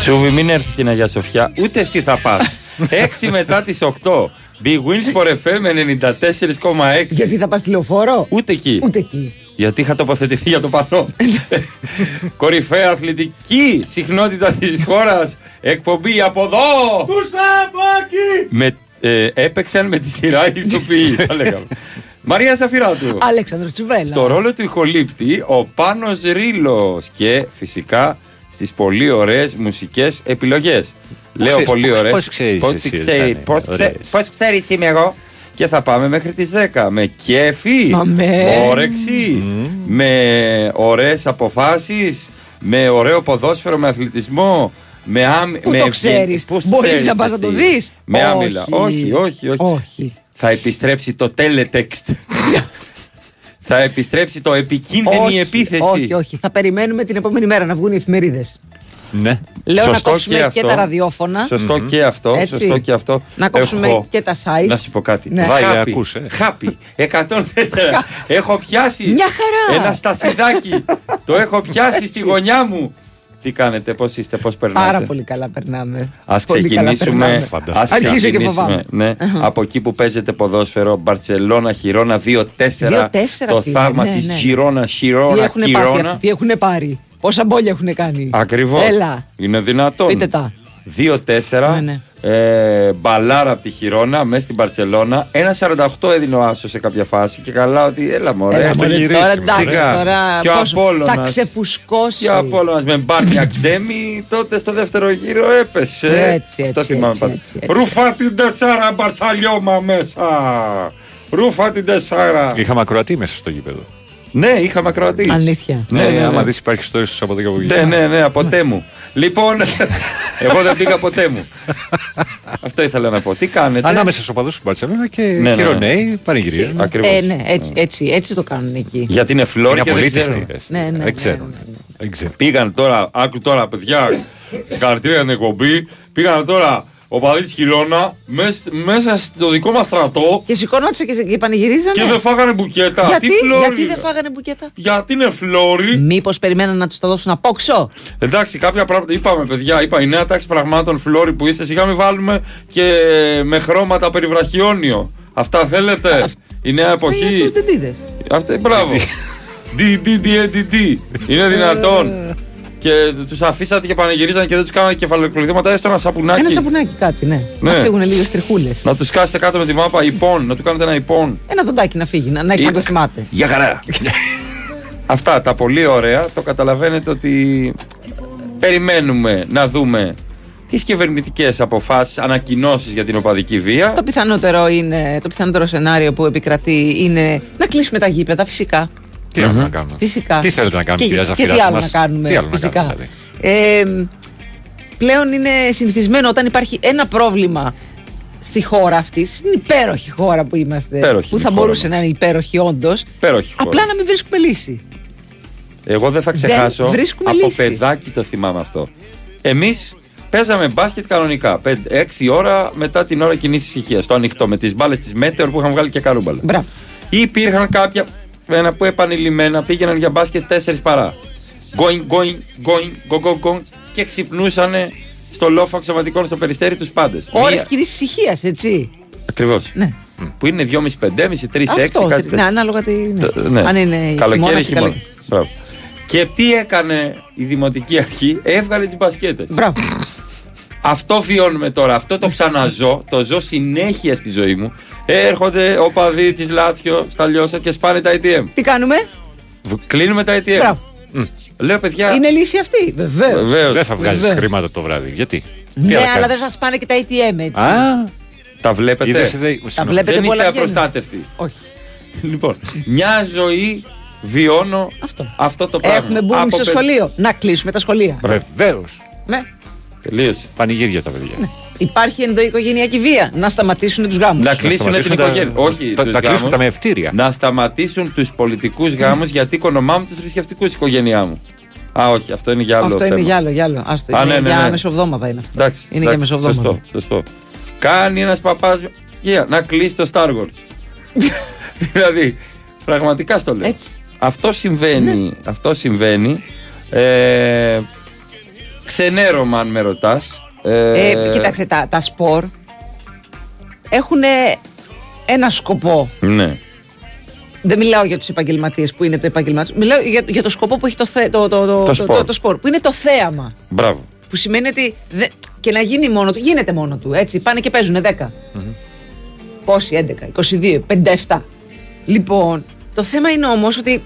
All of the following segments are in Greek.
Σούβι, μην έρθεις στην Αγία Σοφιά, ούτε εσύ θα πας. 6 μετά τις 8. Big Wins for FM 94,6. Γιατί θα πας τηλεοφόρο. Ούτε εκεί. Ούτε εκεί. Γιατί είχα τοποθετηθεί για το πανό. Κορυφαία αθλητική συχνότητα της χώρας. Εκπομπή από εδώ. Με, ε, έπαιξαν με τη σειρά οι ηθοποιοί, θα λέγαμε. Μαρία Σαφυράτου. Αλέξανδρος Τσουβέλα. Στο ρόλο του ηχολήπτη, ο Πάνος Ρήλος και φυσικά στις πολύ ωραίες μουσικές επιλογές. Λέω ξέρεις- πολύ πώς- ωραίες. πώς ξέρεις Πώς εσύ, ξέρει- Ζάνη, πώς ξέ- ωραίες. πώς ξέρεις είμαι εγώ. Και θα πάμε μέχρι τις 10 με κέφι, Μα με. όρεξη, με ωραίες αποφάσεις, με ωραίο ποδόσφαιρο, με αθλητισμό, με άμυ... Πού με το ευγε- ξέρεις; Πώς Μπορείς ξέρεις να πας να το εσύ; δεις; Με Όχι. άμυλα. Όχι, όχι, όχι. Όχι. Θα επιστρέψει το teletext. θα επιστρέψει το επικίνδυνη όχι, επίθεση. όχι, όχι. Θα περιμένουμε την επόμενη μέρα να βγουν οι εφημερίδες. Ναι. Λέω Σωστό να κόψουμε και, αυτό. τα ραδιόφωνα. Σωστό και αυτό. Έτσι. Σωστό και αυτό. Να κόψουμε Έχω- και τα site. Να σου πω κάτι. Ναι. Βάγια, Χάπι, ακούς, ε. Χάπι. 104. έχω πιάσει. Μια χαρά. Ένα στασιδάκι. το έχω πιάσει στη γωνιά μου. Τι κάνετε, πώς είστε, πώς περνάτε; Πάρα πολύ καλά περνάμε. Ας Πολύ καλά ξεκινήσουμε, περνάμε. Φανταστικά. ας Αρχίζω και ξεκινήσουμε, φοβάμαι. ναι, από εκεί που παίζεται ποδόσφαιρο Μπαρτσελώνα, Χιρόνα 2-4 2-4, το φίλε, θαύμα ναι, της ναι. Χιρόνα, Τι Χιρόνα, έχουν πάθει Χιρόνα αυτοί, τι έχουν πάρει. Πόσα μπόλια έχουν κάνει. Ακριβώς, Έλα. είναι δυνατόν Πείτε τα. 2-4 Ναι, ναι. Ε, μπαλάρα από τη Χιρόνα μέσα στην Μπαρτσελώνα 1-48 έδινε ο Άσος σε κάποια φάση και καλά ότι έλα μωρέ Έλα, το μωρέ, γυρίσουμε. τώρα εντάξει, Σιγά. τώρα Και ο πόσο- Απόλλωνας. θα ξεφουσκώσει. Και ο Απόλλωνας με μπάρνια Ντέμι τότε στο δεύτερο γύρο έπεσε. Έτσι, Αυτό έτσι, θυμάμαι έτσι, πάντα. έτσι, έτσι. Ρούφα την τεσσάρα μπαρτσαλιώμα μέσα. Ρούφα την τεσσάρα. Είχαμε ακροατή μέσα στο γήπεδο. Ναι, είχαμε ακροατή. Αλήθεια. Ναι, ναι, ναι. άμα δεις υπάρχει stories του από εδώ και από εκεί. Ναι, ναι, ναι, ποτέ μου. Λοιπόν, εγώ δεν πήγα ποτέ μου. Αυτό ήθελα να πω. Τι κάνετε; Ανάμεσα στους οπαδούς του Μπαρσελόνα και ναι. χειροναίοι πανηγυρίζουν. Ακριβώς. Ε, ναι, έτσι, έτσι, έτσι το κάνουν εκεί. Γιατί είναι φλόρ Είναι και δεν απολύτιστη. ξέρω. Ναι, ναι, ναι, Δεν ξέρω. ναι, ναι. Δεν ξέρω. Πήγαν τώρα, άκου τώρα παιδιά, συγχαρητήρια για την εκπομπή. Πήγαν τώρα ο παδί τη Χιλώνα μέσα, μέσα στο δικό μας στρατό Και σηκώνονταν και, και πανηγυρίζανε. και δεν φάγανε μπουκέτα. γιατί, Τι φλόρι; γιατί δεν φάγανε μπουκέτα; Γιατί είναι φλόρι; Μήπως περιμέναν να τους τα δώσουν απόξω; Εντάξει, κάποια πράγματα είπαμε, παιδιά. Είπα η νέα τάξη πραγμάτων φλόρι που είστε. Σιγά μην βάλουμε και με χρώματα περιβραχιόνιο. Αυτά θέλετε; Η νέα Για του εποχή. ντεντίδε. Αυτά, μπράβο. DDDDD. Είναι δυνατόν. Και τους αφήσατε και πανηγυρίζαν και δεν τους κάνατε κεφαλοκλειδώματα, έστω ένα σαπουνάκι. Ένα σαπουνάκι κάτι, ναι. Ναι. Να φύγουν λίγες τριχούλες. Να τους κάσετε κάτω με τη μάπα υπόν, να του κάνετε ένα υπόν. Ένα δοντάκι να φύγει, να, να έχει να το θυμάται. Για χαρά. Αυτά τα πολύ ωραία. Το καταλαβαίνετε ότι περιμένουμε να δούμε τις κυβερνητικές αποφάσεις, ανακοινώσεις για την οπαδική βία. Το πιθανότερο, είναι, το πιθανότερο σενάριο που επικρατεί είναι να κλείσουμε τα γήπεδα, φυσικά. Τι άλλο να κάνουμε; Φυσικά. Τι θέλετε να κάνουμε, και, κυρία και Ζαφυράτου τι άλλο μας; να κάνουμε. Τι άλλο να φυσικά. κάνουμε, δηλαδή; Ε, πλέον είναι συνηθισμένο όταν υπάρχει ένα πρόβλημα στη χώρα αυτής, στην υπέροχη χώρα που είμαστε, Υπέροχη που είναι θα η χώρα μπορούσε μας. να είναι υπέροχη όντως, Υπέροχη χώρα. απλά να μην βρίσκουμε λύση. Εγώ δεν θα ξεχάσω. βρίσκουμε από λύση. παιδάκι το θυμάμαι αυτό. Εμείς παίζαμε μπάσκετ κανονικά. 6 ώρα μετά την ώρα κοινή ησυχία. Στο ανοιχτό με τις μπάλες της Μέτεωρ που είχαν βγάλει και καρούμπαλα. Μπράβο. Ή υπήρχαν κάποια ένα που επανειλημμένα πήγαιναν για μπάσκετ 4 παρά. Going, going, going, go, go, go και ξυπνούσαν στο λόφο αξιωματικών στο περιστέρι τους πάντες. Ώρες κοινή ησυχίας, έτσι. Ακριβώς. Ναι. Που είναι 2,5, 5,5, 3, 6, Αυτό. κάτι Ναι, ανάλογα τι. Ναι. το- ναι. Αν είναι Καλοκαίρι, χειμώνας ή χειμώνα. καλοκαίρι. Μπράβο. Και τι έκανε η Δημοτική Αρχή, έβγαλε τις μπασκέτες. Μπράβο. Αυτό βιώνουμε τώρα. Αυτό το ξαναζώ. Το ζω συνέχεια στη ζωή μου. Έρχονται οπαδοί τη Λάτσιο στα λιώσα και σπάνε τα ATM. Τι κάνουμε, Β- Κλείνουμε τα ATM. Μπράβο. Λέω παιδιά. Είναι λύση αυτή, βεβαίως. Βεβαίως. Δεν θα βγάζει Βεβαίως. χρήματα το βράδυ. Γιατί; Τι Ναι, άλλο αλλά κάνεις; δεν θα σπάνε και τα ATM έτσι. Α, Τα βλέπετε; είδες, είδε- Τα συγγνώμη. βλέπετε Δεν είστε πολλά βγαίνουν. απροστάτευτοι. Όχι. Λοιπόν, μια ζωή βιώνω Αυτό. το πράγμα. Έχουμε μπούμε Από στο παι- σχολείο. Να κλείσουμε τα σχολεία. Βεβαίως. Ναι. Τελείωσε. Πανηγύρια τα παιδιά. Υπάρχει ενδοοικογενειακή βία. Να σταματήσουν τους γάμους. Να κλείσουν την σταματήσουν τα- οικογένεια. Όχι, τα- τους τα κλείσουν γάμους. τα μευτήρια. Να σταματήσουν τους πολιτικούς γάμους γιατί οικονομάμε τους θρησκευτικούς οικογένειά μου. Α, όχι, αυτό είναι για άλλο Αυτό θέμα. είναι για άλλο, για άλλο. Άστο, Α, είναι ναι, ναι, για ναι. μεσοβδόμαδα είναι αυτό. Εντάξει, είναι για εντάξει, μεσοβδόμαδα. Σωστό, σωστό. Κάνει ένας παπά. να κλείσει το Star Wars. δηλαδή, πραγματικά στο λέω. Έτσι. Αυτό συμβαίνει, αυτό συμβαίνει Ε, ξενέρωμα, αν με ρωτάς. Ε, κοίταξε, τα, τα σπορ έχουν ένα σκοπό. Ναι. Δεν μιλάω για τους επαγγελματίες που είναι το επάγγελμά του. Μιλάω για, για το σκοπό που έχει το, θε, το, το, το, Το σπορ. το σπορ, Που είναι το θέαμα. Μπράβο. Που σημαίνει ότι. δε- και να γίνει μόνο του. Γίνεται μόνο του. Έτσι. Πάνε και παίζουν 10. Πόσοι, 11, 22, 57. Λοιπόν, το θέμα είναι όμως ότι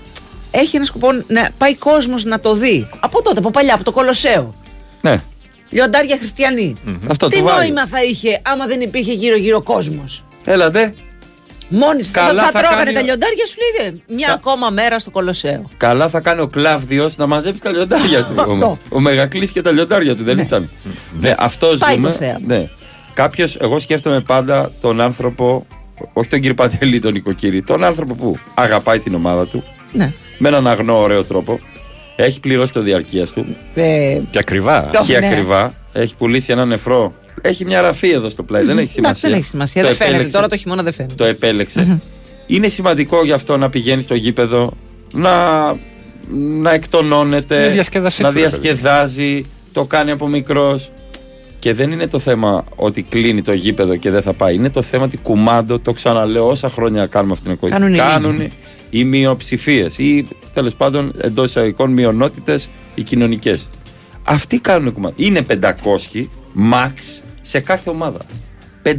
έχει ένα σκοπό να πάει κόσμος να το δει. Από τότε, από παλιά, από το Κολοσσέο. Ναι. Λιοντάρια χριστιανοί. Αυτό Τι του βάζει. νόημα θα είχε άμα δεν υπήρχε γύρω-γύρω κόσμος; Έλατε. Μόνοι σου. Θα, Καλά θα θα τρώγανε κάνει τα ο- λιοντάρια σου λέει «Δε, Μια ακόμα μέρα στο Κολοσσέο. Καλά θα κάνει ο Κλάβδιος να μαζέψει τα λιοντάρια του. Αυτό. ο, ο Μεγακλής και τα λιοντάρια του, δεν ήταν. Ναι, αυτό Πάει ζούμε. το θέαμα. Ναι. Κάποιος, εγώ σκέφτομαι πάντα τον άνθρωπο, όχι τον κύριο Παντελή, τον οικοκύρη, τον άνθρωπο που αγαπάει την ομάδα του Ναι. με έναν αγνό ωραίο τρόπο. Έχει πληρώσει το διαρκεία του Ε, Και ακριβά. Το- και ναι. ακριβά. Έχει πουλήσει ένα νεφρό. Έχει μια ραφή εδώ στο πλάι. δεν έχει σημασία. εντάξει, δεν έχει σημασία. Το Δεν φαίνεται. επέλεξε. Τώρα το χειμώνα δεν φαίνεται. Το επέλεξε. Είναι σημαντικό γι' αυτό να πηγαίνεις στο γήπεδο, να, να εκτονώνεται, Είναι διασκέδασή να του, ρε παιδί. διασκεδάζει, το κάνει από μικρός. Και δεν είναι το θέμα ότι κλείνει το γήπεδο και δεν θα πάει. Είναι το θέμα ότι κουμάντο, το ξαναλέω όσα χρόνια κάνουμε αυτή την εκπομπή. Κάνουν οι κάνουν λίγοι. οι μειοψηφίες ή τέλος πάντων εντός εισαγωγικών μειονότητες οι κοινωνικές. Αυτοί κάνουν κουμάντο. Είναι 500 max σε κάθε ομάδα. 500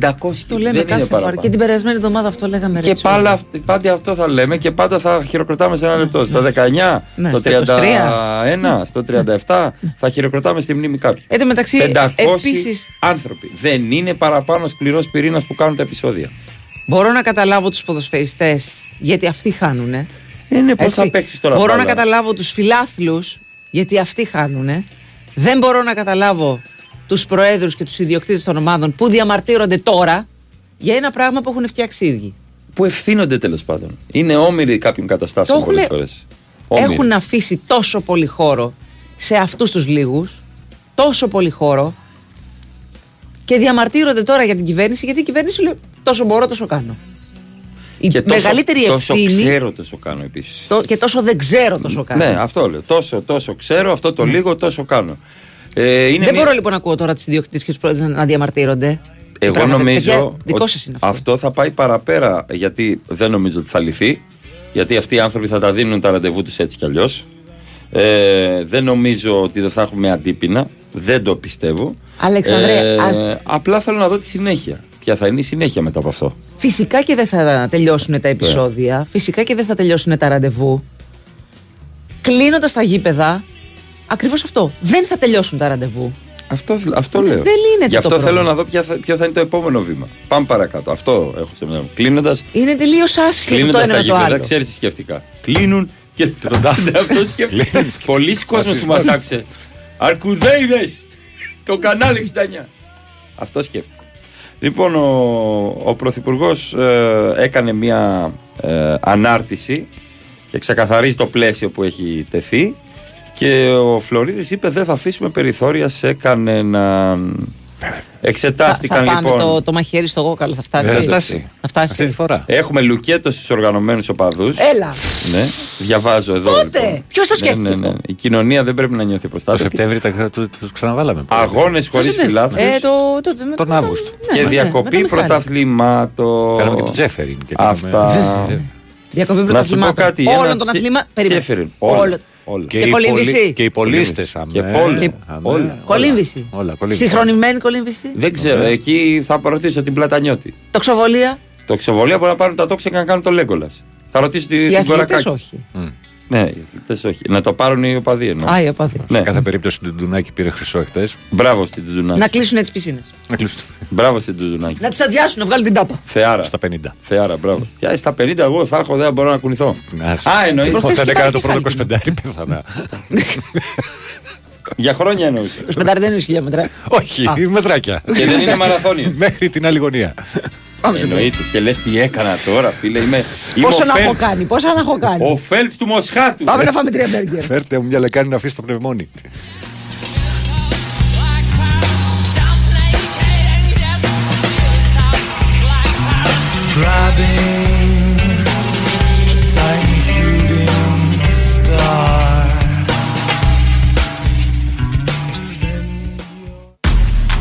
Το λέμε δεν είναι κάθε φορά. παραπάνω. Και την περασμένη εβδομάδα αυτό λέγαμε. ρε, Και Τσούλα. πάντα, πάντα αυτό θα λέμε και πάντα θα χειροκροτάμε σε ένα λεπτό. Στα 19, Ναι, στο στο 31, στο 37 θα χειροκροτάμε στη μνήμη κάποιου. Εν τω μεταξύ, 500 επίση, άνθρωποι. Δεν είναι παραπάνω σκληρός πυρήνας που κάνουν τα επεισόδια. μπορώ να καταλάβω τους ποδοσφαιριστές γιατί αυτοί χάνουνε. Είναι πώς Έτσι. θα παίξεις τώρα. Μπορώ μπάλα. να καταλάβω τους φιλάθλους γιατί αυτοί χάνουνε. Δεν μπορώ να καταλάβω τους προέδρους και τους ιδιοκτήτες των ομάδων που διαμαρτύρονται τώρα για ένα πράγμα που έχουν φτιάξει οι ίδιοι. Που ευθύνονται τέλος πάντων. Είναι όμοιροι κάποιων καταστάσεων Το πολλές έχουνε- φορές. Έχουν αφήσει τόσο πολύ χώρο σε αυτούς τους λίγους, τόσο πολύ χώρο και διαμαρτύρονται τώρα για την κυβέρνηση γιατί η κυβέρνηση λέει τόσο μπορώ, τόσο κάνω. Η Και τόσο, μεγαλύτερη τόσο ευθύνη ξέρω, τόσο κάνω επίσης. το- και τόσο δεν ξέρω, τόσο κάνω. Ναι, αυτό λέω. Τόσο, τόσο ξέρω, αυτό το λίγο, τόσο κάνω. Ε, είναι δεν μια- μπορώ λοιπόν να ακούω τώρα του ιδιοκτήτε και του πρόεδρου να διαμαρτύρονται. Και Εγώ πράγματα τέτοια. νομίζω Δικό ότι σας είναι αυτό. αυτό θα πάει παραπέρα γιατί δεν νομίζω ότι θα λυθεί. Γιατί αυτοί οι άνθρωποι θα τα δίνουν τα ραντεβού τους έτσι κι αλλιώς. Ε, δεν νομίζω ότι δεν θα έχουμε αντίπεινα. Δεν το πιστεύω. Αλεξανδρέ, ας- Απλά θέλω να δω τη συνέχεια. Ποια θα είναι η συνέχεια μετά από αυτό. Φυσικά και δεν θα τελειώσουν τα επεισόδια. Φυσικά και δεν θα τελειώσουν τα ραντεβού. Κλείνοντας τα γήπεδα, ακριβώς αυτό. Δεν θα τελειώσουν τα ραντεβού. Αυτό, αυτό Δεν- λέω. δεν λύνεται Γι' αυτό το θέλω πρόβλημα. να δω ποια θα, ποιο θα είναι το επόμενο βήμα. Πάμε παρακάτω. Αυτό έχω σε μυαλό. Κλείνοντα Είναι τελείως άσχετο το Κλείνοντας ένα τα με το γήπεδα, άλλο. ξέρεις τι σκέφτηκα. Κλείνουν και τον τάφο. Αυτό σκέφτηκα. Πολλοί κόσμοι που μας άκουσε. Αρκουδέιδες! Το κανάλι 69. Αυτό σκέφτηκα. Λοιπόν, ο, ο Πρωθυπουργός έκανε μια ε, ανάρτηση και ξεκαθαρίζει το πλαίσιο που έχει τεθεί και ο Φλωρίδης είπε δεν θα αφήσουμε περιθώρια σε κανέναν. Θα, Εξετάστηκαν θα πάμε λοιπόν. το, το μαχαίρι στο γόκαλο, θα φτάσει. Δεν θα Ε, φτάσει. Θα φτάσει. Αυτή τη φορά. Έχουμε λουκέτος στους οργανωμένους οπαδούς Έλα. Ναι, διαβάζω εδώ. Πότε; Λοιπόν. Ποιος το Ναι, σκέφτηκε ναι, ναι. αυτό; Η κοινωνία δεν πρέπει να νιώθει Το προστάτευτη. Σεπτέμβρη τα- του τους ξαναβάλαμε. Αγώνες χωρίς Το Σεπτέμβριο. φιλάθλους Ε, το, το, το, Τον το- Αύγουστο. ναι, και ναι, διακοπή με το Μιχάλη. πρωταθλημάτων. Φέραμε και τον Τζέφεριν. και Αυτά. κάναμε- Ε, Διακοπή Να σου πω πρωταθλημάτων. κάτι. Όλων ένα των τσι- αθλημάτων. Τσέφεριν. Όλα. Όλα. Και οι κολυμβησί. πολι- Και οι πολίστες. Και πόλη. Όλα. Κολύμβηση. Όλα, κολύμβηση. Συγχρονισμένη κολύμβηση; Δεν ξέρω, εκεί θα ρωτήσω την Πλατανιώτη. Τοξοβολία; Το ξεβολία μπορεί να πάρουν τα τόξα και να κάνουν το Λέγκολα. Θα ρωτήσω τη, Οι την αθλητέ Κορακάκη. όχι. Ναι, οι αθλητέ όχι. Να το πάρουν οι οπαδοί εννοώ. Α, οι οπαδοί. Ναι. Σε κάθε περίπτωση του Ντουνάκη πήρε χρυσό εχθές. Μπράβο στην Τουντουνάκη. Να κλείσουν τι πισίνες. Να κλείσουν Μπράβο στην Τουντουνάκη. Να τις αδειάσουν, να βγάλουν την τάπα. Θεάρα. στα 50. Θεάρα, μπράβο. Πια στα 50 εγώ θα έχω, δεν μπορώ να κουνηθώ. Α, εννοείς. Όταν Προχθές έκανα το κοιτάει πρώτο και 25 πέθανα. Για χρόνια εννοούσε. 25 δεν είναι χιλιόμετρα. Όχι, μετράκια. Και δεν είναι μαραθώνιο. Μέχρι την άλλη γωνία. Εννοείται. Και λες τι έκανα τώρα, φίλε. Είμαι, είμαι Πόσο ο να έχω Φέλπς. κάνει, πόσα να έχω κάνει. Ο Φέλπς του Μοσχάτου. Πάμε να φάμε τρία μπέργκερ. Φέρτε μου μια λεκάνη να αφήσει το πνευμόνι.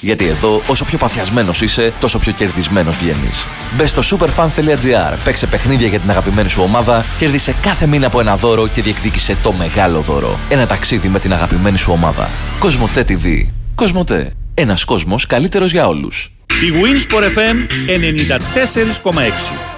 Γιατί εδώ, όσο πιο παθιασμένος είσαι, τόσο πιο κερδισμένος βγαίνεις. Μπες στο superfans.gr, παίξε παιχνίδια για την αγαπημένη σου ομάδα, κέρδισε κάθε μήνα από ένα δώρο και διεκδίκησε το μεγάλο δώρο. Ένα ταξίδι με την αγαπημένη σου ομάδα. Κοσμοτέ TV. Κοσμοτέ. Ένας κόσμος καλύτερος για όλους. Η Winsport FM 94,6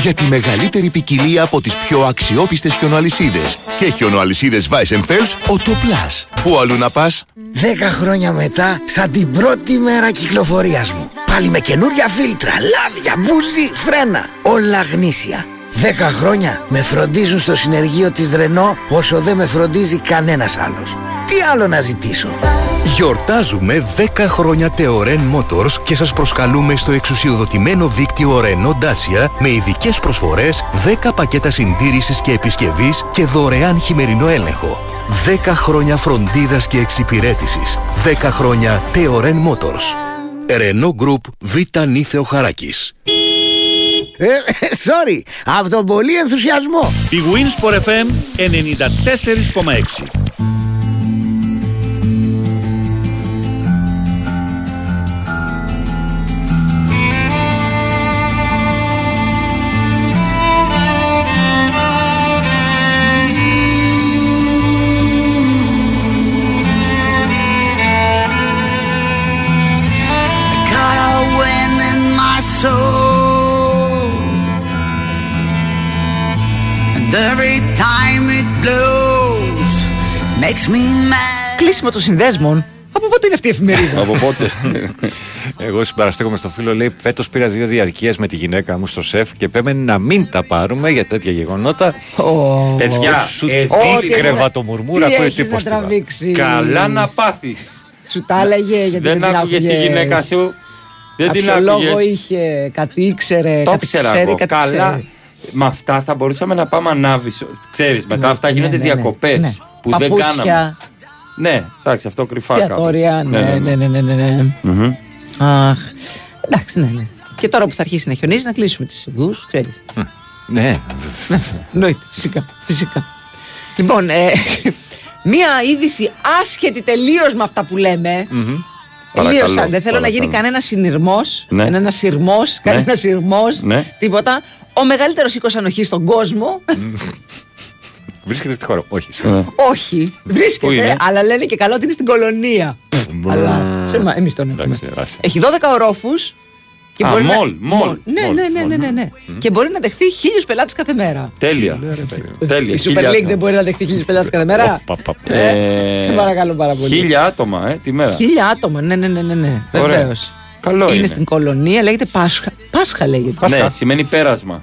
για τη μεγαλύτερη ποικιλία από τις πιο αξιόπιστες χιονοαλυσίδες. Και χιονοαλυσίδες Weissenfels, ο Plus. Πού αλλού να πας; Δέκα χρόνια μετά, σαν την πρώτη μέρα κυκλοφορίας μου. Πάλι με καινούρια φίλτρα, λάδια, μπουζί, φρένα. Όλα γνήσια. Δέκα χρόνια με φροντίζουν στο συνεργείο της Ρενό όσο δεν με φροντίζει κανένας άλλος. Τι άλλο να ζητήσω; Γιορτάζουμε 10 χρόνια Teoren Motors και σας προσκαλούμε στο εξουσιοδοτημένο δίκτυο Renault Dacia με ειδικές προσφορές, 10 πακέτα συντήρησης και επισκευής και δωρεάν χειμερινό έλεγχο. 10 χρόνια φροντίδας και εξυπηρέτησης. 10 χρόνια Teoren Motors. Renault Group Β. Νίθεο Χαράκης. Ε, sorry, από τον πολύ ενθουσιασμό. Η Wins FM 94,6 Κλείσιμο των συνδέσμων. Από πότε είναι αυτή η εφημερίδα; Από πότε; Εγώ συμπαραστέκομαι στο φίλο, λέει: Φέτος πήρα δύο διαρκεία με τη γυναίκα μου στο σεφ και πρέπει να μην τα πάρουμε για τέτοια γεγονότα. Παιδιά, Σου ε, τι τι- κρεβατομουρμούρα Τι ακούει έχεις να τίποτα. τραβήξεις. Καλά να πάθεις. Σου τα έλεγε γιατί δεν, Δεν την άκουγες τη άκουγες. γυναίκα σου. Δεν την Κάποιο λόγο άκουγες. είχε, κάτι ήξερε, Το κάτι ξέρα ξέρει, εγώ. κάτι Καλά. ξέρει. Με αυτά θα μπορούσαμε να πάμε ανάβησο. Ξέρεις, μετά Ναι, αυτά ναι, γίνονται ναι, ναι. διακοπές Ναι. που δεν Παπούτσια, κάναμε. Ναι, εντάξει, αυτό κρυφά κάπως. Εστιατόρια, ναι, ναι, ναι, ναι, ναι, ναι. Μμμ. Αχ, εντάξει, ναι, ναι. Και τώρα που θα αρχίσει να χιονίζει, να κλείσουμε τις οδούς, ξέρει. Ναι, Εννοείται, φυσικά, φυσικά. Λοιπόν, ε, μία είδηση άσχετη τελείως με αυτά που λέμε. Τελείως. Παρακαλώ, Δεν θέλω να γίνει παρακαλώ. κανένα συνειρμός, Ναι. κανένα σειρμός, κανένα σειρμός, Ναι. τίποτα. Ο μεγαλύτερος οίκος ανοχής στον κόσμο. Βρίσκεται στη χώρα. Όχι, Ε. συγγνώμη. Όχι, Πού βρίσκεται, είναι; αλλά λένε και καλό ότι είναι στην κολονία. αλλά σε μα, εμείς τον έχουμε. Εντάξει, άσε. Έχει 12 ορόφους. Και Α, μπορεί να- μολ, μολ, Ναι, μολ, ναι, ναι, μολ. ναι, ναι, ναι. Και μπορεί να δεχθεί χίλιους πελάτες κάθε μέρα. Τέλεια. Τέλεια. Η Super χίλια League άτομα. δεν μπορεί να δεχθεί χίλιους πελάτες κάθε μέρα. Πα, πα, πα. Ε, σε παρακαλώ πάρα πολύ. Χίλια άτομα, ε, τη μέρα. Χίλια άτομα, ναι, ναι, ναι, ναι, ναι. Ωραία. Βεβαίως. Καλό είναι. είναι. στην κολονία, λέγεται Πάσχα. Πάσχα λέγεται. Ναι, σημαίνει πέρασμα.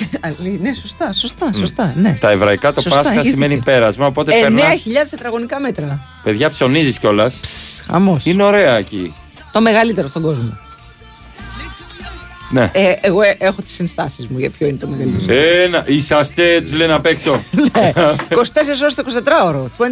Α, ναι, σωστά, σωστά, σωστά. Ναι. Στα εβραϊκά το Σωστά, Πάσχα ήρθε. σημαίνει πέρασμα, οπότε περνά. 9.000 τετραγωνικά μέτρα. Παιδιά, ψωνίζεις κιόλας. Χαμός. Είναι ωραία εκεί. Το μεγαλύτερο στον κόσμο. Ναι. Ε, εγώ ε, έχω τις ενστάσεις μου για ποιο είναι το μεγαλύτερο. Ένα, είσαστε, του λένε απ' έξω. Ναι. 24 ώρες το 24ωρο.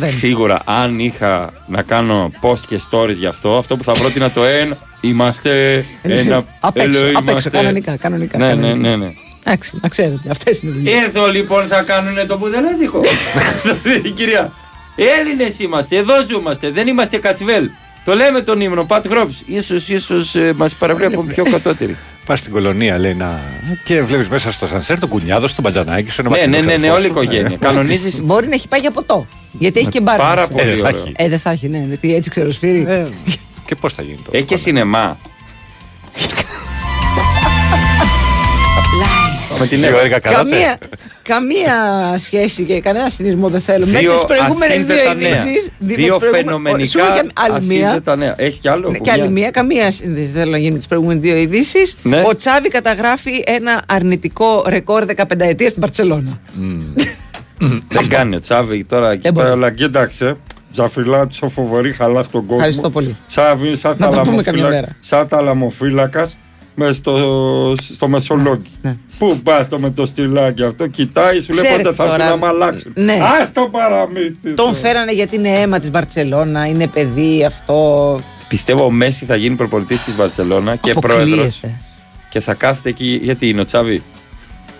24-7. Σίγουρα, αν είχα να κάνω post και stories γι' αυτό, αυτό που θα πρότεινα το ένα, είμαστε ένα. Απ' έξω, ελό, απ' έξω, είμαστε. κανονικά, κανονικά, Ναι, ναι, κανονικά. ναι. ναι. Εντάξει, να ξέρετε, αυτές είναι οι δουλειές. Εδώ λοιπόν θα κάνουν το πουδελέδικο. Η κυρία. Έλληνες είμαστε, εδώ ζούμαστε, δεν είμαστε κατσβέλ. Το λέμε τον ύμνο, Πατ Γρόψ. Ίσως, ίσως ε, μας παραβλέπουν πιο κατώτεροι. Πας στην κολονία, λέει να. και βλέπεις μέσα στο σανσέρ τον κουνιάδο, τον μπατζανάκι σου. ένα ναι, ναι, μακρινό ναι, ναι, ξαδερφό όλη η σου. οικογένεια. Κανονίζεις Μπορεί να έχει πάει για ποτό. Γιατί έχει και μπαρ. πάρα μέσα. πολύ Ε, θα ωραίο. έχει. Ε, δεν θα έχει, ναι. Γιατί έτσι ξεροσφύρι. Ε, Και πώς θα γίνει το. Έχει και σινεμά. Με την Δύο Εύα. έργα καράτε. Καμία, καμία σχέση και κανένα συνειρμό δεν θέλω. Με Δύο τις προηγούμενες δύο ασύνδετα νέα. ειδήσει. Δύο φαινομενικά άλλη μία. ασύνδετα νέα. Έχει κι άλλο. Ναι, και άλλη μία, καμία σύνδεση δεν θέλω να γίνει με τις προηγούμενες δύο ειδήσεις. Ναι. Ο Τσάβη καταγράφει ένα αρνητικό ρεκόρ 15 ετίας στην Παρσελώνα. Δεν κάνει ο Τσάβη τώρα εκεί Δεν μπορεί. πέρα. Αλλά κοίταξε. Ζαφυλάτσο φοβερή χαλάς στον κόσμο. Ευχαριστώ πολύ. Τσάβη, σαν Να τα το πούμε καμιά λαμοφύλακα- μέρα. σαν τα λαμοφύλακα με στο, στο Μεσολόγγι. Ναι. Πού πας το με το στυλάκι αυτό, κοιτάει, σου λέει Ξέρετε πότε θα έρθει τώρα, να μ' αλλάξουν. ναι. Α το παραμύθι. Τον του. φέρανε γιατί είναι αίμα της Μπαρσελόνα, είναι παιδί αυτό. Πιστεύω ο Μέση θα γίνει προπονητής της Βαρκελόνα και πρόεδρος. Αποκλείεται. Και θα κάθεται εκεί. Γιατί είναι ο Τσάβη;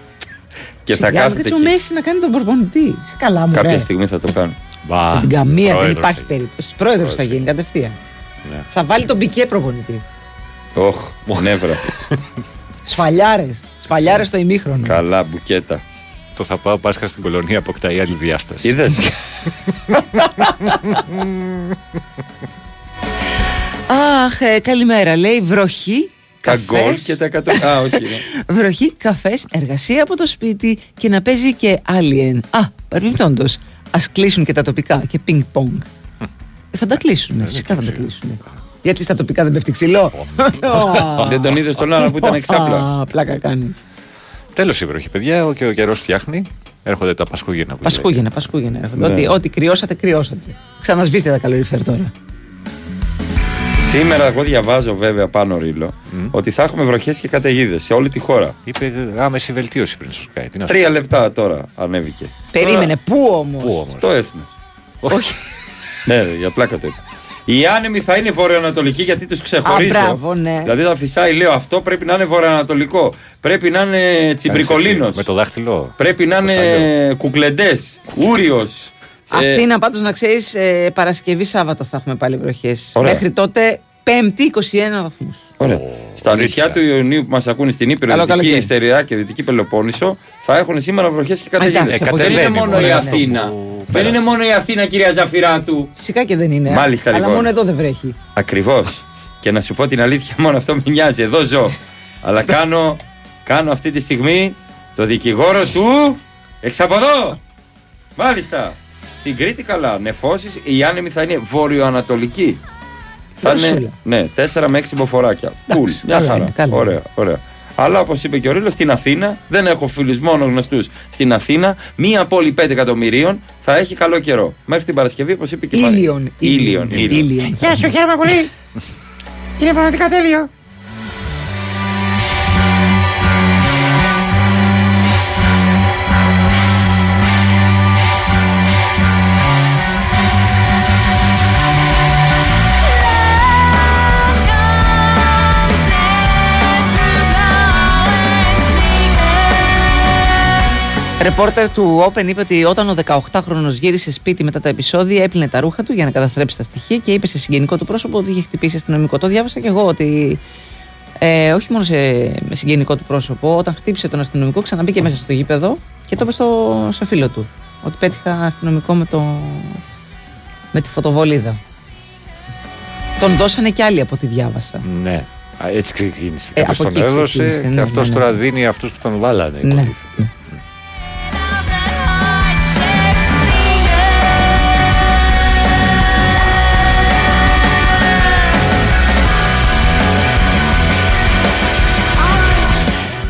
και θα Σιγά, κάθεται δεν το εκεί. Μέση να κάνει τον προπονητή. Σε καλά μου, Κάποια ρε. στιγμή θα το κάνει. Μπα, Με την καμία δεν πρόεδρος υπάρχει θα περίπτωση. Πρόεδρος θα γίνει κατευθείαν. Ναι. Θα βάλει τον πικέ προπονητή. Όχ, νεύρα. Σφαλιάρες. Σφαλιάρες στο ημίχρονο. Καλά, μπουκέτα. Το θα πάω Πάσχα στην κολονία αποκτάει άλλη διάσταση. Είδες; Αχ, ε, καλημέρα. Λέει βροχή. τα γκολ καφές, και τα εκατό. Α, όχι. ναι. Βροχή, καφές, εργασία από το σπίτι και να παίζει και Alien. Α, παρεμπιπτόντως. Α κλείσουν και τα τοπικά και πινκ-πονγκ. Ε, θα τα κλείσουν, φυσικά θα τα κλείσουν. Γιατί στα τοπικά δεν πέφτει ξυλό. Δεν τον είδες τον άλλο που ήταν εξάπλα. Α, πλάκα κάνει. Τέλος η βροχή, παιδιά, ο- και ο καιρός φτιάχνει. Έρχονται τα Πασχούγεννα. που Πασχούγεννα, Πασχούγεννα. έρχονται. Ναι. Ό,τι, ό,τι κρυώσατε, κρυώσατε. Ξανασβήστε τα καλοριφέρ τώρα. Σήμερα εγώ διαβάζω βέβαια πάνω ρίλο ότι θα έχουμε βροχές και καταιγίδες σε όλη τη χώρα. Είπε άμεση βελτίωση πριν στο Sky. Τι να σου Τρία λεπτά τώρα ανέβηκε. Περίμενε, πού όμως; πω όμως; Στο έθνος. Όχι. Ναι, ρε, για πλάκα το είπα. Οι άνεμοι θα είναι βορειοανατολική γιατί τους ξεχωρίζω. Α, μπράβο, ναι. Δηλαδή θα φυσάει, λέω αυτό πρέπει να είναι βορειοανατολικό. Πρέπει να είναι τσιμπρικολίνος. Με το δάχτυλο. Πρέπει να Το είναι κουκλεντές, ούριος. Ε, Αθήνα, πάντως να ξέρεις, Παρασκευή Σάββατο θα έχουμε πάλι βροχές. Ωραία. Μέχρι τότε, Πέμπτη 21 βαθμούς. Ωραία. Στα αλήθεια. νησιά του Ιωνίου που μας ακούνε στην Ήπειρο, Καλό Δυτική καλοκαίρι. Ιστεριά και Δυτική Πελοπόννησο θα έχουν σήμερα βροχές και εντάξει, καταιγίδες. από Δεν εκεί. είναι κατεβαίνει, μόνο η μωρέ, Αθήνα. αυτό που Δεν πέρασε. είναι μόνο η Αθήνα, κυρία Ζαφυράτου. Φυσικά και δεν είναι. Μάλιστα, Αλλά λοιπόν. μόνο εδώ δεν βρέχει. Ακριβώς. και να σου πω την αλήθεια, μόνο αυτό με νοιάζει. Εδώ ζω. Αλλά κάνω, κάνω αυτή τη στιγμή το δικηγόρο του εξαποδό. Μάλιστα. Στην Κρήτη καλά. Νεφώσεις, οι άνεμοι θα είναι βορειοανατολικοί. Θα είναι Φροσούλα. ναι, 4 με 6 μποφοράκια. Κουλ. Μια καλά χαρά. είναι, καλά ωραία, ωραία. Αλλά όπως είπε και ο Ρίλος, στην Αθήνα, δεν έχω φίλους μόνο γνωστούς. Στην Αθήνα, μία πόλη 5 εκατομμυρίων θα έχει καλό καιρό. Μέχρι την Παρασκευή, όπως είπε και η Μαρία. Ήλιον. Ήλιον. ήλιον. Ήλιον. Γεια σου, χαίρομαι πολύ. Είναι πραγματικά τέλειο. Ρεπόρτερ του Open είπε ότι όταν ο 18χρονο γύρισε σπίτι μετά τα επεισόδια, έπλυνε τα ρούχα του για να καταστρέψει τα στοιχεία και είπε σε συγγενικό του πρόσωπο ότι είχε χτυπήσει αστυνομικό. Το διάβασα και εγώ ότι. Ε, όχι μόνο σε με συγγενικό του πρόσωπο, όταν χτύπησε τον αστυνομικό, ξαναμπήκε μέσα στο γήπεδο και το είπε στο, στο φίλο του. Ότι πέτυχα αστυνομικό με, το, με τη φωτοβολίδα. Τον δώσανε κι άλλοι από ό,τι διάβασα. Ναι. Α, Έτσι ξεκίνησε. Ε, Κάποιος από τον εκεί έδωσε ξεκίνησε, και ναι, αυτός ναι, ναι. τώρα δίνει αυτούς που τον βάλανε. Ναι. υποτίθεται.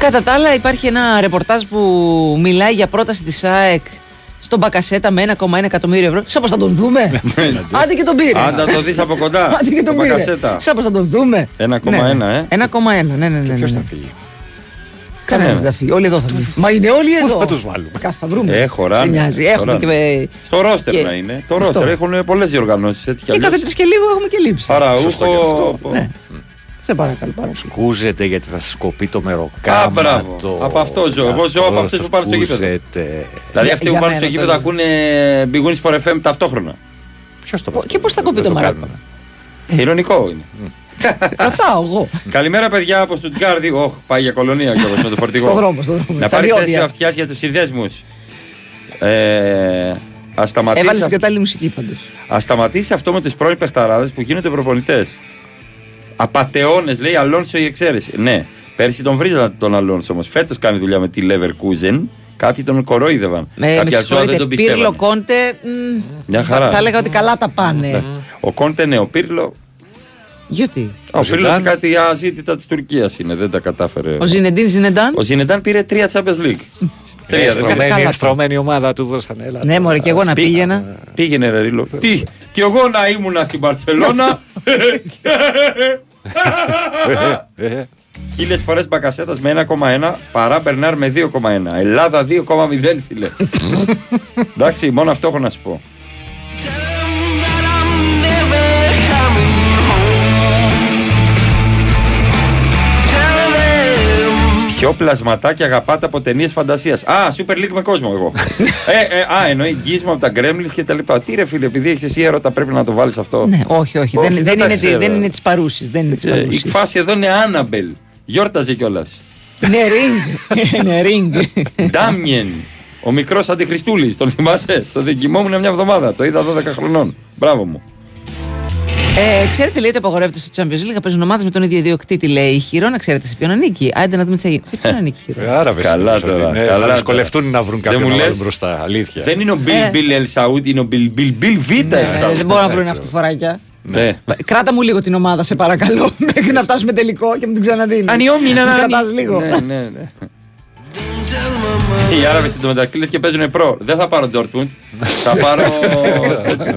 Κατά τα άλλα, υπάρχει ένα ρεπορτάζ που μιλάει για πρόταση της ΑΕΚ στον Μπακασέτα με 1,1 εκατομμύριο ευρώ. Σαν πως θα τον δούμε. Άντε και τον πήρε. Αν θα το δεις από κοντά. Άντε και τον το πήρε. Μπακασέτα. Σαν πως θα τον δούμε. 1,1, Ναι. ε. 1,1, ναι, ναι, ναι. ναι, Ποιος ναι. θα φύγει. Κανένας δεν θα φύγει. Όλοι εδώ θα φύγει. Μα είναι όλοι εδώ. θα τους βάλουμε; Κα- Θα βρούμε. Ε, χωράνε. Σε νοιάζει. Έχουμε χωράνε. και. Στο ρόστερ και- να είναι. Το Αυτό. ρόστερ έχουν πολλές διοργανώσεις έτσι κι Και κάθε αλλιώς. τρει και λίγο έχουμε και λήψει. Σωστό και αυτό. Παραούχο. Ναι. Σε παρακαλώ. παρακαλώ. Σκούζεται γιατί θα σας κοπεί το μεροκάματο. Α, μπράβο. Από αυτό ζω. Εγώ ζω από αυτές που πάνε στο γήπεδο. Σκούζεται. Δηλαδή Για- αυτοί που για πάνε μένα στο το γήπεδο λέω. ακούνε Big Wings for FM ταυτόχρονα. Ποιος το Και πώς θα κοπεί το μαράκο. Ηρωνικό είναι. Ρωτάω εγώ. Καλημέρα, παιδιά από Στουτγκάρδη. Όχ, πάει για κολονία και με το φορτηγό. Στον δρόμο, στον δρόμο. Να Στα πάρει διόδια. θέση αυτιάς για τους συνδέσμους. Ε, Α σταματήσει, Έβαλες την αυ- κατάλληλη μουσική πάντως. ας σταματήσει αυτό με τις πρώην παιχταράδες που γίνονται προπονητές. Απαταιώνες, λέει Αλόνσο η εξαίρεση. Ναι, Πέρσι τον βρίζαν τον Αλόνσο όμως. Φέτος κάνει δουλειά με τη Leverkusen. Κάποιοι τον κορόιδευαν. Με, με Κάποια ζώα δεν συγχωρείτε, τον Πύρλο πιστεύαν. Κόντε. μ, Μια χαρά. Θα έλεγα ότι καλά τα πάνε. Ο Κόντε ναι, ο Πύρλο. Γιατί; Ο Πύρλο Ζιντάν. κάτι αζήτητα της Τουρκίας είναι, δεν τα κατάφερε. Ο Ζινεντίν Ζινεντάν; Ο Ζινεντάν πήρε τρία Champions League. τρία, δεν Στρωμένη, καλά. στρωμένη ομάδα του δώσαν. Έλα. Ναι, μωρέ, και εγώ να Πή- πήγαινα. Πήγαινε ρε Ρίλο. Τι, κι εγώ να ήμουνα στην Παρσελώνα. Ε, ε, Χίλιες φορές Μπακασέτας με 1,1 παρά Μπερνάρ με 2,1. Ελλάδα 2,0 φίλε. Εντάξει, μόνο αυτό έχω να σου πω. Ποιο πλασματάκι αγαπάτε από ταινίες φαντασίας. Α, Super League με κόσμο εγώ. ε, ε, α, εννοεί Gizmo από τα Gremlins και τα λοιπά. Τι ρε φίλε, επειδή έχεις εσύ έρωτα πρέπει να το βάλεις αυτό; Ναι, όχι, όχι. Όχι, δεν, δεν δεν, τα είναι, ξέρω. δεν είναι της παρούσης. Δεν είναι της Ε, η παρούσης. φάση εδώ είναι Άναμπελ. Γιόρταζε κιόλας. Είναι Ring. Είναι Ring. Ντάμιεν. Ο μικρός Αντιχριστούλης. Τον θυμάσαι; Το δεν κοιμόμουν μια εβδομάδα. Το είδα 12 χρονών. Μπράβο μου. Ε, ξέρετε, λέει ότι απαγορεύεται στο Champions League να παίζουν ομάδες με τον ίδιο ιδιοκτήτη. Λέει η Χιρόνα, ξέρετε σε ποιον ανήκει. Άντε να δούμε τι θα γίνει. Σε ποιον ανήκει η Χειρό. ε, Άρα βέβαια. Καλά τώρα, Ναι, καλά θα τώρα. δυσκολευτούν να βρουν Δεν κάποιον μου να λες. βάλουν μπροστά. Αλήθεια. Δεν είναι ο Μπιλ Ε. Μπιλ Ελ Σαούτ, είναι ο Μπιλ Μπιλ Μπιλ Μπιλ Βίτα Ελ Ε, Σαούτ. δεν μπορώ να βρουν αυτοφοράκια. Ναι. Κράτα μου λίγο την ομάδα, σε παρακαλώ. Μέχρι να φτάσουμε τελικό και μου την ξαναδίνεις. Ανιόμινα να να κρατάς λίγο. Ναι, ναι, ναι. Οι Άραβες εντωμεταξύ λες και παίζουν προ. Δεν θα πάρω Dortmund. θα πάρω.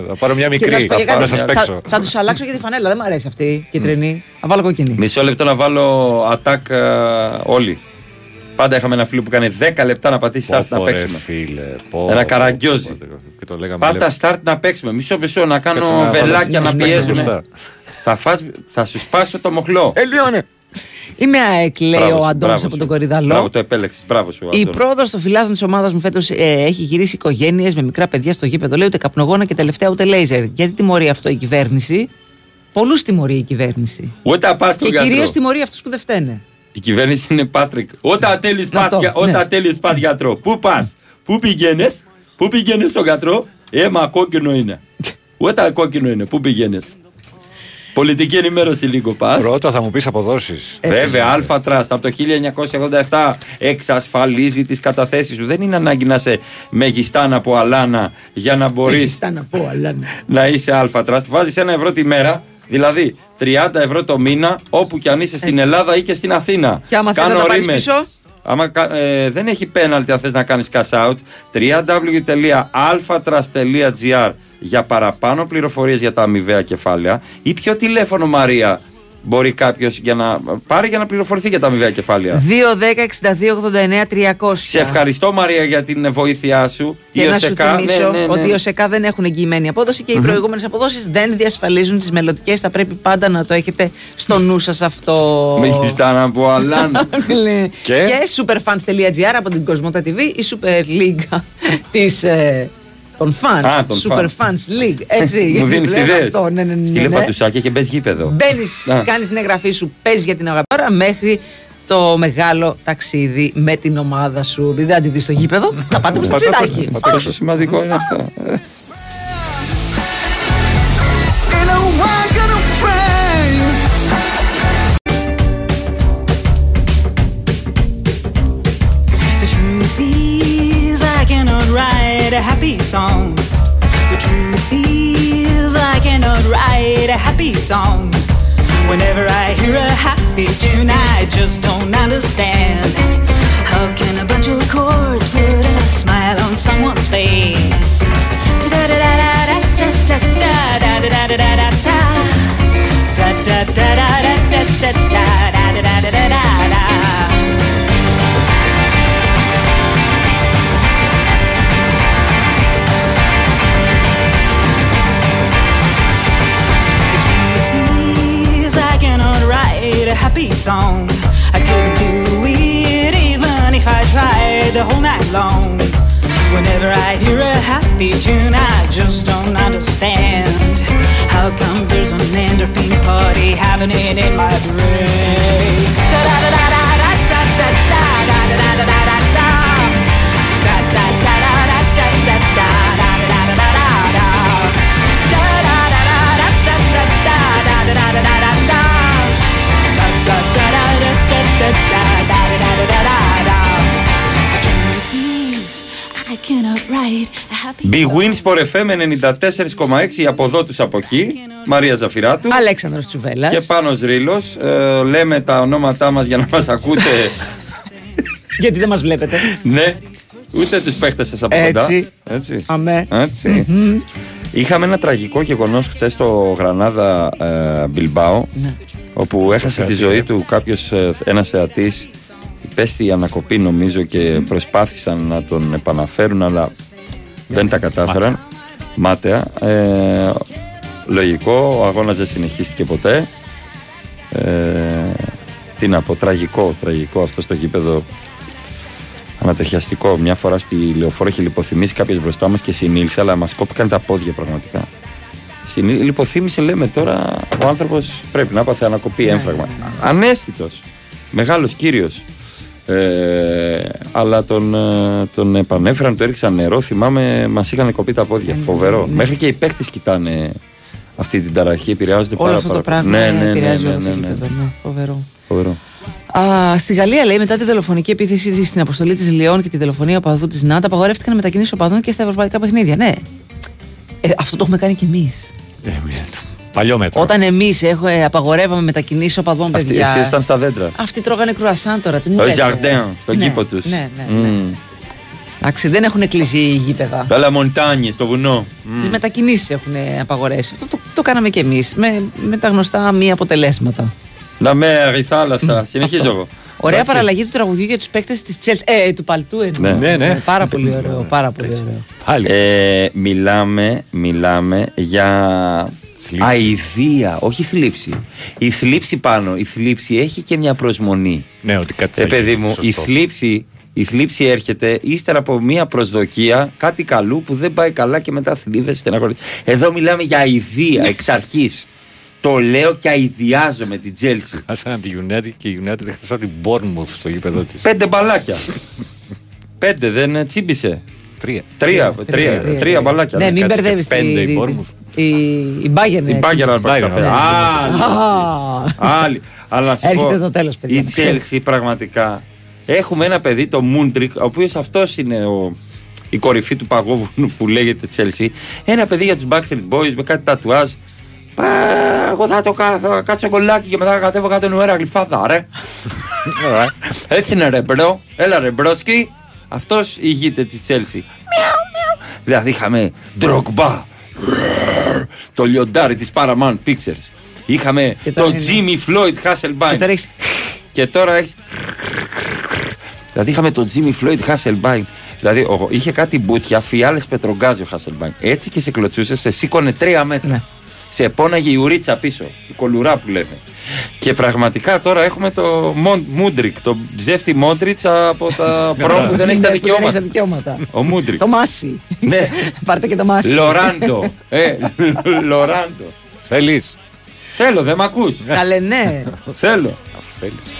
Θα πάρω μια Και θα μικρή. σου πω και Θα κάτι, σας θα- παίξω. Θα τους αλλάξω και τη φανέλα. Δεν μου αρέσει αυτή η κίτρινη. Θα βάλω κόκκινη. Μισό λεπτό να βάλω attack ε, όλοι. Πάντα είχαμε ένα φίλο που κάνει 10 λεπτά να πατήσει start Πω, να πω, ρε, παίξουμε. φίλε, πω, Ένα πω, καραγκιόζι. πω, πω, Και το λέγαμε. Πάτα λέμε. start να παίξουμε. Μισό μισό να Κάτσε κάνω να βάλω βελάκια τους να παίκτες πιέζουν. μπροστά. θα, φας, θα σου σπάσω το μοχλό. Ελιώνε. Είμαι ΑΕΚ, λέει Μπράβο ο σου, Αντώνης μπράβο από σου. τον Κορυδαλό. Μπράβο, το επέλεξες. Μπράβο σου. Η Αντώνη. πρόοδος των φιλάθλων της ομάδας μου φέτος έχει γυρίσει οικογένειες με μικρά παιδιά στο γήπεδο. Λέει ούτε καπνογόνα και τελευταία ούτε λέιζερ. Γιατί τιμωρεί αυτό η κυβέρνηση; Πολλούς τιμωρεί η κυβέρνηση. Όταν πα Και στον γιατρό. κυρίως τιμωρεί αυτούς που δεν φταίνε. Η κυβέρνηση είναι Πάτρικ. Όταν τέλει Αυτό, ναι. όταν τέλεις πας γιατρό, πού πας, πού πηγαίνεις, πού πηγαίνεις στον γιατρό, αίμα κόκκινο είναι. Όταν κόκκινο είναι, πού πηγαίνεις; Πολιτική ενημέρωση λίγο πας. Πρώτα θα μου πεις αποδόσεις. Βέβαια, Αλφα Τραστ από το 1987 εξασφαλίζει τις καταθέσεις σου. Δεν είναι ανάγκη να σε μεγιστάν από αλάνα για να μπορείς Ήταν να πω, αλλά ναι. να είσαι Αλφα Τραστ. Βάζεις ένα ευρώ τη μέρα, δηλαδή 30 ευρώ το μήνα, όπου και αν είσαι στην Έτσι. Ελλάδα ή και στην Αθήνα. Και άμα θες να τα πάρεις ρήμες. πίσω; Άμα, κα- ε, δεν έχει πέναλτι αν θες να κάνεις cash out www.alphatrust.gr για παραπάνω πληροφορίες για τα αμοιβαία κεφάλαια ή ποιο τηλέφωνο Μαρία μπορεί κάποιος για να πάρει για να πληροφορηθεί για τα αμοιβαία κεφάλαια; 2-10-62-89-300. Σε ευχαριστώ Μαρία για την βοήθειά σου Και Η να σου ΟΣΕΚΑ, θυμίσω ναι, ναι, ναι. ότι οι ΟΣΕΚΑ δεν έχουν εγγυημένη απόδοση και οι προηγούμενες αποδόσεις δεν διασφαλίζουν τις μελλοντικές. Θα πρέπει πάντα να το έχετε στο νου σας αυτό. Μεγιστάν από Αλάνα Ναι. Και; και superfans.gr από την Κοσμότα TV, η Super League της, ε, των fans. Α, των Super fans. Fans League. Έτσι. Μου δίνεις Λέω ιδέες αυτό, Ναι, ναι, ναι, Στείλε ναι. πατουσάκια και μπες γήπεδο Μπαίνεις, Α. κάνεις την εγγραφή σου, παίζει για την αγαπάρα μέχρι το μεγάλο ταξίδι με την ομάδα σου. Επειδή δεν τη δει στο γήπεδο, θα πάτε στο τσιτάκι. Πόσο σημαντικό είναι αυτό Whenever I hear a happy tune, I just don't understand. Big Win Sport FM 94,6 από εδώ τους από εκεί. Μαρία Ζαφυράτου. Αλέξανδρος Τσουβέλλας. Και πάνω Ρήλος. Ε, λέμε τα ονόματά μας για να μας ακούτε. Γιατί δεν μας βλέπετε. ναι. Ούτε τους παίχτες σας από κοντά. Έτσι. Έτσι. Αμέ. Έτσι. Είχαμε ένα τραγικό γεγονός χτες στο Γρανάδα ε, Μπιλμπάο Ναι. όπου έχασε θεατή, τη ζωή ε. του κάποιος, ε, ένας θεατής υπέστη ανακοπή νομίζω και προσπάθησαν να τον επαναφέρουν αλλά δεν τα κατάφεραν μάταια ε, λογικό, ο αγώνας δεν συνεχίστηκε ποτέ ε, τι να πω, τραγικό, τραγικό αυτό στο γήπεδο ανατριχιαστικό. Μια φορά στη λεωφόρο είχε λιποθυμήσει κάποιος μπροστά μας και συνήλθε, αλλά μας κόπηκαν τα πόδια πραγματικά. Συνή... Λιποθύμησε, λέμε τώρα, ο άνθρωπος πρέπει να πάθει ανακοπή έμφραγμα. Ανέστητος. Μεγάλος κύριος. Ε, αλλά τον, ε, τον επανέφεραν, του έριξαν νερό. Θυμάμαι, μας είχαν κοπεί τα πόδια. Φοβερό. Μέχρι και οι παίχτε κοιτάνε αυτή την ταραχή, επηρεάζονται Όλο πάρα αυτό το πάρα πράγμα Ναι, ναι, ναι, επηρεάζει ναι, όλο ναι, το ναι. γήπεδο, ναι. Φοβερό. Φοβερό. Α, στη Γαλλία λέει μετά τη δολοφονική επίθεση της στην αποστολή της Λιόν και τη δολοφονία οπαδού της ΝΑΤΑ απαγορεύτηκαν μετακινήσεις οπαδών και στα ευρωπαϊκά παιχνίδια. Ναι. Ε, αυτό το έχουμε κάνει κι εμείς. Ε, Παλιό μέτρο. Όταν εμείς απαγορεύαμε μετακινήσεις οπαδών, Αυτοί, παιδιά. εσείς ήταν στα δέντρα. Αυτοί τρώγανε κρουασάν τώρα. Τι μου Ο λέτε. Ζαρντέν, στον Ναι, κήπο τους. Ναι, ναι. ναι. Εντάξει, δεν έχουν κλείσει οι γήπεδα. Πέλα Μοντάνιες, στο βουνό. Τις μετακινήσεις έχουν απαγορεύσει. Αυτό το, το κάναμε κι εμείς με, με τα γνωστά μη αποτελέσματα. Να μέρη, θάλασσα. Συνεχίζω εγώ. Ωραία Εντάξει. παραλλαγή του τραγουδιού για τους παίκτες της Chelsea. Ε, του Παλτού εννοώ. Ναι. Ναι, ναι. Πάρα πολύ ωραίο. Πάρα πολύ ωραίο. Πάλι. Ε, μιλάμε, μιλάμε για αηδία, όχι θλίψη. Η θλίψη πάνω, η θλίψη έχει και μια προσμονή. Ναι, ότι κάτι θα Ε, παιδί γίνει. μου, η Σωστό. θλίψη, η θλίψη έρχεται ύστερα από μια προσδοκία, κάτι καλού που δεν πάει καλά και μετά θλίβεσαι, στεναχωρείς. Εδώ μιλάμε για αηδία εξ αρχής. Το λέω και αηδιάζομαι την Τζέλσι. Χάσανε τη United και η United χάσανε την Bournemouth στο γήπεδο της. Πέντε μπαλάκια. Πέντε, δεν ε, τσίμπησε. Τρία. Τρία, τρία, τρία, μπαλάκια. Ναι, μην κάτσε και μπερδεύει πέντε η τη. Bournemouth. Η, η Bayern. Η έτσι. Μπάγκερ να πάρει τα Bayern, πέντε. ναι. Άλλη. Α. Άλλη. Αλλά να σου Έρχεται πω, το τέλος, παιδιά, Η το ξέρω. Chelsea πραγματικά. Έχουμε ένα παιδί, το Μούντρικ, ο οποίος αυτός είναι ο, η κορυφή του παγόβουνου που λέγεται Chelsea. Ένα παιδί για τους Backstreet Boys με κάτι τατουάζ. Πα, εγώ θα το κάνω, θα κάτσω κολλάκι και μετά θα κατέβω κάτω νουέρα γλυφάδα, ρε. Έτσι είναι ρε μπρο, έλα ρε μπρόσκι. Αυτός ηγείται της Chelsea. Δηλαδή είχαμε Drogba, το λιοντάρι της Paramount Pictures. Είχαμε Και τώρα το είναι- Jimmy Floyd Hasselbein. Και τώρα έχεις- Και τώρα έχει. Δηλαδή είχαμε τον Jimmy Floyd Hasselbein. Δηλαδή ο- είχε κάτι μπουτια, φιάλε πετρογκάζι ο Hasselbein. Έτσι και σε κλωτσούσε, σε σήκωνε τρία μέτρα. Ναι. Σε πόναγε η ουρίτσα πίσω, η κολουρά που λέμε. Και πραγματικά τώρα έχουμε το Μούντρικ, το ψεύτη Μόντριτς από τα προ που δεν έχει τα Ναι, που δεν έχει τα δικαιώματα. δικαιώματα. Ο Μούντρικ. Το Μάση. Ναι. Πάρτε και το Μάση. Λοράντο. Ε, Λοράντο. Θέλεις. Θέλω, δεν μ' ακούς. Καλέ, ναι. Θέλω. Θέλεις.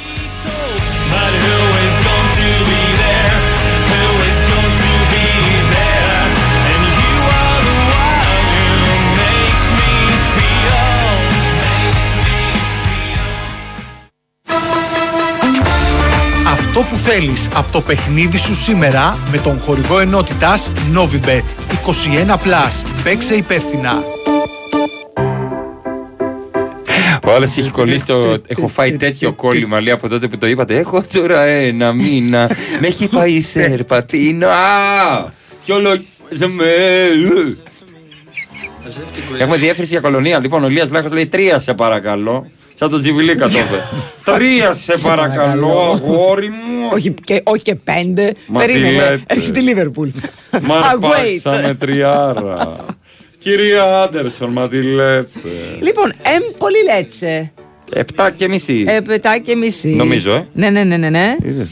Αυτό που θέλεις από το παιχνίδι σου σήμερα με τον χορηγό ενότητας Novibet 21+. Παίξε υπεύθυνα. Ο άλλο έχει κολλήσει το. Έχω φάει τέτοιο κόλλημα λέει από τότε που το είπατε. Έχω τώρα ένα μήνα. Με έχει πάει σε ερπατίνο. Α! Κι όλο. Ζεμέ. Έχουμε διεύθυνση για κολονία. Λοιπόν, ο Λίας Βλάχος λέει τρία σε παρακαλώ. Σαν τον Τζιβιλίκα το είπε. Τρία σε παρακαλώ, αγόρι μου. όχι, και, όχι και πέντε. Μα τι Περίμενε. λέτε. Έχει τη Λίβερπουλ. Μα Ah, wait. πάσαμε τριάρα. Κυρία Άντερσον, μα τι λέτε. Λοιπόν, Έμπολη Λέτσε. Επτά και μισή. Επτά και μισή. Νομίζω, ε. Ναι, ναι, ναι, ναι. ναι. Είδες.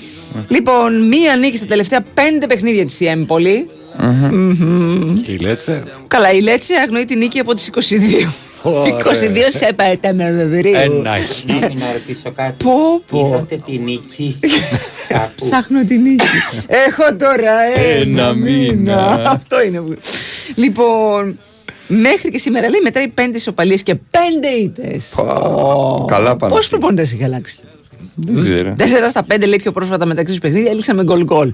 Λοιπόν, μία νίκη στα τελευταία πέντε παιχνίδια της Έμπολη. Και η Λέτσε. Καλά, η Λέτσε αγνοεί τη νίκη από τις 22. 22 σε πέτα με βεβαιρίου. Ένα χ. Να ρωτήσω κάτι. Πω, πω. Είδατε τη νίκη κάπου; Ψάχνω τη νίκη. Έχω τώρα ένα Ένα μήνα. μήνα. Αυτό είναι. που- Λοιπόν, μέχρι και σήμερα λέει μετράει πέντε ισοπαλίες και πέντε ήττες. Καλά πάνε. Πόσους προπονητές έχει αλλάξει; Δεν ξέρω. Τέσσερα στα πέντε λέει πιο πρόσφατα μεταξύ τους παιχνίδια έληξαν με γκολ γκολ.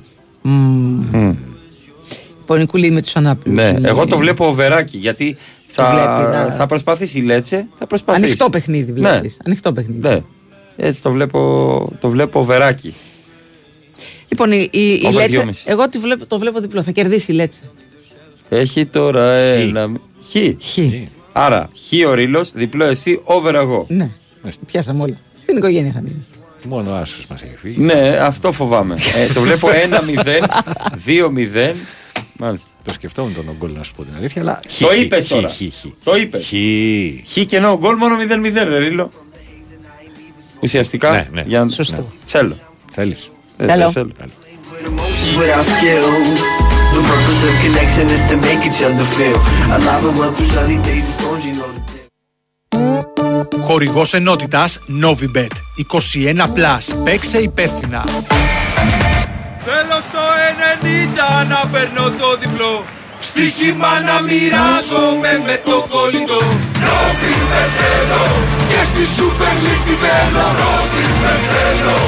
Μμ. Πονικούλη με του ανάπηρου. Ναι, εγώ το βλέπω οβεράκι γιατί θα, βλέπει, ναι. θα προσπαθήσει η Λέτσε. Θα προσπαθήσει. Ανοιχτό παιχνίδι βλέπεις. Ανοιχτό παιχνίδι. Ναι. Έτσι το βλέπω, το βλέπω οβεράκι. Λοιπόν, η, η, η Over Λέτσε, 2,5. εγώ τη βλέπω, το βλέπω διπλό. Θα κερδίσει η Λέτσε. Έχει τώρα ένα. Χ. Χ. Άρα, χ ο Ρήλο, διπλό εσύ, over εγώ. Ναι, πιάσαμε όλα. Στην οικογένεια θα μείνει. Μόνο άσος μας έχει φύγει. Ναι, αυτό φοβάμαι. ε, το βλέπω 1-0, 2-0. Μάλιστα. Το σκεφτόμουν τον γκολ να σου πω την αλήθεια, αλλά. Το χ, είπες χ, τώρα. χ, χ. Το είπες. Χ. Χ και ενώ γκολ μόνο 0-0, ρε Ρήλο. Ουσιαστικά. Ναι, ναι. Για... Σωστό. Ναι. Θέλω. Θέλεις. Ε, Θέλω. θέλω. without skill. The purpose of connection is to make each other feel alive and well through sunny days and storms. You know the Χορηγός ενότητας Novibet 21 Plus. Παίξε υπεύθυνα. Θέλω στο 90 να παίρνω το διπλό Στοίχημα να μοιράζομαι με το κολλητό Νόβι με θέλω Και στη Super League τη θέλω Νόβι με θέλω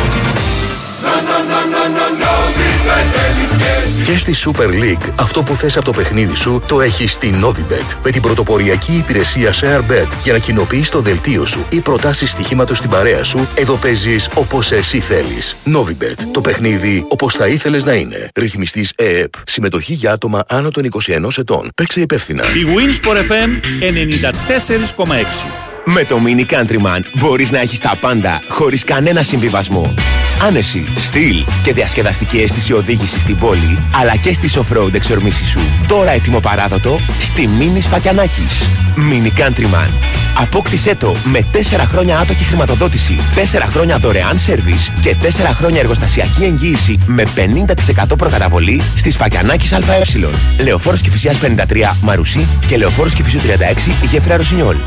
Να να να να να Νόβι με θέλεις και εσύ Και στη Super League, αυτό που θες από το παιχνίδι σου το έχεις στη Novibet με την πρωτοποριακή υπηρεσία ShareBet για να κοινοποιείς το δελτίο σου ή προτάσεις στοιχήματος στην παρέα σου. Εδώ παίζεις όπως εσύ θέλεις. Novibet. Το παιχνίδι όπως θα ήθελες να είναι. Ρυθμιστής ΕΕΠ. Συμμετοχή για άτομα άνω των 21 ετών. Παίξε υπεύθυνα. Η Winsport FM 94,6. Με το Mini Countryman μπορείς να έχεις τα πάντα χωρίς κανένα συμβιβασμό. Άνεση, στυλ και διασκεδαστική αίσθηση οδήγησης στην πόλη, αλλά και στις off-road εξορμήσεις σου. Τώρα έτοιμο παράδοτο στη Mini Σφακιανάκης. Mini Countryman. Απόκτησέ το με 4 χρόνια άτοκη χρηματοδότηση, 4 χρόνια δωρεάν σερβις και 4 χρόνια εργοστασιακή εγγύηση με 50% προκαταβολή στη Σφακιανάκης ΑΕ. Λεωφόρος Κηφισιάς 53 Μαρουσί και Λεωφόρος Κηφισιού 36 Γέφυρα Ρωσινιόλ.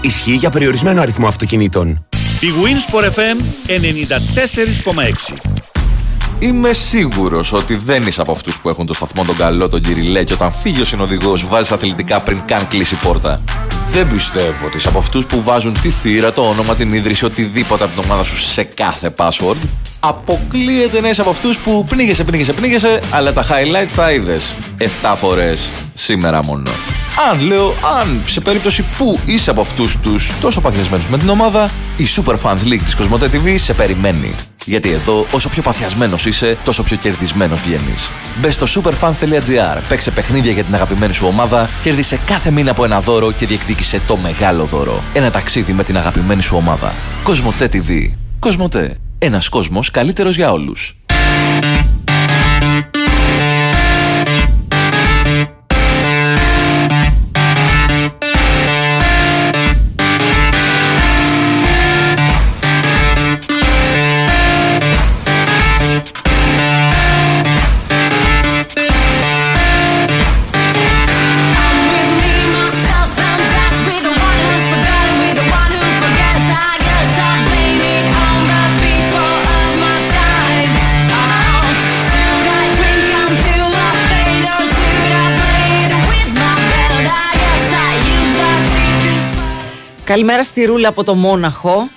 Ισχύει για περιορισμένο αριθμό αυτοκινήτων. Η Winsport FM 94,6. Είμαι σίγουρος ότι δεν είσαι από αυτούς που έχουν το σταθμό τον καλό τον Κυριλέ και όταν φύγει ο συνοδηγός βάζεις αθλητικά πριν καν κλείσει η πόρτα. Δεν πιστεύω ότι είσαι από αυτούς που βάζουν τη θύρα, το όνομα, την ίδρυση, οτιδήποτε από την ομάδα σου σε κάθε password. Αποκλείεται να είσαι από αυτούς που πνίγεσαι, πνίγεσαι, πνίγεσαι, αλλά τα highlights τα είδες 7 φορές σήμερα μόνο. Αν λέω, αν σε περίπτωση που είσαι από αυτούς τους τόσο παθιασμένους με την ομάδα, η Super Fans League της Κοσμοτέ TV σε περιμένει. Γιατί εδώ, όσο πιο παθιασμένος είσαι, τόσο πιο κερδισμένος βγαίνεις. Μπες στο superfans.gr, παίξε παιχνίδια για την αγαπημένη σου ομάδα, κέρδισε κάθε μήνα από ένα δώρο και διεκδίκησε το μεγάλο δώρο. Ένα ταξίδι με την αγαπημένη σου ομάδα. Κοσμοτέ TV. Κοσμοτέ. Ένας κόσμος καλύτερος για όλους. Καλημέρα στη Ρούλα από το Μόναχο.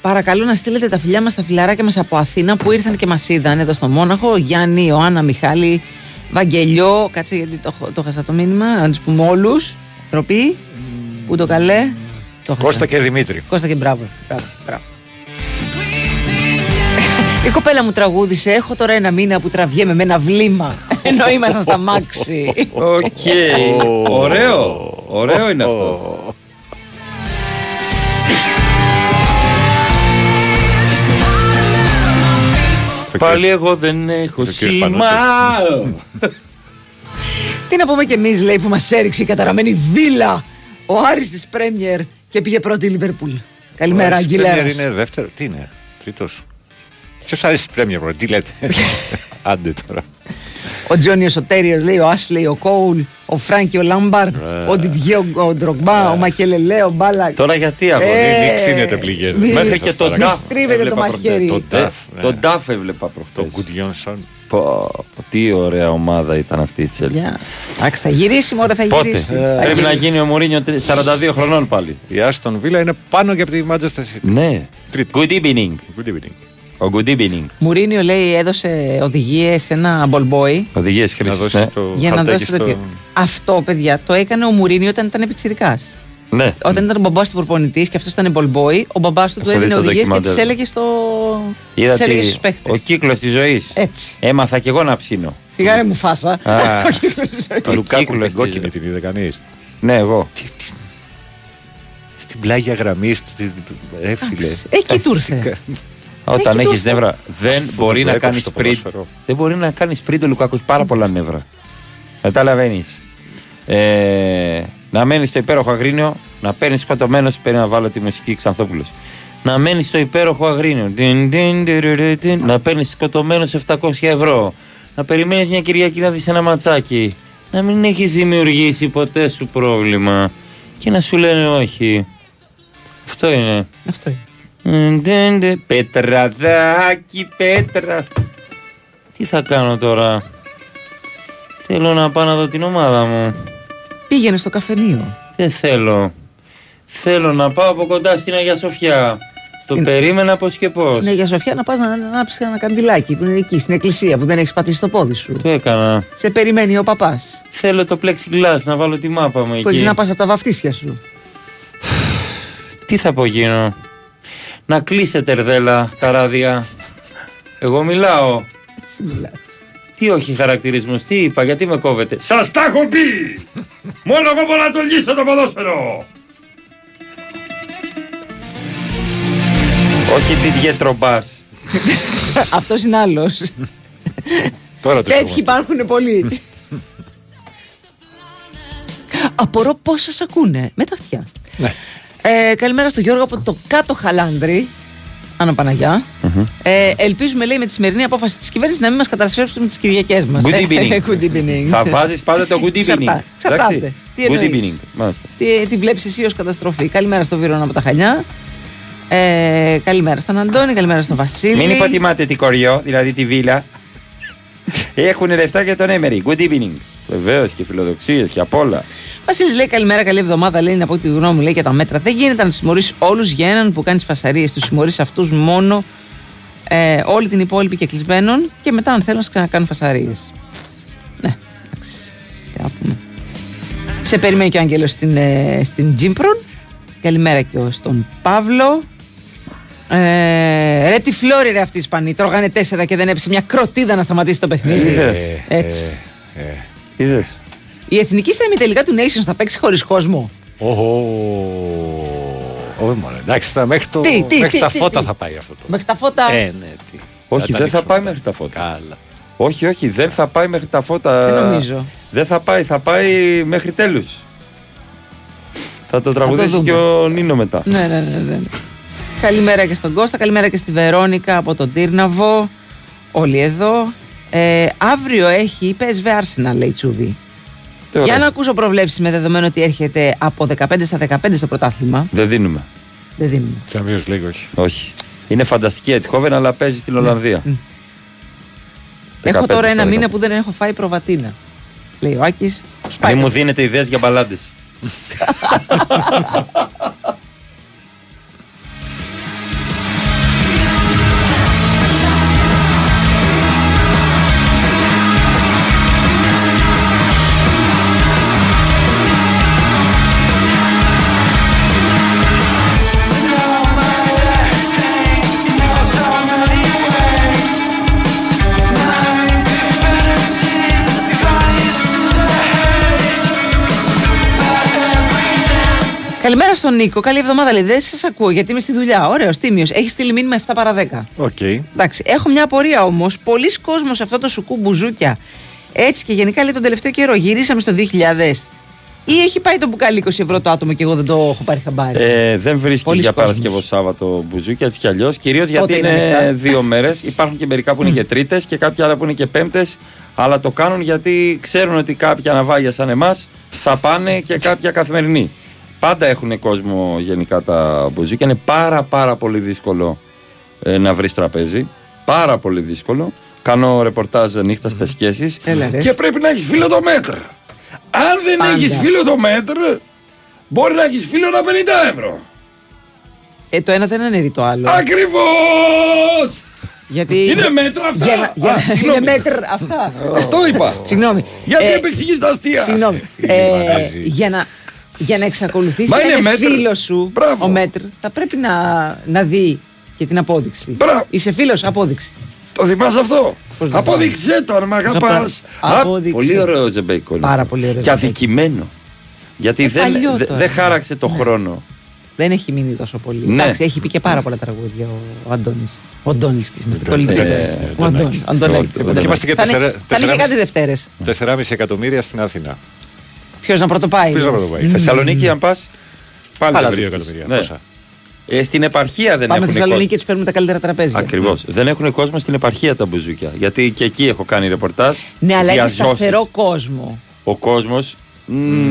Παρακαλώ να στείλετε τα φιλιά μας στα φιλαράκια μας από Αθήνα που ήρθαν και μας είδαν εδώ στο Μόναχο. Γιάννη, Ιωάννα, Μιχάλη, Βαγγελιό. Κάτσε γιατί το, έχω- το χάσα το μήνυμα. Να τους πούμε όλους. Ντροπή. Πού το καλέ. Το χάσα. Κώστα και Δημήτρη. Κώστα και μπράβο. μπράβο, μπράβο. Η κοπέλα μου τραγούδισε. Έχω τώρα ένα μήνα που τραβιέμαι με ένα βλήμα. Ενώ ήμασταν στα μάξι. Οκ. Ωραίο. Ωραίο είναι αυτό. Πάλι εγώ δεν έχω Ο κύριος σήμα. Τι να πούμε κι εμείς, λέει, που μας έριξε η καταραμένη βίλα ο Άρης της Πρέμιερ και πήγε πρώτη η Λιβερπούλ. Καλημέρα, Ο Αγγιλέρας. Πρέμιερ είναι δεύτερο. Τι είναι, τρίτος; Ποιος άρεσε της Πρέμιερ, bro, τι λέτε. Άντε τώρα. Ο Τζόνι ο Σωτέριος λέει, ο Άσλεϊ, ο Κόουλ, ο Φράνκι ο Λάμπαρ, ο Ντιτιέ ο- ο Ντρογκμπά, ο Μακελελέ, ο Μπάλακ. Τώρα γιατί αγόρι, Ε, Μην ξύνετε πληγές. μη- Μέχρι και τον Μη Νταφ. στρίβετε το έβλεπα μαχαίρι. προχτές. Τον Ε, Νταφ, ναι. Τον Νταφ έβλεπα προχτές. Τον Γκουτ Γιόνσον. Πω, τι ωραία ομάδα ήταν αυτή η Τσέλσι. Γεια. Εντάξει, θα γυρίσει, μωρέ, θα Πότε; γυρίσει. Θα Πρέπει να γυρίσει. γίνει ο Μουρίνιο 42 χρονών πάλι. Η Άστον Βίλα είναι πάνω και από τη Manchester City. Ναι. Τρίτη. Good evening. Good evening. Ο good evening. Μουρίνιο λέει έδωσε οδηγίε σε ένα μπολμπόι. Οδηγίε χρήση. Ναι. Για να δώσει τέτοιο. Αυτό, παιδιά, το έκανε ο Μουρίνιο όταν ήταν επιτσυρικά. ναι. Όταν ήταν ο μπαμπά του προπονητή και αυτό ήταν μπολμπόι, ο μπαμπά του του Έχω δει έδινε το οδηγίε και τι ντοκιμαντέρ. έλεγε, στο... Είδα τις έλεγε ότι στου παίχτε. ο κύκλο τη ζωή. Έτσι. Έμαθα κι εγώ να ψήνω. Σιγά ρε μου φάσα. Α, Το Λουκάκου κύκλος την της κόκκινη ζωής. την είδε κανεί. Ναι, εγώ. Στην πλάγια γραμμή, στη- ρε φίλε. Εκεί του ήρθε. Όταν Έχει έχεις το- νεύρα, δεν Αυτό μπορεί δεν να το κάνεις έκοψε το σπριντ. ποδόσφαιρο. Δεν μπορεί να κάνεις σπριντ ο Λουκάκος. Έχει πάρα πολλά νεύρα. Καταλαβαίνεις. Ε, να μένεις στο υπέροχο αγρίνιο, να παίρνεις σκοτωμένος. Παίρνει να βάλω τη μουσική Ξανθόπουλος. Να μένεις στο υπέροχο αγρίνιο. Τιν, τιν, τιρουρου, τιν. Να παίρνεις σκοτωμένος 700 ευρώ. Να περιμένεις μια Κυριακή να δεις ένα ματσάκι. Να μην έχεις δημιουργήσει ποτέ σου πρόβλημα. Και να σου λένε όχι. Αυτό είναι. Αυτό είναι. Ντεν, ντεν, ντεν. Πετραδάκι, πέτρα. Τι θα κάνω τώρα; Θέλω να πάω να δω την ομάδα μου. Πήγαινε στο καφενείο. Δεν θέλω; Θέλω να πάω από κοντά στην Αγία Σοφιά. Το Στην- περίμενα πώ και πώ. Στην Αγία Σοφιά να πας να ανάψεις ένα καντιλάκι που είναι εκεί, στην εκκλησία που δεν έχεις πατήσει το πόδι σου. Το έκανα. Σε περιμένει ο παπάς. Θέλω το plexiglass να βάλω τη μάπα μου Που έχεις εκεί. να πας από τα βαφτίσια σου. Τι θα απογίνω. Να κλείσετε ρδέλα τα ράδια. Εγώ μιλάω. Τι όχι χαρακτηρισμούς, τι είπα, γιατί με κόβετε; Σας τα έχω πει! Μόνο εγώ μπορώ να το λύσω το ποδόσφαιρο! Όχι τι διετρομπάς. Αυτός είναι άλλος. Τώρα το Τέτοιοι υπάρχουν πολλοί. Απορώ πώ σα ακούνε. Με τα αυτιά. Ναι. Ε, καλημέρα στο Γιώργο από το κάτω Χαλάνδρι. Άνω Παναγιά. Ε, ελπίζουμε, λέει, με τη σημερινή απόφαση της κυβέρνησης να μην μας καταστρέψουν τις Κυριακές μας. Good evening. Good evening. Θα βάζεις πάντα το good evening. Ξαρτά- Ξαρτάται. Εντάξει. Τι Good εννοείς; evening. Μάλιστα. Τι, τι βλέπεις εσύ ως καταστροφή; Καλημέρα στο Βίρονα από τα Χανιά. Ε, καλημέρα στον Αντώνη, καλημέρα στον Βασίλη. Μην υποτιμάτε την κοριό, δηλαδή τη βίλα. Έχουν λεφτά για τον Έμερι. Good evening. Βεβαίως και φιλοδοξίες και απ' όλα. Βασίλης λέει καλημέρα, καλή εβδομάδα. Λέει να πω τη γνώμη μου λέει για τα μέτρα. Δεν γίνεται να τους συμμορήσει όλους για έναν που κάνεις τι φασαρίες. Τους συμμορήσει αυτούς μόνο ε, όλη την υπόλοιπη και κλεισμένων και μετά αν θέλουν να ξανακάνουν φασαρίες. Ναι, εντάξει. Τι να πούμε. Σε περιμένει και ο Άγγελος στην, ε, στην Τζίμπρον. Καλημέρα και ο- στον Παύλο. Ε, ρε τη φλόρη ρε αυτή η Ισπανή. Τρώγανε τέσσερα και δεν έπεσε μια κροτίδα να σταματήσει το παιχνίδι. Είδες. Έτσι. Είδες. Η εθνική στα ημιτελικά του Nations θα παίξει χωρίς κόσμο. Όχι μόνο. Εντάξει, θα- μέχρι, το, Τι, τι, μέχρι τι, τα τι, φώτα τι. θα πάει αυτό. το- Μέχρι τα φώτα. Ε, ναι, τι. Όχι, τα δεν θα ανοίξουμε πάει μετά. μέχρι τα φώτα. Καλά. Όχι, όχι, δεν θα πάει μέχρι τα φώτα. Δεν νομίζω. Δεν θα πάει, θα πάει μέχρι τέλους. Θα το τραγουδήσει δούμε. και ο Νίνο μετά. ναι, ναι, ναι, ναι. Καλημέρα και στον Κώστα, καλημέρα και στη Βερόνικα από τον Τύρναβο. Όλοι εδώ. Ε, αύριο έχει PSV Arsenal, λέει Τσούβι. Τι ωραία. Για να ακούσω προβλέψεις με δεδομένο ότι έρχεται από 15 στα 15 στο πρωτάθλημα. Δεν δίνουμε. Δεν δίνουμε. Champions League, όχι. Όχι. Είναι φανταστική η Ετχόβεν, αλλά παίζει στην Ολλανδία. Ναι. Έχω 15 τώρα ένα στα μήνα 15. που δεν έχω φάει προβατίνα. Λέει ο Άκης. Μην μου δίνετε ιδέες για μπαλάντες. Καλημέρα στον Νίκο. Καλή εβδομάδα. Λέει δεν σας ακούω γιατί είμαι στη δουλειά. Ωραίος, τίμιος. Έχεις στείλει μήνυμα 7 παρα 10. Οκ. Εντάξει, έχω μια απορία όμως. Πολλοί κόσμοι σε αυτό το σουκού μπουζούκια. Έτσι και γενικά λέει τον τελευταίο καιρό. Γυρίσαμε στο 2000. Ή έχει πάει το μπουκάλι 20 ευρώ το άτομο και εγώ δεν το έχω πάρει χαμπάρι; Ε, δεν βρίσκει Πολλοί για κόσμος. Παρασκευό Σάββατο μπουζούκι, έτσι κι αλλιώς. Κυρίως γιατί Πότε είναι είναι ανοιχτά; δύο μέρες. Υπάρχουν και μερικά που είναι και τρίτες και κάποια άλλα που είναι και πέμπτες. Αλλά το κάνουν γιατί ξέρουν ότι κάποια ναυάγια σαν εμάς θα πάνε και κάποια καθημερινή. Πάντα έχουν κόσμο γενικά τα μπουζούκια. Είναι πάρα πάρα πολύ δύσκολο ε, να βρεις τραπέζι. Πάρα πολύ δύσκολο. Κάνω ρεπορτάζ νύχτας στις σχέσεις. Έλα, ρε. Και πρέπει να έχεις φίλο το μέτρο. Αν δεν Πάντα. έχεις φίλο το μέτρο, μπορεί να έχεις φίλο ένα 50 ευρώ. Ε, το ένα δεν αναιρεί το άλλο. Ακριβώς! Γιατί... Είναι μέτρα αυτά. Για να- για Α, να- συγγνώμη. Είναι μέτρα αυτά. Αυτό είπα. Συγγνώμη. Γιατί Ε, επεξηγείς τα αστεία; Συγγνώμη. Ε, για να, για να εξακολουθήσει Μα να είναι είναι μέτρ. φίλος σου ο μέτρ, θα πρέπει να, να δει και την απόδειξη. Είσαι φίλος, απόδειξη. Το θυμάσαι αυτό; Πώς δεν Απόδειξε το αν με αγαπάς. Αγαπάς. Απόδειξε. Πολύ ωραίο τζεμπέικο. είναι Πάρα αυτό. πολύ ωραίο Και τζεμπέικο. αδικημένο. Γιατί Ε, δεν, παλιό δε- τώρα. δεν χάραξε το χρόνο. Δεν έχει μείνει τόσο πολύ. Ναι. Εντάξει, έχει πει και πάρα πολλά τραγούδια ο Αντώνης. Ο Αντώνης και είμαστε Ε, κολλητοί. ε, Ο Αντώνης. Αντωνάκης. Και είμαστε και Θα είναι- τεσσερα- Θα είναι και τεσσεράμισι- κάτι Δευτέρες. 4,5 εκατομμύρια στην Αθήνα. Ποιος να πρωτοπάει; Ποιος να λες. πρωτοπάει; Μμμ. Θεσσαλονίκη, αν πας. Πάλι Πάλι θα δύο βρίσκεις. εκατομμύρια. Ναι. Πόσα. Ε, στην επαρχία δεν Πάμε στη έχουν Θεσσαλονίκη κόσμο. και τους παίρνουμε τα καλύτερα τραπέζια. Ακριβώς. Δεν έχουν κόσμο στην επαρχία τα μπουζούκια. Γιατί και εκεί έχω κάνει ρεπορτάζ. Ναι, αλλά έχει Διαζώσεις. σταθερό κόσμο. Ο κόσμος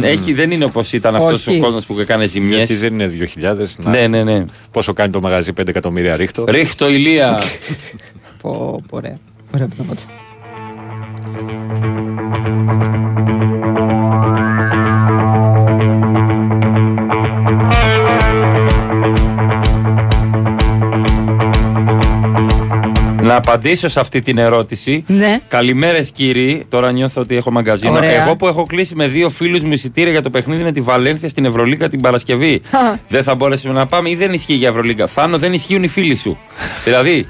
έχει, δεν είναι όπως ήταν αυτός Όχι. ο κόσμος που έκανε ζημιές. Γιατί δεν είναι 2.000. να- Ναι, ναι, ναι. Πόσο κάνει το μαγαζί 5 εκατομμύρια ρίχτο. Ρίχτω ηλία. Πω, πω, ωραία. Ωραία πράγματα. Να απαντήσω σε αυτή την ερώτηση. Ναι. Καλημέρες κύριοι. Τώρα νιώθω ότι έχω μαγκαζίνο. Ωραία. Εγώ που έχω κλείσει με δύο φίλους μου εισιτήρια για το παιχνίδι με τη Βαλένθια στην Ευρωλίγκα την Παρασκευή. δεν θα μπορέσουμε να πάμε ή δεν ισχύει για Ευρωλίγκα. Θάνο δεν ισχύουν οι φίλοι σου. δηλαδή,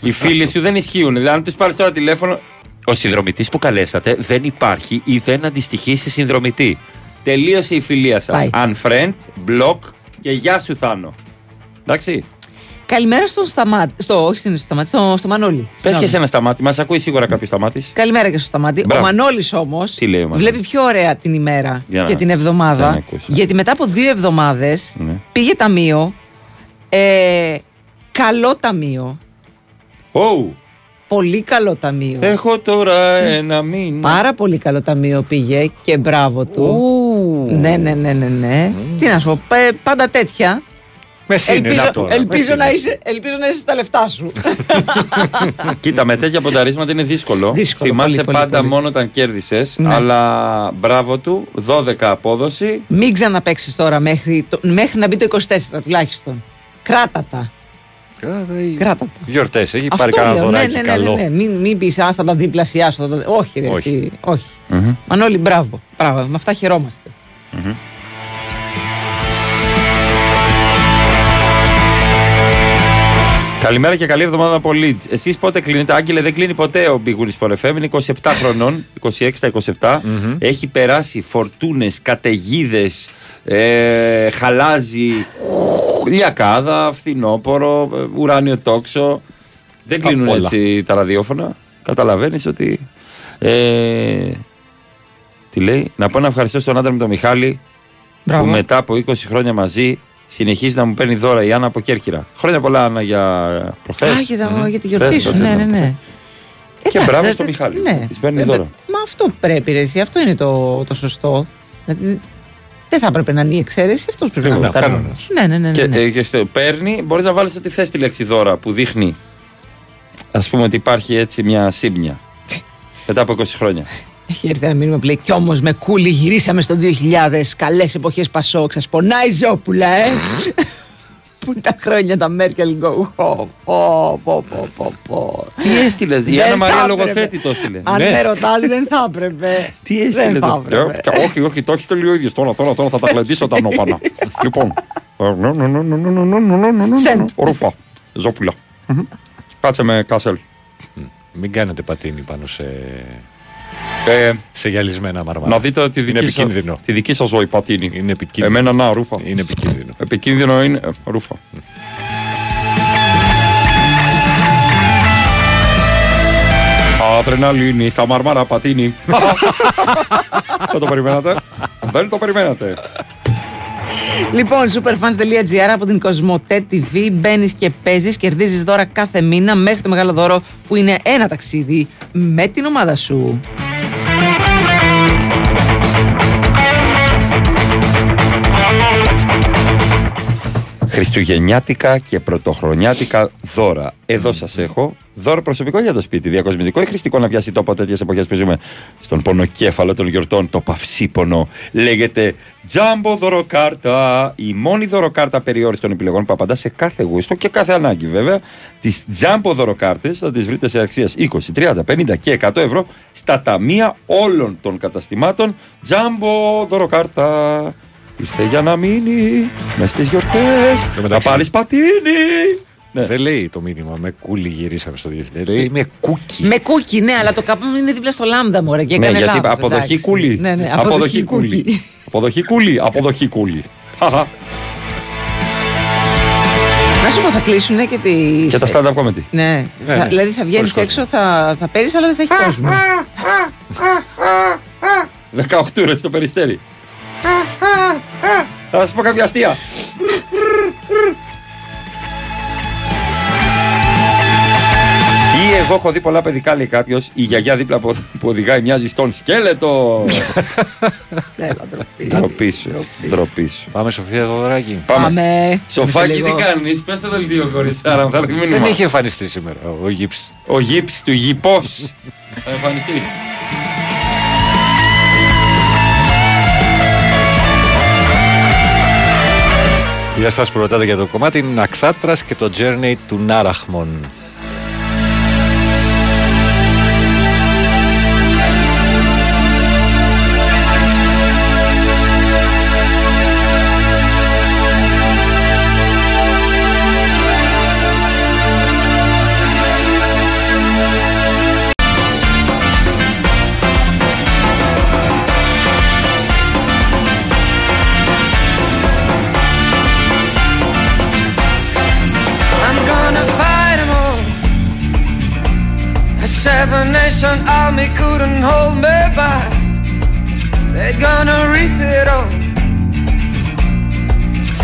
οι φίλοι σου δεν ισχύουν. Δηλαδή, αν τους πάρεις τώρα τηλέφωνο. Ο συνδρομητής που καλέσατε δεν υπάρχει ή δεν αντιστοιχεί σε συνδρομητή. Τελείωσε η φιλία σας. Πάει. Unfriend, block και γεια σου Θάνο. Εντάξει. Καλημέρα στον Σταμάτη. Στο, όχι στην- στο Σταμάτη, στο, στο Μανώλη. Πες Συγγνώμη. και σε ένα σταμάτη. Μας ακούει σίγουρα κάποιος σταμάτης. Καλημέρα και στο Σταμάτη. Μπράβο. Ο Μανώλης όμως Τι λέει ο Μανώλης; βλέπει πιο ωραία την ημέρα Για να- και την για να εβδομάδα. ακούσω. Γιατί μετά από δύο εβδομάδες Ναι. πήγε ταμείο. Ε, καλό ταμείο. Oh. Πολύ καλό ταμείο. Έχω τώρα ένα μήνα. Πάρα πολύ καλό ταμείο πήγε και μπράβο του. Ναι, ναι, ναι, ναι, ναι. Τι να σου πω, πα- πάντα τέτοια. Με σύνεση ελπίζω, τώρα, ελπίζω, με να σύνεση. είσαι, ελπίζω να είσαι στα λεφτά σου. Κοίτα, με τέτοια πονταρίσματα είναι δύσκολο. Δύσκολο, Θυμάσαι πολύ, πολύ, πάντα πολύ. μόνο όταν κέρδισες. Ναι. Αλλά μπράβο του, 12 απόδοση. Μην ξαναπέξει τώρα μέχρι, το, μέχρι να μπει το 24 τουλάχιστον. Κράτα τα. Κράτα τα. Γιορτές, έχει Αυτό πάρει κανένα λέω, ναι, δωράκι ναι, ναι, καλό. ναι, ναι. Μην, μην πεις, α, θα τα διπλασιάσω. θα τα- Όχι, ρε, Όχι. εσύ, όχι. Μανώλη, μπράβο. μπράβο. Με αυτά χαιρόμαστε. Καλημέρα και καλή εβδομάδα από Leeds. Εσείς πότε κλείνετε, Άγγελε, δεν κλείνει ποτέ ο Big Wins for FM. Είναι 27 χρονών, 26 στα 27. Έχει περάσει φορτούνες, καταιγίδες, ε, χαλάζει, λιακάδα, φθινόπορο, ε, ουράνιο τόξο. Δεν Απ' κλείνουν όλα. έτσι τα ραδιόφωνα. Καταλαβαίνεις ότι. Ε, τι λέει, να πω να ευχαριστώ στον άντρα μου τον Μιχάλη Μπράβο. που μετά από 20 χρόνια μαζί συνεχίζει να μου παίρνει δώρα η Άννα από Κέρκυρα. Χρόνια πολλά Άννα για προχθές. Α, για, τα- για τη γιορτή σου. Ναι, ναι, ναι. Και Εντάξει, μπράβο δε- στο Μιχάλη. Ναι. Της παίρνει Ε, δώρα. Μα αυτό πρέπει, ρε, εσύ. Αυτό είναι το, το σωστό. Δηλαδή, δεν θα έπρεπε να είναι η εξαίρεση, αυτός πρέπει να είναι ο Κανόνας. κανόνας. Ναι, ναι, ναι. ναι, Και, ναι. ε, και στο- παίρνει, μπορείς να βάλεις ό,τι θες τη λέξη δώρα που δείχνει. Α πούμε ότι υπάρχει έτσι μια σύμπνια. μετά από 20 χρόνια. Έχει έρθει ένα μήνυμα που λέει Κι όμω με κούλι γυρίσαμε στο 2000. Καλέ εποχέ πασό, Σα πονάει Ζόπουλα, ε! Πού τα χρόνια τα Μέρκελ go. Τι έστειλε, η Άννα Μαρία λογοθέτη το έστειλε. Αν με ρωτά, δεν θα έπρεπε. Τι έστειλε, Όχι, όχι, το έχει το ίδιο. Τώρα, τώρα, τώρα θα τα γλεντήσω τα νόπανα. Λοιπόν. Ρούφα. Ζόπουλα. Κάτσε με κάσελ. Μην κάνετε πατίνι πάνω σε ε, σε γυαλισμένα μαρμάρα. να δείτε τη είναι δική, σας, επικίνδυνο. τη δική σας ζωή πατίνη. Είναι επικίνδυνο. Εμένα να, ρούφα. Είναι επικίνδυνο. Επικίνδυνο είναι ε, ρούφα. Αδρεναλίνη στα μαρμάρα πατίνι. Δεν το περιμένατε; Δεν το περιμένατε. Λοιπόν, superfans.gr από την Κοσμοτέ TV μπαίνεις και παίζεις, κερδίζεις δώρα κάθε μήνα μέχρι το μεγάλο δώρο που είναι ένα ταξίδι με την ομάδα σου. Thank you. Χριστουγεννιάτικα και πρωτοχρονιάτικα δώρα. Εδώ σας έχω δώρο προσωπικό για το σπίτι. Διακοσμητικό ή χρηστικό να πιάσει τόπο τέτοιες εποχές που ζούμε στον πονοκέφαλο των γιορτών. Το παυσίπονο λέγεται Jumbo δωροκάρτα. Η μόνη δωροκάρτα περιόριση των επιλογών που απαντά σε κάθε γούστο και κάθε ανάγκη βέβαια. Τις Jumbo δωροκάρτε θα τις βρείτε σε αξίας 20, 30, 50 και 100 ευρώ στα ταμεία όλων των καταστημάτων. Jumbo δωροκάρτα. Ήρθε για να μείνει μες στις γιορτές. Να μεταξύ- πάρεις πατίνι. Ναι. Δεν λέει το μήνυμα με κούλι γυρίσαμε στο 2000. Λέει με κούκι. Με κούκι, ναι, αλλά το καπού είναι δίπλα στο λάμδα μου, ρε, και Ναι, έκανε γιατί λάθος, αποδοχή εντάξει. κούλι. Ναι, ναι, αποδοχή κούλι. Αποδοχή κούλι. Αποδοχή κούλι. Χαχα. Να σου πω, θα κλείσουν και τη. Και τα stand-up comedy. Ναι, Ναι, θα- ναι. δηλαδή θα βγαίνεις Χωρίς κόσμο. έξω, θα, θα παίρνεις, αλλά δεν θα έχεις κόσμο. 18 ώρες στο περιστέρι. Θα σας πω κάποια αστεία. Ή εγώ έχω δει πολλά παιδικά, λέει κάποιος. Η γιαγιά δίπλα από, που οδηγάει μοιάζει στον σκέλετο. Ντροπή σου. Ντροπή σου. Πάμε Σοφία Δωδωράκη. Πάμε. Σοφάκι, Λίγο. τι κάνεις, πες το δελτίο κοριτσάρα μου, θα έρθει μήνυμα. Δεν είχε εμφανιστεί σήμερα ο Γύψ. Ο γύψ του γυπό. θα εμφανιστεί. Για σας που ρωτάτε για το κομμάτι Ναξάτρας και το Journey του Νάραχμον. Nation army couldn't hold me back. They're gonna reap it all.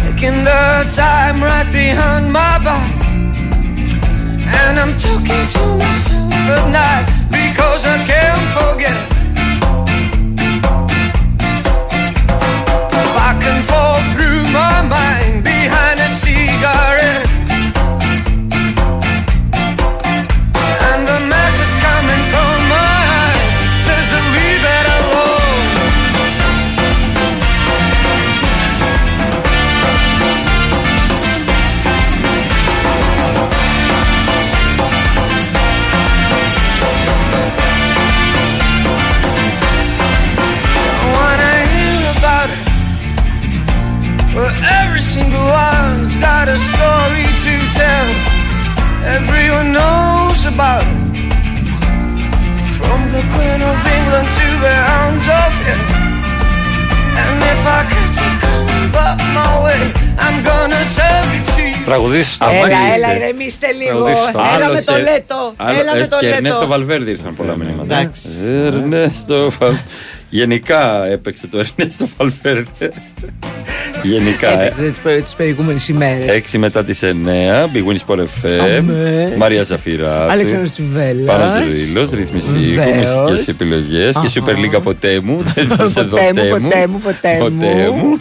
Taking the time right behind my back. And I'm talking to myself at night because I can't forget. Back and forth through my mind Everyone knows about it. From the Queen of England to the Hounds of Hell. And if I could take coming back my way, I'm gonna serve it to you. Τραγουδείς Έλα, έλα, ηρεμήστε λίγο. Έλα με το λέτο. Έλα με το Και Ερνέστο λέτο. Βαλβέρδη ήρθαν πολλά μηνύματα. Εντάξει. Ερνέστο Βαλ- Γενικά έπαιξε το Ερνέστο Βαλβέρδη. Γενικά. ε. Τις προηγούμενε ημέρες. 6 μετά τις 9, Big Win Sport FM, Αμέ. Μαρία Ζαφυρά. Αλέξανδρος Τσουβέλλας. Παναζηλίλος, ρυθμιστή ήχου, Βεβαίως. μουσικές επιλογές και Αχα. Super League ποτέ μου. Δεν θα σε δω Ποτέ μου, ποτέ μου. ποτέ μου, ποτέ Ποτέ μου. μου.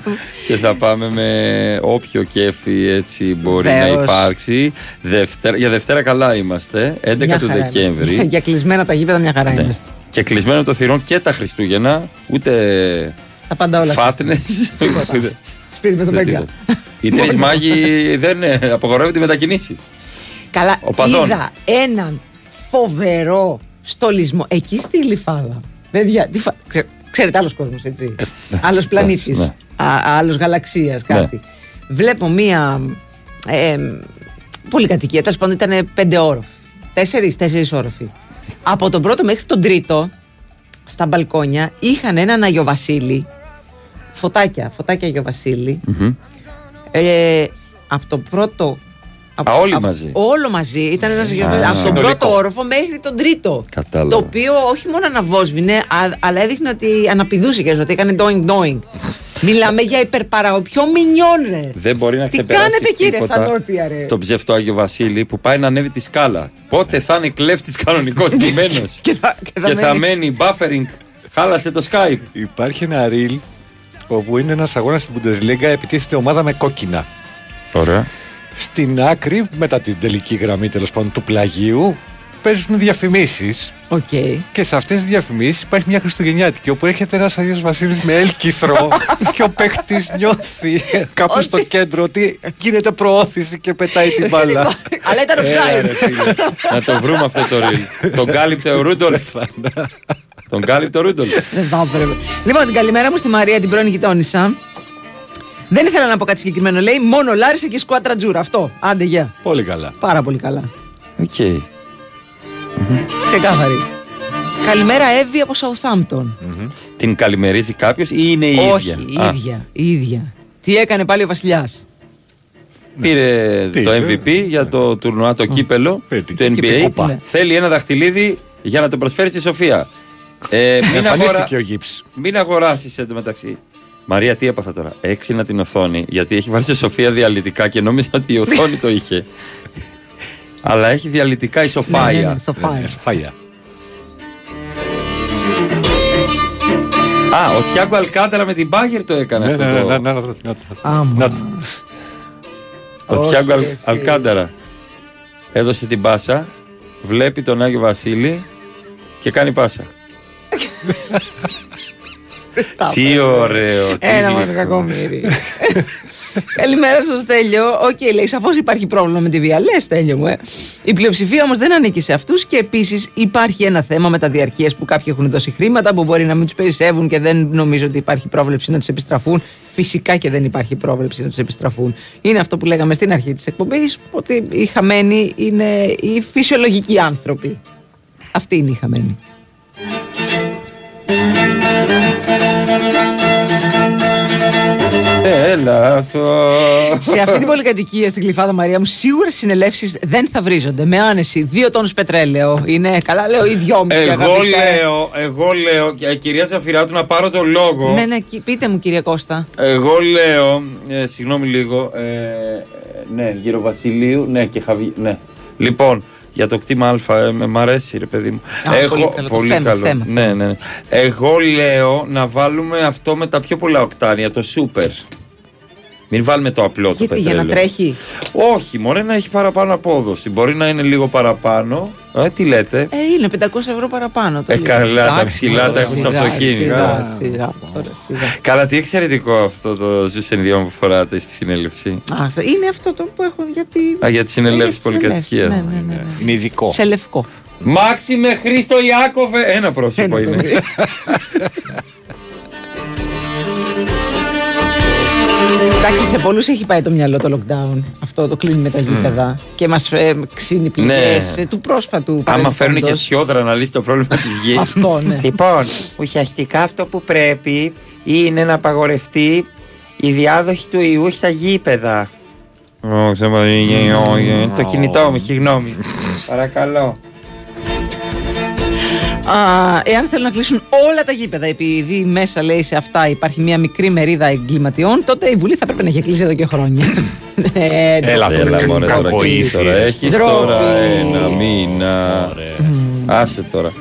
Και θα πάμε με όποιο κέφι έτσι μπορεί να Βεβαίως. υπάρξει. Δευτέρα, για Δευτέρα καλά είμαστε, 11 Μια του χαρά Δεκέμβρη. είμαστε. Για κλεισμένα τα γήπεδα μια χαρά Ναι. είμαστε. Και κλεισμένο το θυρών και τα Χριστούγεννα, ούτε Τα πάντα όλα. φάτνες. Ούτε- Σπίτι με τον ούτε Μπέγκα. τίποτα. Οι τρεις μάγοι δεν ε, απογορεύονται οι μετακινήσεις. Καλά, Οπαδών. είδα έναν φοβερό στολισμό εκεί στη Γλυφάδα. Παιδιά, τι φα... ξέ- ξέρετε, άλλος κόσμος, έτσι. άλλος πλανήτης. ναι. Άλλος γαλαξίας, κάτι. Βλέπω μία. Ε, πολυκατοικία, τέλος πάντων ήταν πέντε όροφοι. Τέσσερις, τέσσερις όροφοι. Από τον πρώτο μέχρι τον τρίτο, στα μπαλκόνια, είχαν έναν Αγιο Βασίλη. Φωτάκια, φωτάκια Αγιο Βασίλη. Ε, από το πρώτο. Από, Α, όλοι από- μαζί. Όλο μαζί. Ήταν ένας Α, από τον συνολικό. πρώτο όροφο μέχρι τον τρίτο. Κατάλαβα. Το οποίο όχι μόνο αναβόσβηνε, α- αλλά έδειχνε ότι αναπηδούσε και ότι έκανε doing doing. Μιλάμε για υπερπαραγωγή. Πιο μινιόν, ρε. Δεν μπορεί να Τι ξεπεράσει κάνετε, κύριε, τίποτα στα νότια, ρε; Το ψεύτο Άγιο Βασίλη που πάει να ανέβει τη σκάλα. Πότε θα είναι κλέφτης κανονικός κειμένο. και θα, και θα μένει buffering. Χάλασε το Skype. Υπάρχει ένα reel όπου είναι ένας αγώνας στην Bundesliga επιτίθεται ομάδα με κόκκινα. Ωραία. Στην άκρη, μετά την τελική γραμμή τέλος πάντων του πλαγίου, παίζουν διαφημίσεις. Οκ. Και σε αυτές τις διαφημίσεις υπάρχει μια Χριστουγεννιάτικη όπου έρχεται ένας Αγίο Βασίλης με έλκυθρο και ο παίχτης νιώθει κάπου στο κέντρο ότι γίνεται προώθηση και πετάει την μπάλα. Αλλά ήταν Έλα, offside. ρε, φίλε. Να το βρούμε αυτό το reel. Τον κάλυπτε ο Ρούντολφ. Τον κάλυπτε ο Ρούντολφ. Δεν θα έπρεπε. Λοιπόν, την καλημέρα μου στη Μαρία, την πρώην γειτόνισσα. Δεν ήθελα να πω κάτι συγκεκριμένο. Λέει μόνο Λάρισα και squadra azzurra. Αυτό. Άντε, γεια. Πολύ καλά. Πάρα πολύ καλά. Οκ. Ξεκάθαρη. Καλημέρα, Εύη από Southampton. Την καλημερίζει κάποιος ή είναι η Όχι, ίδια; η Α, ίδια. Η ίδια. Τι έκανε πάλι ο Βασιλιάς; Πήρε Τι, το ε, MVP για το τουρνουά, το κύπελο Πήρε την του NBA. κύπελο. Ναι. Θέλει ένα δαχτυλίδι για να το προσφέρει στη Σοφία. Ε, μην, αγορα... Εμφανίστηκε ο Γίψ. μην αγοράσεις εντωμεταξύ. Μαρία, τι έπαθα τώρα; Έξινα την οθόνη, γιατί έχει βάλει στη Σοφία διαλυτικά και νόμιζα ότι η οθόνη το είχε. Αλλά έχει διαλυτικά η Σοφάια. Ναι, ναι, ναι, Σοφάια. Ε, Σοφάγια. Α, ο Τιάγκο Αλκάνταρα με την Μπάγκερ το έκανε Ναι, αυτό. ναι, ναι, το... ναι, να το- να το- Άμα. να το. Ο Όχι, Τιάγκο Αλ- εσύ. Αλκάνταρα έδωσε την πάσα, βλέπει τον Άγιο Βασίλη και κάνει πάσα. Τι ωραίο. τι Ένα μα γλυκό. κακομίρι. Καλημέρα στο Στέλιο. Οκ, λέει, σαφώς υπάρχει πρόβλημα με τη βία. Λες, Στέλιο μου, ε. Η πλειοψηφία όμως δεν ανήκει σε αυτούς και επίσης υπάρχει ένα θέμα με τα διαρκεία που κάποιοι έχουν δώσει χρήματα που μπορεί να μην τους περισσεύουν και δεν νομίζω ότι υπάρχει πρόβλεψη να τους επιστραφούν. Φυσικά και δεν υπάρχει πρόβλεψη να τους επιστραφούν. Είναι αυτό που λέγαμε στην αρχή της εκπομπής, ότι οι χαμένοι είναι οι φυσιολογικοί άνθρωποι. Αυτοί είναι οι χαμένοι. Έλα, αυτό. Σε αυτή την πολυκατοικία στην Κλειφάδα Μαρία μου, σίγουρα συνελεύσεις δεν θα βρίζονται. Με άνεση, δύο τόνους πετρέλαιο. Είναι καλά, λέω, ή δυόμιση. Εγώ αγαπητέ. λέω, εγώ λέω, και η κυρία Ζαφυράτου να πάρω το λόγο. Ναι, ναι, κι- πείτε μου, κύριε Κώστα. Εγώ λέω, ε, συγγνώμη λίγο, ε, ε, ναι, γύρω Βασιλείου, ναι και Χαβι, ναι. Λοιπόν, για το κτήμα Α, ε, με- μ' αρέσει ρε παιδί μου. Α, πολύ καλό, το θέμα, καλό. θέμα, ναι, ναι, ναι. Εγώ λέω να βάλουμε αυτό με τα πιο πολλά οκτάνια, το σούπερ. Μην βάλουμε το απλό το Γιατί, για πετρέλαιο. να τρέχει; Όχι, μωρέ να έχει παραπάνω απόδοση. Μπορεί να είναι λίγο παραπάνω. Ε, τι λέτε; Ε, είναι 500 ευρώ παραπάνω. το Ε, λέω. καλά, τα Εντάξει, ψηλά τώρα, τα έχουν στο σιγά, αυτοκίνητο. Σιγά, σιγά, τώρα, σιγά. Καλά, τι εξαιρετικό αυτό το ζουσενιδιό που φοράτε στη συνέλευση. Α, αυτό- είναι αυτό το που έχουν γιατί. Α, για τη συνελεύση Ε, για τις πολυκατοικία. συνελεύσεις, Ναι, ναι, ναι, ναι. Είναι ειδικό. Σε λευκό. Μάξιμε Χρήστο Ιάκωβε. Ένα πρόσωπο Ένα είναι. Εντάξει, σε πολλούς έχει πάει το μυαλό το lockdown. Αυτό το κλείνει με τα γήπεδα. Και μας ε, ξύνει πληγές, Ναι. ε, του πρόσφατου. Άμα παρελθόντος. φέρουν και τσιόδρα να λύσει το πρόβλημα της γης. Αυτό, ναι. Λοιπόν, ουσιαστικά αυτό που πρέπει είναι να απαγορευτεί η διάδοση του ιού στα γήπεδα. Ω, ξέρω, ε, ε, ε, ε, Το κινητό μου, συγγνώμη. Παρακαλώ. Α, εάν θέλουν να κλείσουν όλα τα γήπεδα, επειδή μέσα λέει σε αυτά υπάρχει μια μικρή μερίδα εγκληματιών, τότε η Βουλή θα πρέπει να έχει κλείσει εδώ και χρόνια. Ε, Έλα, ντροπή. Έλα, μωρέ, τώρα, Κακό και εσύ ήθιες. τώρα. Έχεις Ντροπή. τώρα ένα μήνα. Άσε τώρα.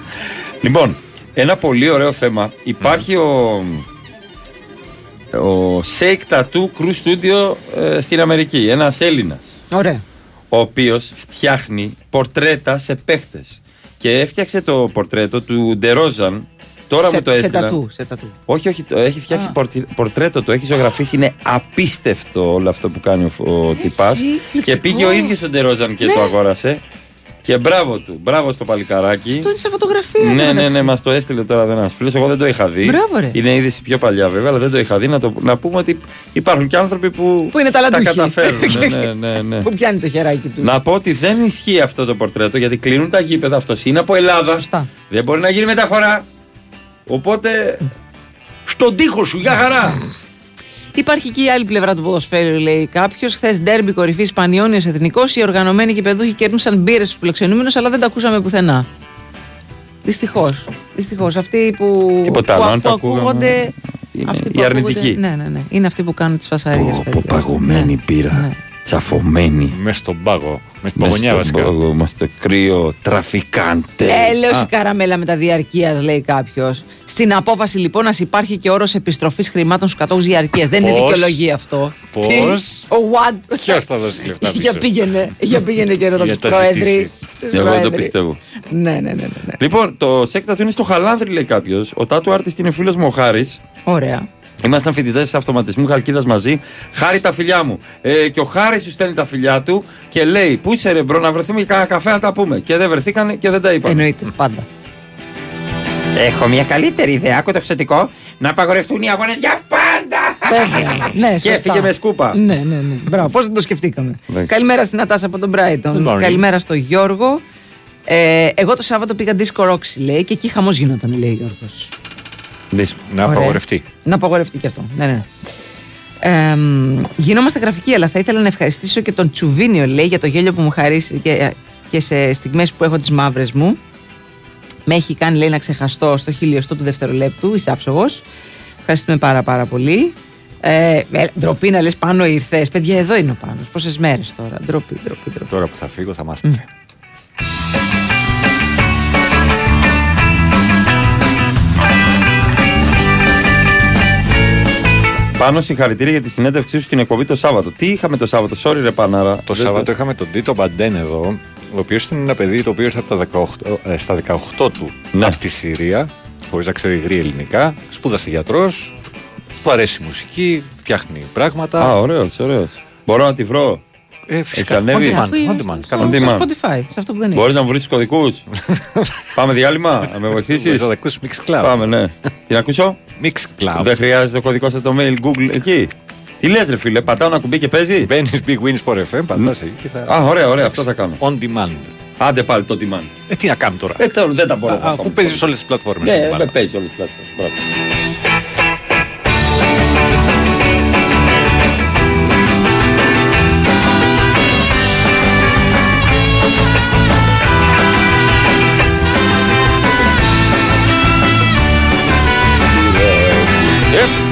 Λοιπόν, ένα πολύ ωραίο θέμα. Υπάρχει ο, ο Shake Tattoo Crew Studio ε, στην Αμερική. Ένας Έλληνας. Ωραία. ο οποίος φτιάχνει πορτρέτα σε παίχτες. Και έφτιαξε το πορτρέτο του Ντερόζαν. Τώρα σε, μου το σε έστειλαν. τατού, σε τατού. Όχι, όχι, το έχει φτιάξει Α. πορτι- πορτρέτο, το έχει ζωγραφίσει. Είναι απίστευτο όλο αυτό που κάνει ο, ο τυπάς. Και εκπληκτικό. πήγε ο ίδιος ο Ντερόζαν και Ναι. το αγόρασε. Και μπράβο του, μπράβο στο παλικαράκι. Αυτό είναι σε φωτογραφία. Ναι, ναι, μεταξύ. ναι, μας το έστειλε τώρα ένας φίλος. Εγώ δεν το είχα δει. Μπράβο, ρε. Είναι είδηση πιο παλιά βέβαια, αλλά δεν το είχα δει. Να, το, να πούμε ότι υπάρχουν και άνθρωποι που, Που είναι τα ταλαντούχοι. καταφέρνουν. ναι, ναι, ναι, ναι. Που πιάνει το χεράκι του. Να πω ότι δεν ισχύει αυτό το πορτρέτο γιατί κλείνουν τα γήπεδα. Αυτό είναι από Ελλάδα. Σωστά. Δεν μπορεί να γίνει μεταφορά. Οπότε. Στον τοίχο σου, για χαρά! Υπάρχει και η άλλη πλευρά του ποδοσφαίρου, λέει κάποιος. Χθες ντέρμπι κορυφής Πανιόνιος Εθνικός. Οι οργανωμένοι και παιδούχοι κέρνουσαν μπύρες στους φιλοξενούμενους, αλλά δεν τα ακούσαμε πουθενά. Δυστυχώς. Δυστυχώς. Αυτοί που, Τίποτα που, άλλο, αν που το ακούγαμε, ακούγονται. είναι αυτοί οι που ακούγονται- αρνητικοί. Ναι, ναι, ναι. Είναι αυτοί που κάνουν τις φασαρίες. Από παγωμένη πύρα. Ναι. Τσαφωμένη. Μέσα στον πάγο. Με στην παγωνιά Μες στον βασικά. πάγο Είμαστε κρύο, τραφικάντε. Έλεος Α, η καραμέλα με τα διαρκείας, λέει κάποιος. Στην απόφαση λοιπόν να υπάρχει και όρος επιστροφής χρημάτων στους κατόχους διαρκείας. Δεν είναι Πώς; δικαιολογία αυτό. Πώς; Τι; Ο what? Ποιος θα δώσει λεφτά πίσω; Για πήγαινε, για πήγαινε και ρώτα Για τους τα πρόεδροι. ζητήσεις. Τους Εγώ δεν το πρόεδροι. πιστεύω. Ναι, ναι, ναι. ναι, ναι. Λοιπόν, το σέκτα του είναι στο Χαλάνδρι, λέει κάποιος. Ο tattoo artist είναι φίλος μου ο Χάρης. Ωραία. Ήμασταν φοιτητές αυτοματισμού Χαλκίδας μαζί. Χάρη τα φιλιά μου. Ε, και ο Χάρης σου στέλνει τα φιλιά του και λέει: Πού είσαι ρε bro, να βρεθούμε για κανένα καφέ να τα πούμε. Και δεν βρεθήκαν και δεν τα είπαν. Εννοείται, πάντα. Έχω μια καλύτερη ιδέα, άκου το εξωτικό, να απαγορευτούν οι αγώνες για πάντα. Βέβαια. Ναι, Και σωστά. έφυγε με σκούπα. Ναι, ναι, ναι. Μπράβο, πώς δεν το σκεφτήκαμε. Ναι. Καλημέρα στη Νατάσα από τον Brighton. Good morning. Καλημέρα στο Γιώργο. Ε, εγώ το Σάββατο πήγα disco Roxy, λέει, και εκεί χαμός γινόταν, λέει ο Γιώργος. Να Ωραία. απαγορευτεί. Να απαγορευτεί και αυτό. Ναι, ναι. Ε, μ, γινόμαστε γραφικοί, αλλά θα ήθελα να ευχαριστήσω και τον Τσουβίνιο, λέει, για το γέλιο που μου χαρίσει και, και σε στιγμές που έχω τις μαύρες μου. Με έχει κάνει, λέει, να ξεχαστώ στο χιλιοστό του δευτερολέπτου, είσαι άψογος. Ευχαριστούμε πάρα πάρα πολύ. Ε, ε, ντροπή να λες πάνω ήρθες. Παιδιά, εδώ είναι ο Πάνος. Πόσες μέρες τώρα. Ντροπή, ντροπή, ντροπή. Τώρα που θα φύγω θα μάθετε. Πάνω συγχαρητήρια για τη συνέντευξή σου στην εκπομπή το Σάββατο. Τι είχαμε το Σάββατο, sorry ρε Πανάρα. Το Σάββατο είχαμε τον Τίτο Μπαντέν εδώ, ο οποίος ήταν ένα παιδί το οποίο ήρθε από τα 18, ε, στα 18 του Ναι. από τη Συρία, χωρίς να ξέρει γρήγορα ελληνικά. Σπούδασε γιατρός, του αρέσει η μουσική, φτιάχνει πράγματα. Α, ωραίος, ωραίος. Μπορώ να τη βρω; Ε, φυσικά. Έχει ανέβει. On demand, Αφού είναι on στο- demand, στο- κανονικά. On στο demand. Spotify, σε αυτό που δεν είναι. Μπορεί να μου βρεις του κωδικούς. Πάμε διάλειμμα, να με βοηθήσεις. Μπορείς να τα ακούσεις Mix Cloud. Πάμε, ναι. Τι να ακούσω; Mix Cloud. Δεν χρειάζεται ο κωδικό στο το mail Google εκεί. Τι λες, ρε φίλε, πατάω ένα κουμπί και παίζει; Μπαίνεις Big Wins for FM, πατάς εκεί και θα. Α, ωραία, ωραία, αυτό θα κάνω. On demand. Άντε πάλι το demand. Ε, τι να κάνουμε τώρα; Ε, τώρα δεν τα μπορώ. Α, Αφού παίζεις σε όλες τις πλατφόρμες. Ναι, δεν παίζει όλες τις πλατφόρμες. If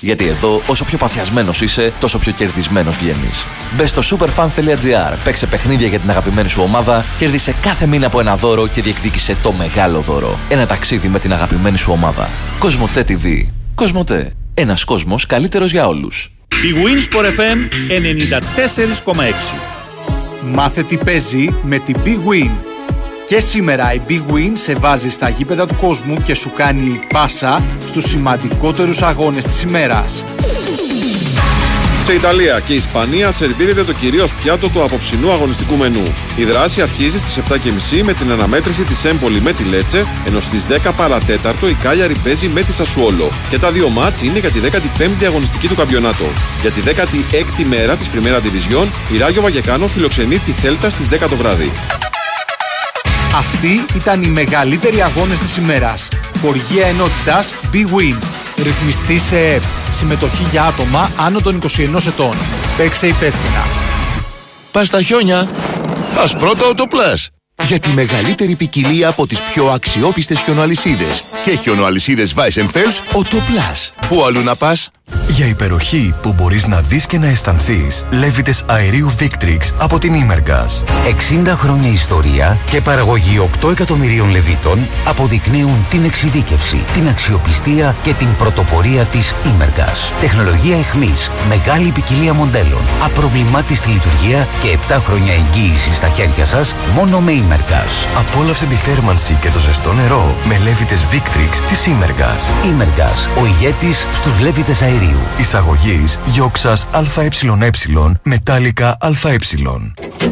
Γιατί εδώ, όσο πιο παθιασμένος είσαι, τόσο πιο κερδισμένος βγαίνεις. Μπες στο superfans.gr, παίξε παιχνίδια για την αγαπημένη σου ομάδα, κέρδισε κάθε μήνα από ένα δώρο και διεκδίκησε το μεγάλο δώρο. Ένα ταξίδι με την αγαπημένη σου ομάδα. Κοσμοτέ TV. Κοσμοτέ. Ένας κόσμος καλύτερος για όλους. Η Wins for FM 94,6. Μάθε τι παίζει με την Big Win. Και σήμερα η Big Win σε βάζει στα γήπεδα του κόσμου και σου κάνει πάσα στους σημαντικότερους αγώνες της ημέρας. Σε Ιταλία και Ισπανία σερβίρεται το κυρίως πιάτο του απόψινού αγωνιστικού μενού. Η δράση αρχίζει στις 7.30 με την αναμέτρηση της Έμπολη με τη Λέτσε, ενώ στις 10 παρατέταρτο η Κάλιαρη παίζει με τη Σασουόλο. Και τα δύο μάτς είναι για τη 15η αγωνιστική του καμπιονάτο. Για τη 16η μέρα της Πριμέρα Division, η Ράγιο Βαγεκάνο φιλοξενεί τη Θέλτα στις 10 το βράδυ. Αυτοί ήταν οι μεγαλύτεροι αγώνες της ημέρας. Χοργία ενότητας Big Win. Ρυθμιστή σε ΕΠ. Συμμετοχή για άτομα άνω των 21 ετών. Παίξε υπεύθυνα. Πας στα χιόνια. Πας πρώτα Autoplus. Για τη μεγαλύτερη ποικιλία από τις πιο αξιόπιστες χιονοαλυσίδες. Και χιονοαλυσίδες Weissenfels, Autoplus. Πού αλλού να πας; Για υπεροχή που μπορείς να δεις και να αισθανθείς, λέβητες αερίου Victrix από την Imergas. 60 χρόνια ιστορία και παραγωγή 8 εκατομμυρίων λεβίτων αποδεικνύουν την εξειδίκευση, την αξιοπιστία και την πρωτοπορία της Imergas. Τεχνολογία εχμής, μεγάλη ποικιλία μοντέλων, απροβλημάτιστη λειτουργία και 7 χρόνια εγγύηση στα χέρια σας μόνο με Imergas. Απόλαυσε τη θέρμανση και το ζεστό νερό με λέβητες Victrix της Imergas. Imergas, ο ηγέτης στους λέβητες αερίου. Εισαγωγής Γιόξας ΑΕ Μετάλλικα ΑΕ.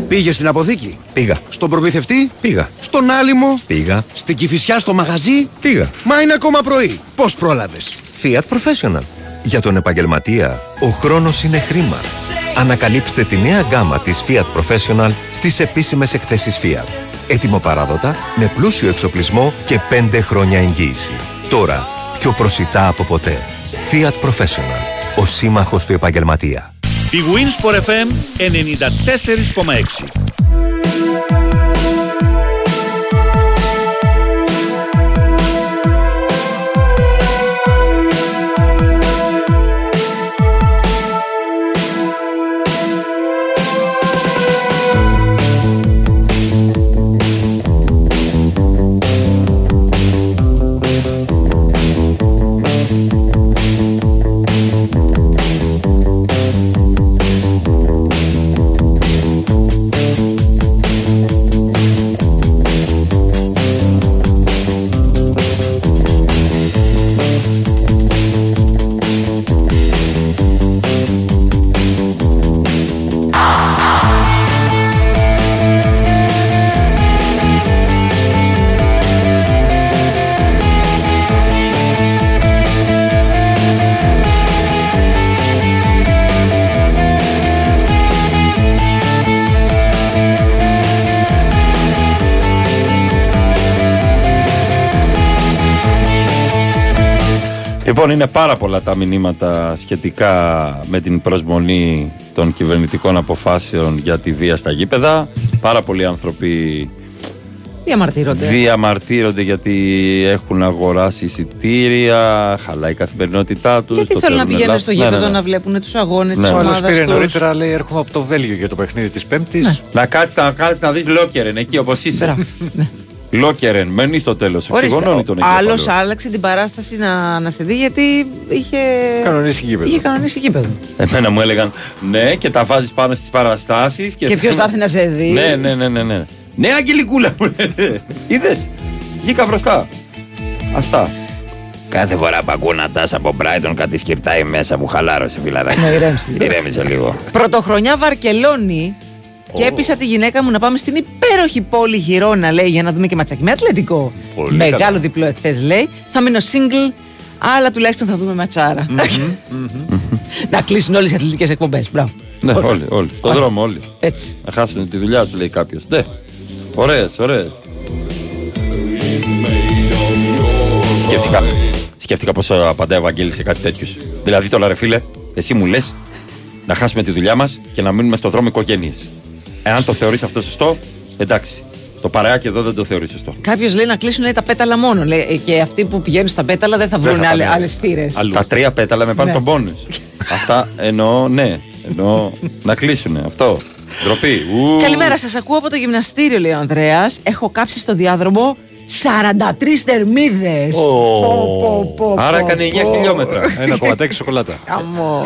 Πήγε στην αποθήκη; Πήγα. Στον προμηθευτή; Πήγα. Στον άλυμο; Πήγα. Στην κυφισιά στο μαγαζί; Πήγα. Μα είναι ακόμα πρωί. Πώς πρόλαβες; Fiat Professional. Για τον επαγγελματία, ο χρόνος είναι χρήμα. Ανακαλύψτε τη νέα γκάμα της Fiat Professional στις επίσημες εκθέσεις Fiat. Έτοιμο παράδοτα, με πλούσιο εξοπλισμό και 5 χρόνια εγγύηση. Τώρα, πιο προσιτά από ποτέ. Fiat Professional. Ο σύμμαχος του επαγγελματία. Η Winsport FM 94,6. Λοιπόν, είναι πάρα πολλά τα μηνύματα σχετικά με την προσμονή των κυβερνητικών αποφάσεων για τη βία στα γήπεδα. Πάρα πολλοί άνθρωποι Διαμαρτύρονται. διαμαρτύρονται γιατί έχουν αγοράσει εισιτήρια, χαλάει η καθημερινότητά τους. Και τι θέλουν να πηγαίνουν στο γήπεδο να βλέπουν τους αγώνες τη Ο άλλο ομάδα πήρε τους; νωρίτερα, λέει, έρχομαι από το Βέλγιο για το παιχνίδι της Πέμπτης. Να κάτσεις να, κάτσεις να δεις Λόκερεν εκεί όπως είσαι. Λόκερεν, μένει στο τέλος. Εξηγωνώνει τον Άλλος εγκέφαλο. άλλαξε την παράσταση να, να σε δει γιατί είχε. Κανονίσει γήπεδο. Είχε κανονίσει γήπεδο. Εμένα μου έλεγαν ναι, και τα βάζεις πάνω στις παραστάσεις. Και, Και ποιος θα έρθει να σε δει. Ναι, ναι, ναι, ναι. Ναι, ναι Αγγελικούλα μου λένε. Είδες; Βγήκα μπροστά. Αυτά. Κάθε φορά που ακούω να τας από Brighton κάτι σκυρτάει μέσα μου χαλάρωσε φιλαράκι. Ναι, ηρέμησε. Ηρέμησε λίγο. Πρωτοχρονιά Βαρκελόνη και έπεισα τη γυναίκα μου να πάμε στην υπέροχη πόλη Γυρώνα, λέει, για να δούμε και ματσάκι με Ατλαντικό. Πολύ Μεγάλο καλά. διπλό εχθές, λέει. Θα μείνω single, αλλά τουλάχιστον θα δούμε ματσάρα. να κλείσουν όλες οι αθλητικές εκπομπές. Μπράβο. Ναι, όλοι, όλοι. Στον Ωραία. δρόμο όλοι. Έτσι. Να χάσουν τη δουλειά τους, λέει κάποιος. Ναι. Ωραίες, ωραίες. Σκέφτηκα, σκέφτηκα πώς απαντάει ο Βαγγέλης σε κάτι τέτοιο. Δηλαδή τώρα, ρε φίλε, εσύ μου λες να χάσουμε τη δουλειά μας και να μείνουμε στο δρόμο οικογένειες. Εάν το θεωρείς αυτό σωστό, εντάξει. Το παρεάκι εδώ δεν το θεωρείς σωστό. Κάποιος λέει να κλείσουν λέει, τα πέταλα μόνο. Λέει, ε, και αυτοί που πηγαίνουν στα πέταλα δεν θα Δεν βρουν θα πάνε. άλλες θύρες. Τα τρία πέταλα με πάνε Ναι. στον πόνου. Αυτά εννοώ, ναι. Εννοώ να κλείσουν. Αυτό. Ντροπή. Ου. Καλημέρα, σας ακούω από το γυμναστήριο, λέει ο Ανδρέας. Έχω κάψει στο διάδρομο 43 θερμίδες. Άρα έκανε 9 χιλιόμετρα. Ένα κομματάκι σοκολάτα.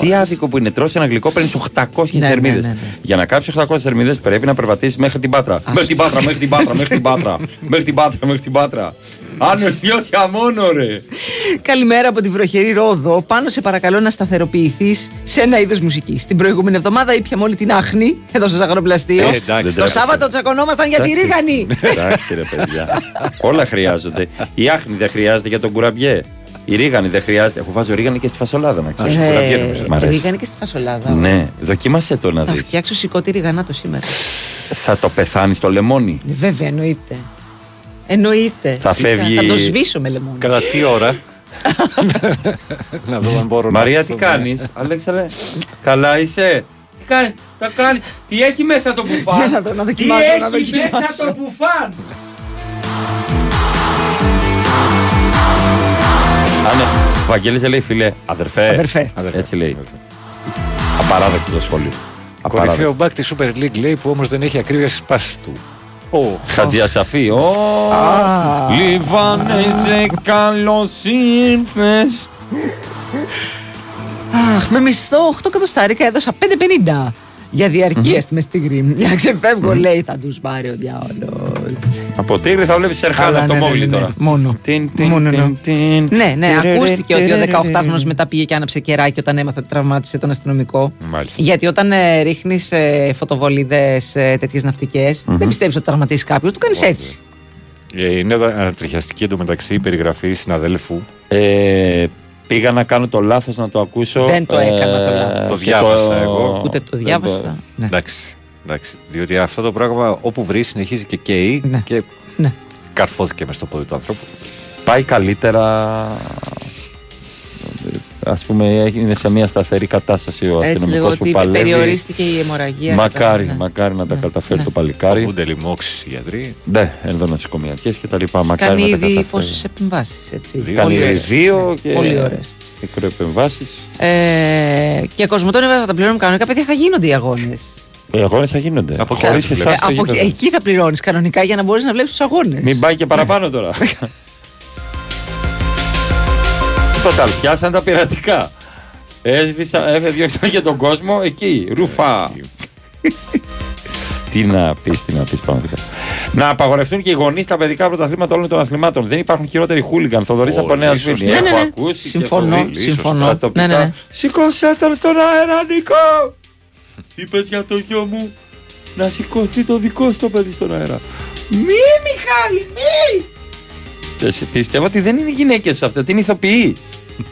Τι άδικο που είναι. Τρώσει ένα γλυκό, παίρνεις 800 Ναι, θερμίδες. ναι, ναι, ναι. Για να κάψεις 800 θερμίδες πρέπει να περπατήσεις μέχρι την πάτρα. Μέχρι την πάτρα, μέχρι την πάτρα, μέχρι την πάτρα. Μέχρι την πάτρα, μέχρι την πάτρα. Αν νιώθει αμόνο, ρε. Καλημέρα από τη βροχερή Ρόδο. Πάνω σε παρακαλώ να σταθεροποιηθείς σε ένα είδος μουσικής. Την προηγούμενη εβδομάδα ήπια όλη την άχνη εδώ στο Ζαχαροπλαστείο. Ε, εντάξει, δεν το τρέπεσαι. Σάββατο τσακωνόμασταν για τη Εντάξει. ρίγανη. Εντάξει, ρε παιδιά. Όλα χρειάζονται. Η άχνη δεν χρειάζεται για τον κουραμπιέ. Η ρίγανη δεν χρειάζεται. Έχω βάζει ρίγανη και στη φασολάδα να ξέρεις. κουραμπιέ νομίζω. Μ' Ε, αρέσει. ρίγανη και στη φασολάδα. Ναι, δοκίμασε το να Θα δεις. φτιάξω σηκώτη ριγανάτο σήμερα. Θα το πεθάνεις στο λεμόνι. Βέβαια, εννοείται. Εννοείται. Θα Φυσικά. φεύγει- Θα το σβήσω με λεμόνι. Κατά τι ώρα. να δω αν μπορώ να. Μαρία, τι κάνεις; Αλέξανδρε, καλά είσαι; Τι κάνεις, τα κάνεις; Τι έχει μέσα το Για μπουφάν; να δω, να Τι δοκιμάσω, να έχει μέσα δοκιμάσω. το μπουφάν; Α, ναι. Ο Βαγγέλης δεν λέει φίλε, αδερφέ. Αδερφέ. Έτσι λέει. Απαράδεκτο το σχόλιο. Κορυφαίο Απαράδεκτο. μπακ της Super League λέει που όμως δεν έχει ακρίβεια στις πάσει του. Χατζιασαφή. Ω, Λιβάνεζε, καλώς ήρθες. Αχ, με μισθό 8 εκατοστάρικα έδωσα 5,50. Για διαρκεία στη Μεστίγρη. Για να ξεφεύγω, λέει, θα τους πάρει ο διάολος. Από Τίγρη θα βλέπεις Σερχάν Καλά, από το ναι, ναι, Μόγλι ναι, τώρα. ναι. Μόνο. Τιν, τιν, Μόνο, τιν, ναι. τιν. Ναι, ναι, Τερερε, ακούστηκε ότι ο τερερε. 18χρονο μετά πήγε και άναψε κεράκι όταν έμαθε ότι τραυμάτισε τον αστυνομικό. Μάλιστα. Γιατί όταν ε, ρίχνεις ε, φωτοβολίδες ε, τέτοιες ναυτικές, δεν πιστεύεις ότι τραυματίσεις κάποιον, του κάνεις έτσι. Ε, Είναι ανατριχιαστική εντωμεταξύ η περιγραφή συναδέλφου. Ε, πήγα να κάνω το λάθος να το ακούσω. Δεν το έκανα το λάθος. Το και διάβασα εγώ. Ούτε το διάβασα. Ναι. Εντάξει, εντάξει. Διότι αυτό το πράγμα όπου βρει συνεχίζει και καίει και Ναι. καρφώθηκε μες στο πόδι του ανθρώπου. Πάει καλύτερα. Α πούμε, είναι σε μια σταθερή κατάσταση ο Έτσι λίγο αστυνομικός που ότι παλεύει. περιορίστηκε η αιμορραγία. Μακάρι, Ναι. μακάρι να τα καταφέρει Ναι. το παλικάρι.Ούνται λοιμώξεις οι γιατροί. Ναι, ενδονοσοκομιακέ και τα λοιπά. Μακάρι Κάνει να τα ήδη καταφέρει. πόσες επεμβάσεις. Κάνει Πολύ ήδη ωραίες. δύο και Πολύ ωραίες. μικροεπεμβάσεις. Ε, και κοσμοτών θα τα πληρώνουμε κανονικά. Παιδιά θα γίνονται οι αγώνες. Οι αγώνες θα γίνονται. Από Χωρίς εκεί εσάς. από εκεί, εκεί θα πληρώνεις κανονικά για να μπορείς να βλέπεις τους αγώνες. Μην πάει και παραπάνω τώρα. Total, πιάσαν τα πειρατικά. Έσβησαν, έφευγαν και τον κόσμο εκεί. Ρουφά. τι να πεις, τι να πεις πραγματικά. Να απαγορευτούν και οι γονείς στα παιδικά πρωταθλήματα όλων των αθλημάτων. Δεν υπάρχουν χειρότεροι χούλιγκαν. Θοδωρής από Πολύ Νέα σωστά. Σβήνη. Ναι, ναι, Έχω ναι. ακούσει. και Συμφωνώ, έχω δει. συμφωνώ. Στα τοπικά. Ναι, ναι, ναι. Σηκώσε τον στον αέρα, Νίκο! Είπες για το γιο μου να σηκωθεί το δικό σου το παιδί στον αέρα. Μη, Μιχάλη, μη! Και Πιστεύω ότι δεν είναι γυναίκες αυτό, ότι είναι ηθοποιοί.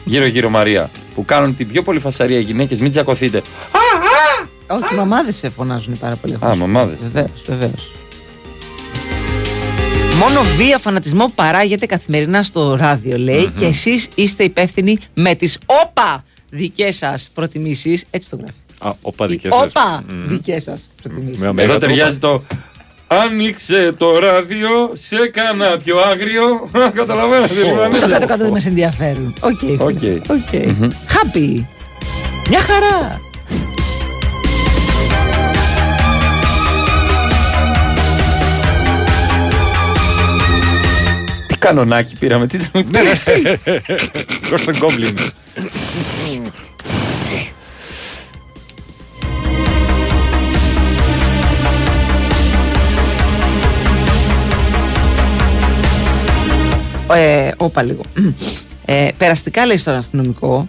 Γύρω-γύρω Μαρία. Που κάνουν την πιο πολύ φασαρία γυναίκες, μην τσακωθείτε. Όχι, οι μαμάδες σε φωνάζουν πάρα πολύ. Α, μαμάδες. Βεβαίως, βεβαίως. Μόνο βία φανατισμό παράγεται καθημερινά στο ράδιο, λέει, και εσείς είστε υπεύθυνοι με τις όπα δικές σας προτιμήσεις. Έτσι το γράφει. Α, όπα Οι δικές σας. όπα Μμμ. δικές σας προτιμήσεις. Με Εδώ ταιριάζει το. Άνοιξε το ράδιο, σε κάνα πιο άγριο. Καταλαβαίνετε. τι Που πρέπει στο να κάτω-κάτω δεν μας ενδιαφέρουν. Οκ, φίλε. Οκ. Οκ. Happy. Μια χαρά. Τι κανονάκι πήραμε, τι Ναι, Ghost and Goblins. Ε, όπα λίγο. Ε, περαστικά λέει στον αστυνομικό,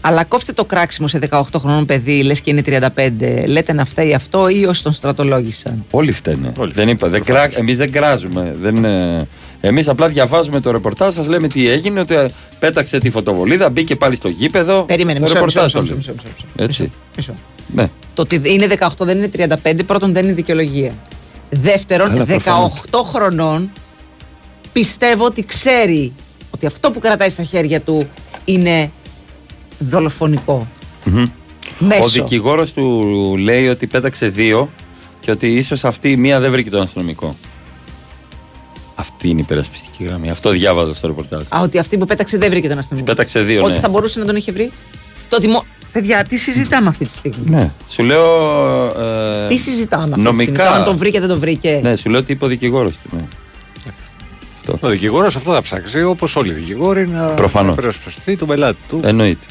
αλλά κόψτε το κράξιμο σε 18 χρονών παιδί, λες και είναι 35. Λέτε να φταίει αυτό ή όσοι τον στρατολόγησαν; Όλοι φταίνε. Δεν είπα, δεν κρά... Εμείς δεν κράζουμε. Δεν, ε... Εμείς απλά διαβάζουμε το ρεπορτάζ, σας λέμε τι έγινε, ότι ε, πέταξε τη φωτοβολίδα, μπήκε πάλι στο γήπεδο. Περίμενε, το μισό, μισό, ρεπορτάζ μισό, το μισό, λέει. μισό, μισό, μισό. Έτσι. Μισό. Ναι. Το ότι είναι 18 δεν είναι 35, πρώτον δεν είναι δικαιολογία. Δεύτερον, Καλά, 18 προφανώς. χρονών πιστεύω ότι ξέρει ότι αυτό που κρατάει στα χέρια του είναι δολοφονικό. Μμμ. Μέσο. Ο δικηγόρος του λέει ότι πέταξε δύο και ότι ίσως αυτή η μία δεν βρήκε τον αστυνομικό. Αυτή είναι η υπερασπιστική γραμμή. Αυτό διάβαζα στο ρεπορτάζ. Α, ότι αυτή που πέταξε δεν βρήκε τον αστυνομικό. Πέταξε δύο, Ότι ναι. θα μπορούσε να τον είχε βρει. Το ότι. μο- Παιδιά, τι συζητάμε αυτή τη στιγμή; Ναι. Σου λέω. Ε, Τι συζητάμε αυτή τη νομικά. στιγμή. Τώρα, αν τον βρήκε, δεν τον βρήκε. Ναι, σου λέω ότι είπε ο δικηγόρος του. Ναι. Ο δικηγόρος αυτό θα ψάξει όπως όλοι οι δικηγόροι να Προφανώς. να υπερασπιστεί τον πελάτη του. Εννοείται.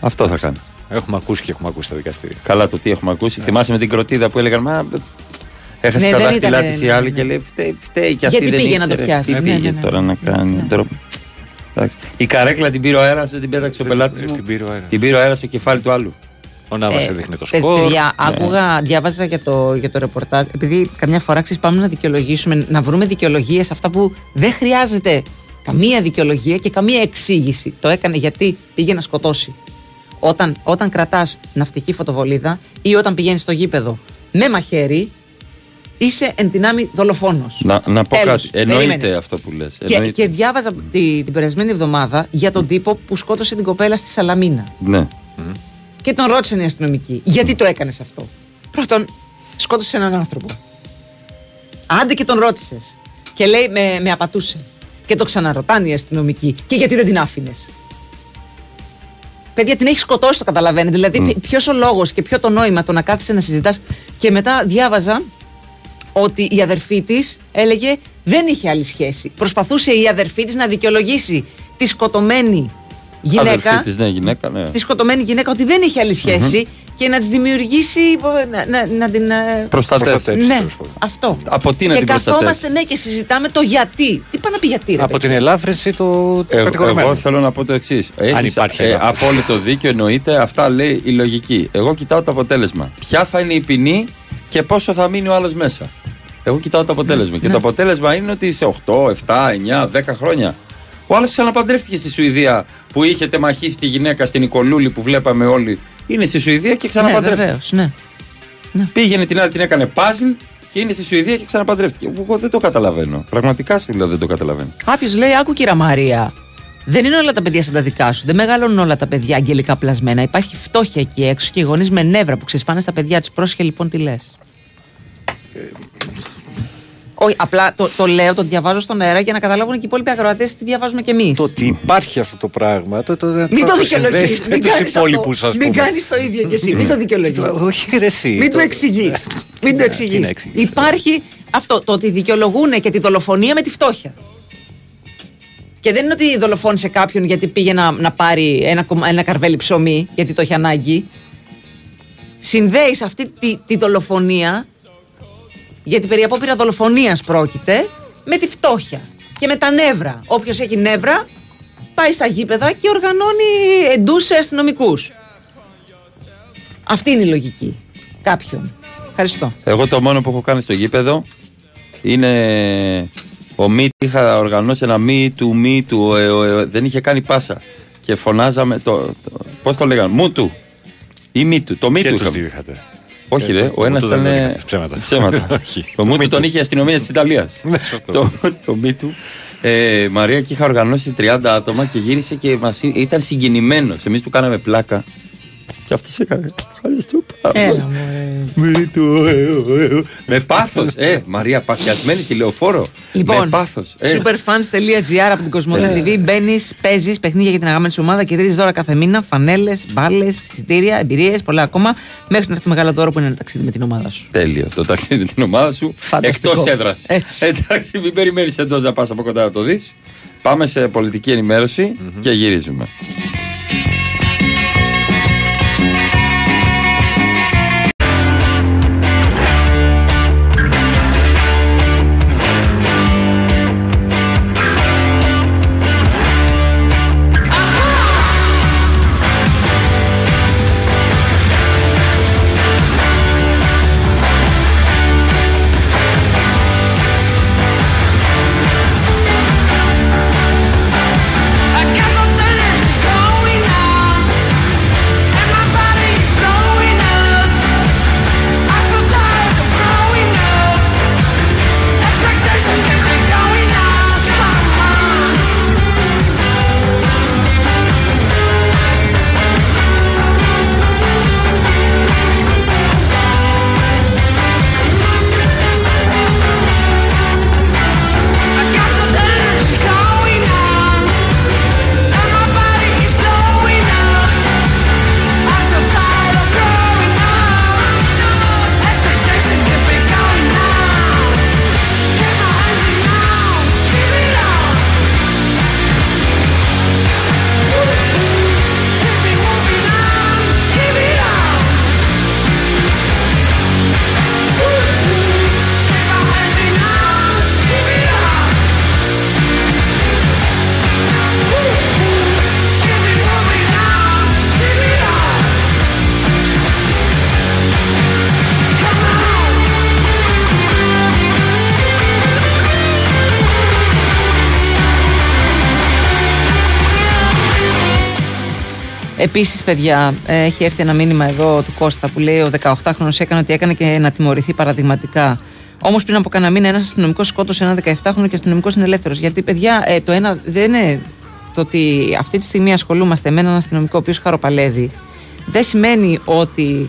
Αυτό θα κάνει. Έχουμε ακούσει και έχουμε ακούσει τα δικαστήρια. Καλά το τι έχουμε ακούσει. Θυμάσαι με την κροτίδα που έλεγαν Μα έχασες Ναι, τα δεν δάχτυλά ήταν, της ναι, η άλλη ναι. και λέει φταίει, φταίει και αυτή Γιατί δεν πήγε να το ήξερε. πιάσει. Τι Ναι, πήγε ναι, ναι. τώρα να κάνει. Τώρα- Εντάξει. Η καρέκλα την πήρε ο αέρας, δεν την πέταξε ο πελάτης μου. Την πήρε ο αέρας. Την πήρε ο αέρας στο κεφάλι του άλλου. Ο Νάβα Ε, έδειχνε το παι- σκορ. Παιδιά, Ναι. άκουγα, διάβαζα για το, για το ρεπορτάζ. Επειδή καμιά φορά ξέρεις, πάμε να δικαιολογήσουμε, να βρούμε δικαιολογίες αυτά που δεν χρειάζεται καμία δικαιολογία και καμία εξήγηση. Το έκανε γιατί πήγε να σκοτώσει. Όταν, όταν κρατάς ναυτική φωτοβολίδα ή όταν πηγαίνεις στο γήπεδο με μαχαίρι, είσαι εν δυνάμει δολοφόνος. Να, να πω Τέλος. κάτι. Εννοείται Περίμενε. αυτό που λες. Και, και διάβαζα τη, την περασμένη εβδομάδα για τον τύπο που σκότωσε την κοπέλα στη Σαλαμίνα. Ναι. Και τον ρώτησαν οι αστυνομικοί, γιατί το έκανες αυτό. Πρώτον, σκότωσες έναν άνθρωπο. Άντε και τον ρώτησες. Και λέει, με, με απατούσε. Και το ξαναρωτάνε οι αστυνομικοί. Και γιατί δεν την άφηνες; Παιδιά, την έχεις σκοτώσει, το καταλαβαίνετε. Δηλαδή, ποιος ο λόγος και ποιο το νόημα το να κάθεσαι να συζητάς. Και μετά διάβαζα ότι η αδερφή της έλεγε δεν είχε άλλη σχέση. Προσπαθούσε η αδερφή της να δικαιολογήσει τη σκοτωμένη γυναίκα Αδελφή της, ναι, γυναίκα, ναι. τη σκοτωμένη γυναίκα ότι δεν είχε άλλη σχέση και να της δημιουργήσει. Να, να, να την. ε, Προστατεύσει. Ναι, αυτό. Από τι να και την προστατεύσει; καθόμαστε ναι, και συζητάμε το γιατί. Τι πάει να πει γιατί, ρε Από παιδί. την ελάφρυνση του, του Εγώ, κατηγορουμένου. εγώ θέλω να πω το εξής. Αν υπάρχει ε, ελάφρυνση. απόλυτο δίκιο εννοείται, αυτά λέει η λογική. Εγώ κοιτάω το αποτέλεσμα. Ποια θα είναι η ποινή και πόσο θα μείνει ο άλλος μέσα. Εγώ κοιτάω το αποτέλεσμα. Και Ναι. το αποτέλεσμα είναι ότι σε 8, 7, 9, 10 χρόνια. Ο άλλος ξαναπαντρεύτηκε στη Σουηδία που είχε τεμαχίσει τη γυναίκα στην Νικολούλη που βλέπαμε όλοι. Είναι στη Σουηδία και Ναι, ξαναπαντρεύτηκε. βεβαίως, ναι. Πήγαινε την άλλη, την έκανε παζλ και είναι στη Σουηδία και ξαναπαντρεύτηκε. Εγώ δεν το καταλαβαίνω. Πραγματικά σου λέω δεν το καταλαβαίνω. Κάποιος λέει, Άκου κύρα Μαρία, δεν είναι όλα τα παιδιά σαν τα δικά σου. Δεν μεγαλώνουν όλα τα παιδιά αγγελικά πλασμένα. Υπάρχει φτώχεια εκεί έξω και γονείς με νεύρα που ξεσπάνε στα παιδιά τους. Πρόσχε λοιπόν τι λες. Όχι, απλά το, το λέω, το διαβάζω στον αέρα για να καταλάβουν και οι υπόλοιποι ακροατές τι διαβάζουμε κι εμείς. Το ότι υπάρχει αυτό το πράγμα. Το, το, Μην το δικαιολογείς. συνδέεις με Μην τους κάνεις υπόλοιπους, ας Μην πούμε. κάνεις το ίδιο κι εσύ. Μην το δικαιολογείς. Όχι, ρε, εσύ. Μην το εξηγείς. Μην το Ναι, τι εξηγεί. να εξηγήσω. Υπάρχει αυτό το ότι δικαιολογούν και τη δολοφονία με τη φτώχεια. Και δεν είναι ότι δολοφόνησε κάποιον γιατί πήγε να, να πάρει ένα, κομμα- ένα καρβέλι ψωμί, γιατί το έχει ανάγκη. Συνδέεις αυτή τη, τη δολοφονία, γιατί περί απόπειρα δολοφονίας πρόκειται, με τη φτώχεια και με τα νεύρα. Όποιος έχει νεύρα, πάει στα γήπεδα και οργανώνει εντούς σε αστυνομικούς. Αυτή είναι η λογική κάποιον. Ευχαριστώ. Εγώ το μόνο που έχω κάνει στο γήπεδο είναι ο Μη είχα οργανώσει ένα Μη του Μη του ε, ο, ε, δεν είχε κάνει πάσα και φωνάζαμε το, το πώς το λέγανε Μου του ή Μη του το Μη Και τους τους είχαμε. Δύο είχατε. όχι Ε, ρε το ο ένας Μου του δεν ήταν το ε, έκανε. Ψέματα. ψέματα. Όχι. το Μου Μη του τον του. είχε η αστυνομία της Ιταλίας Ναι, σωστό. το, το Μη του ε, Μαρία και είχα οργανώσει 30 άτομα και γύρισε και μας, εί- ήταν συγκινημένος εμείς του κάναμε πλάκα και αυτός έκανε ευχαριστώ πάρα Έλα, πολύ Μη του, ε, ε, ε. Με πάθος. Ε, Μαρία, παθιασμένη στη λεωφόρο. Με Λοιπόν, πάθος. Ε. superfans.gr από την Κοσμοτέ Ε. TV. Μπαίνεις, παίζεις παιχνίδια για την αγαπημένη σου ομάδα, κερδίζεις δώρα κάθε μήνα, φανέλες, μπάλες, εισιτήρια, εμπειρίες, πολλά ακόμα. Μέχρι να έρθει το μεγάλο δώρο που είναι ένα ταξίδι με την ομάδα σου. Τέλειο. Το ταξίδι με την ομάδα σου. Φανταστικό. Εκτός έδρας. Έτσι. Εντάξει, μην περιμένεις εντός να πας από κοντά να το δεις. Πάμε σε πολιτική ενημέρωση και γυρίζουμε. Επίσης, παιδιά, ε, έχει έρθει ένα μήνυμα εδώ του Κώστα που λέει: Ο 18χρονο έκανε ό,τι έκανε και να τιμωρηθεί παραδειγματικά. Όμως πριν από κανένα μήνα, ένας αστυνομικός σκότωσε ένα 17χρονο και αστυνομικός είναι ελεύθερος. Γιατί, παιδιά, ε, το ένα δεν είναι το ότι αυτή τη στιγμή ασχολούμαστε με έναν αστυνομικό ο οποίος χαροπαλεύει. Δεν σημαίνει ότι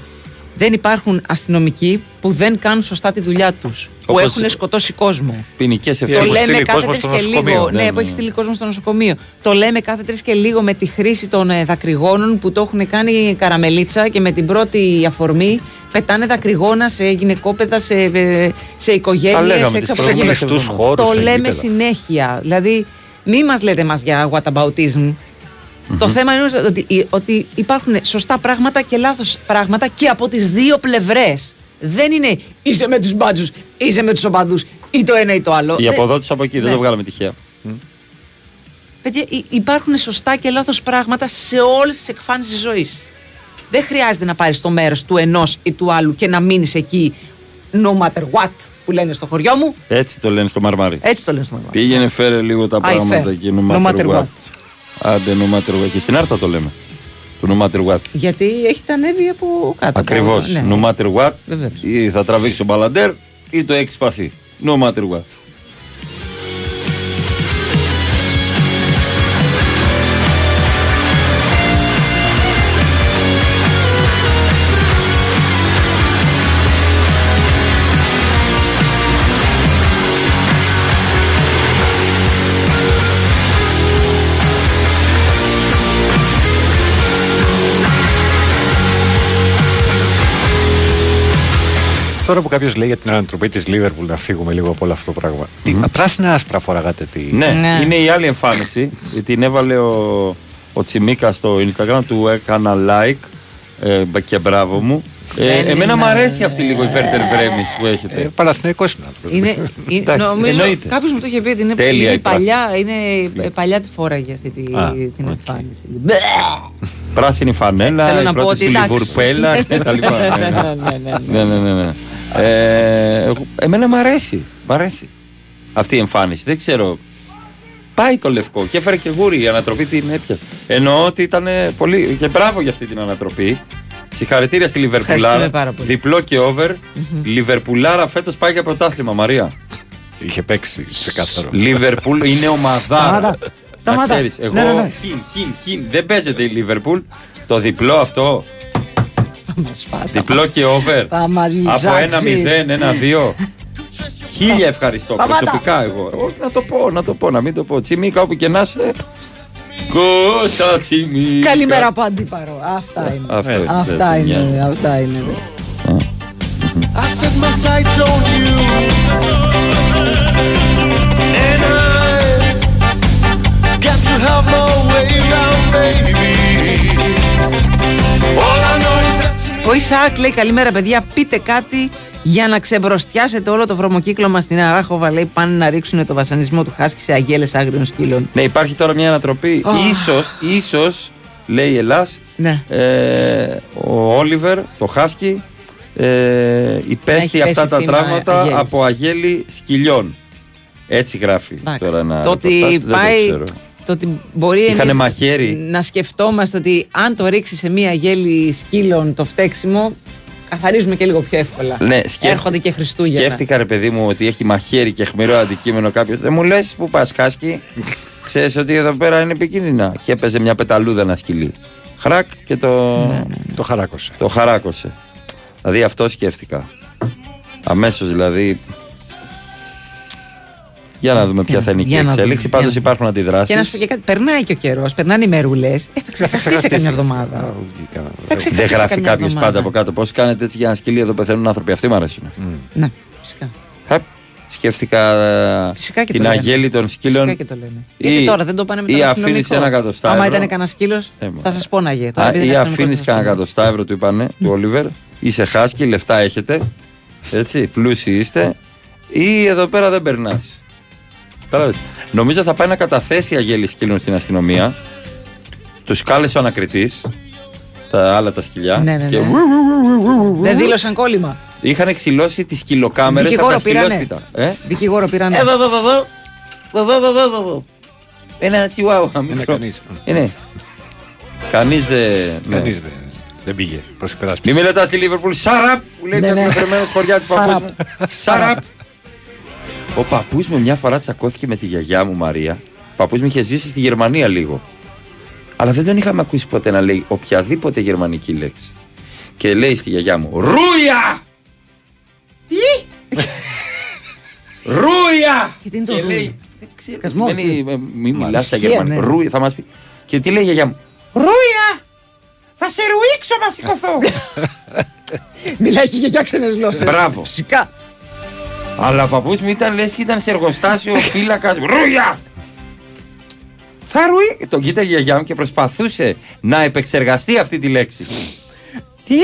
δεν υπάρχουν αστυνομικοί που δεν κάνουν σωστά τη δουλειά τους. Που Όπως- έχουν σκοτώσει κόσμο. Ποινικές Το ευθύνε. λέμε κάθε τρεις και λίγο. Ναι, που έχει στείλει κόσμο στο νοσοκομείο. Το λέμε κάθε τρεις και λίγο με τη χρήση των ε, δακρυγόνων που το έχουν κάνει καραμελίτσα και με την πρώτη αφορμή πετάνε δακρυγόνα σε γυναικόπαιδα, σε, ε, σε Τα οικογένειε, λέγαμε έξω τις από τα γήπεδα. προκλειστούς χώρους Το σε λέμε γήπεδα. συνέχεια. Δηλαδή, μη μας λέτε μα για whataboutism. Το θέμα είναι ότι, ότι υπάρχουν σωστά πράγματα και λάθος πράγματα και από τις δύο πλευρές. Δεν είναι είσαι με τους μπάτζους, είσαι με τους οπαδούς ή το ένα ή το άλλο. Η Δεν- αποδότηση από εκεί, δεν Ναι. το βγάλαμε τυχαία. Παιδιά, υ- υπάρχουν σωστά και λάθος πράγματα σε όλες τις εκφάνσεις της ζωής. Δεν χρειάζεται να πάρεις το μέρος του ενός ή του άλλου και να μείνεις εκεί no matter what που λένε στο χωριό μου. Έτσι το λένε στο μαρμάρι. Έτσι το λένε στο μαρμάρι. Πήγαινε, φέρε λίγο τα I πράγματα fair. εκεί. No No matter matter what. what. Άντε, no matter what. Και στην Άρτα το λέμε. Το no matter what. Γιατί έχετε ανέβει από κάτω. Ακριβώς. Από- ναι. No matter what. Βεβαίως. Ή θα τραβήξει ο μπαλαντέρ ή το έχει παθεί. No matter what. Τώρα που κάποιος λέει για την ανατροπή της Λίβερπουλ να φύγουμε λίγο από όλο αυτό το πράγμα. Τι πράσινα άσπρα φοράγατε τη. Ναι, είναι η άλλη εμφάνιση. Την έβαλε ο, ο Τσιμίκα στο Instagram, του έκανα like ε, και μπράβο μου. Ε, Δεν εμένα είναι- μου αρέσει αυτή λίγο η Βέρτερ Βρέμι που έχετε. Ε, Παναθηναϊκός είναι άνθρωπος. Είναι, είναι, Εντάξει, νομίζω εννοείται. κάποιος μου το είχε πει ότι είναι, Τέλεια είναι η πράσινη. παλιά, είναι ε, παλιά τη φόραγε αυτή τη, Α, την εμφάνιση. Πράσινη φανέλα, Θέλω η να πω πρώτη ότι σου εντάξει. λιβουρπέλα και τα λοιπά. Ναι, ναι. ναι, ναι, ναι, ναι. Ε, εγώ- εμένα μου αρέσει. Μ' αρέσει αυτή η εμφάνιση. Δεν ξέρω. Πάει το λευκό και έφερε και γούρι η ανατροπή την έπιασε. Εννοώ ότι ήταν πολύ. και μπράβο για αυτή την ανατροπή. Συγχαρητήρια στη Λιβερπουλάρα. Ευχαριστούμε πάρα πολύ. Διπλό και over. Λιβερπουλάρα φέτος πάει για πρωτάθλημα, Μαρία. Είχε παίξει ξεκάθαρο. Λιβερπούλ είναι ομαδάρα. Σταμάτα. Να Σταμάτα. ξέρεις, εγώ Ναι, ναι, ναι. χιν, χιν, χιν. Δεν παίζεται η Λιβερπούλ. Το διπλό αυτό, Μας φας, θα διπλό μας- και over. Θα μας Από λιζάξεις. ένα μηδέν, ένα δύο. Χίλια ευχαριστώ Σταμάτα. προσωπικά εγώ. Όχι να το πω, να το πω, να μην το πω. Τσιμίκα όπου και να είσαι. Κώστα Τσιμίκα. Καλημέρα από αντίπαρο. Αυτά είναι. Αυτό είναι, Αυτά δεν είναι. νοιάζει. Αυτά είναι. I set my sights on you. And I got to have my way around, baby. Ο Ισαάκ λέει καλημέρα παιδιά πείτε κάτι για να ξεμπροστιάσετε όλο το βρωμοκύκλωμα στην Αράχοβα λέει πάνε να ρίξουν το βασανισμό του Χάσκη σε αγέλες άγριων σκύλων. Ναι, υπάρχει τώρα μια ανατροπή. Ίσως, ίσως, λέει η Ελλάς, Ναι. ε, ο Όλιβερ, το Χάσκι, ε, υπέστη Έχει αυτά πέσει τα θύμα τραύματα αγέλης. από αγέλη σκυλιών. Έτσι γράφει Εντάξει. τώρα ένα το ότι ρεπορτάζ, δεν πάει. το ξέρω. Το ότι μπορεί Είχανε εμείς μαχαίρι. να σκεφτόμαστε ότι αν το ρίξει σε μία γέλη σκύλων το φταίξιμο, καθαρίζουμε και λίγο πιο εύκολα. Ναι, σκέφ- Έρχονται και Χριστούγεννα. Σκέφτηκα ρε παιδί μου ότι έχει μαχαίρι και αιχμηρό αντικείμενο κάποιος. Δεν μου λες που πας, Χάσκι; Ξέρεις ότι εδώ πέρα είναι επικίνδυνα. Και έπαιζε μια πεταλούδα ένα σκυλί. Χρακ και το. Ναι, Το χαράκωσε. Το χαράκωσε. Δηλαδή αυτό σκέφτηκα. Αμέσως δηλαδή. Για να δούμε ποια θα είναι η Για να εξέλιξη. δούμε, Πάντως για να- υπάρχουν αντιδράσεις. Και να σου πω και κάτι, περνάει και ο καιρός, περνάνε οι μερούλες. Ε, θα ξεχαστεί σε καμιά εβδομάδα. Θα ξεχαστεί Δεν σε γράφει καμιά κάποιος εβδομάδα. πάντα από κάτω. Πώς κάνετε έτσι για ένα σκυλί εδώ πεθαίνουν άνθρωποι. Αυτοί μου αρέσουν. Ναι, φυσικά. Χαπ. Σκέφτηκα ε, Φυσικά και την το λένε. αγέλη των σκύλων. Φυσικά και το λένε. Γιατί τώρα δεν το πάνε με Ή τον αφήνεις αστυνομικό. ένα εκατοστάριο. Άμα ήταν κανένας σκύλος, θα σας πόναγε. Τώρα Α, επειδή ή είναι αφήνεις αστυνομικός, κανένα θα σας εκατοστά ευρώ, του είπανε, του Όλιβερ. Είσαι χάσκι, λεφτά έχετε. Έτσι, πλούσιοι είστε. Ή εδώ πέρα δεν περνάς. Νομίζω θα πάει να καταθέσει η αγέλη σκύλων στην αστυνομία. Τους κάλεσε ο ανακριτής. Τα άλλα τα σκυλιά. Ναι, ναι, και ναι. Δεν δήλωσαν κόλλημα. είχαν ξυλώσει τις σκυλοκάμερε από τα Δικηγόρο πήρανε. σκυλόσπιτα. Ε; Δικηγόρο πήραν. Ε, βα, βα, βα, βα. Βα, βα, βα, βα, βα, βα. Ένα τσιουάουα μικρό. κανείς. Ε, ναι. Κανείς δεν... ναι. Κανείς δεν, δεν πήγε προς υπεράσπιση. Μη μιλάτε στη Λίβερπουλ. Σαραπ! Που λέει Ναι, το ναι. προφερμένο χωριά του Σαραπ. παππούς μου. Σαραπ! Ο παππούς μου μια φορά τσακώθηκε με τη γιαγιά μου Μαρία. Ο παππούς μου είχε ζήσει στη Γερμανία λίγο. Αλλά δεν τον είχαμε ακούσει ποτέ να λέει οποιαδήποτε γερμανική λέξη. Και λέει στη γιαγιά μου Ρούια! Τι; Ρούια! Και τι είναι το Και ρούια; λέει, δεν ξέρω, τι Κασμό, σημαίνει, τι; ε, μη μιλάς στα Ισχύει, γερμανικά. ναι. Ρούια, θα μας πει. Και τι λέει η γιαγιά μου. Ρούια! Θα σε ρουίξω να σηκωθώ. Μιλάει και για γιαγιά ξένες γλώσσες. Μπράβο. Φυσικά. Αλλά ο παππούς μου ήταν λες και ήταν σε εργοστάσιο φύλακας. Ρούια! Θα ρουί. Τον κοίταγε η γιαγιά μου και προσπαθούσε να επεξεργαστεί αυτή τη λέξη. Τι;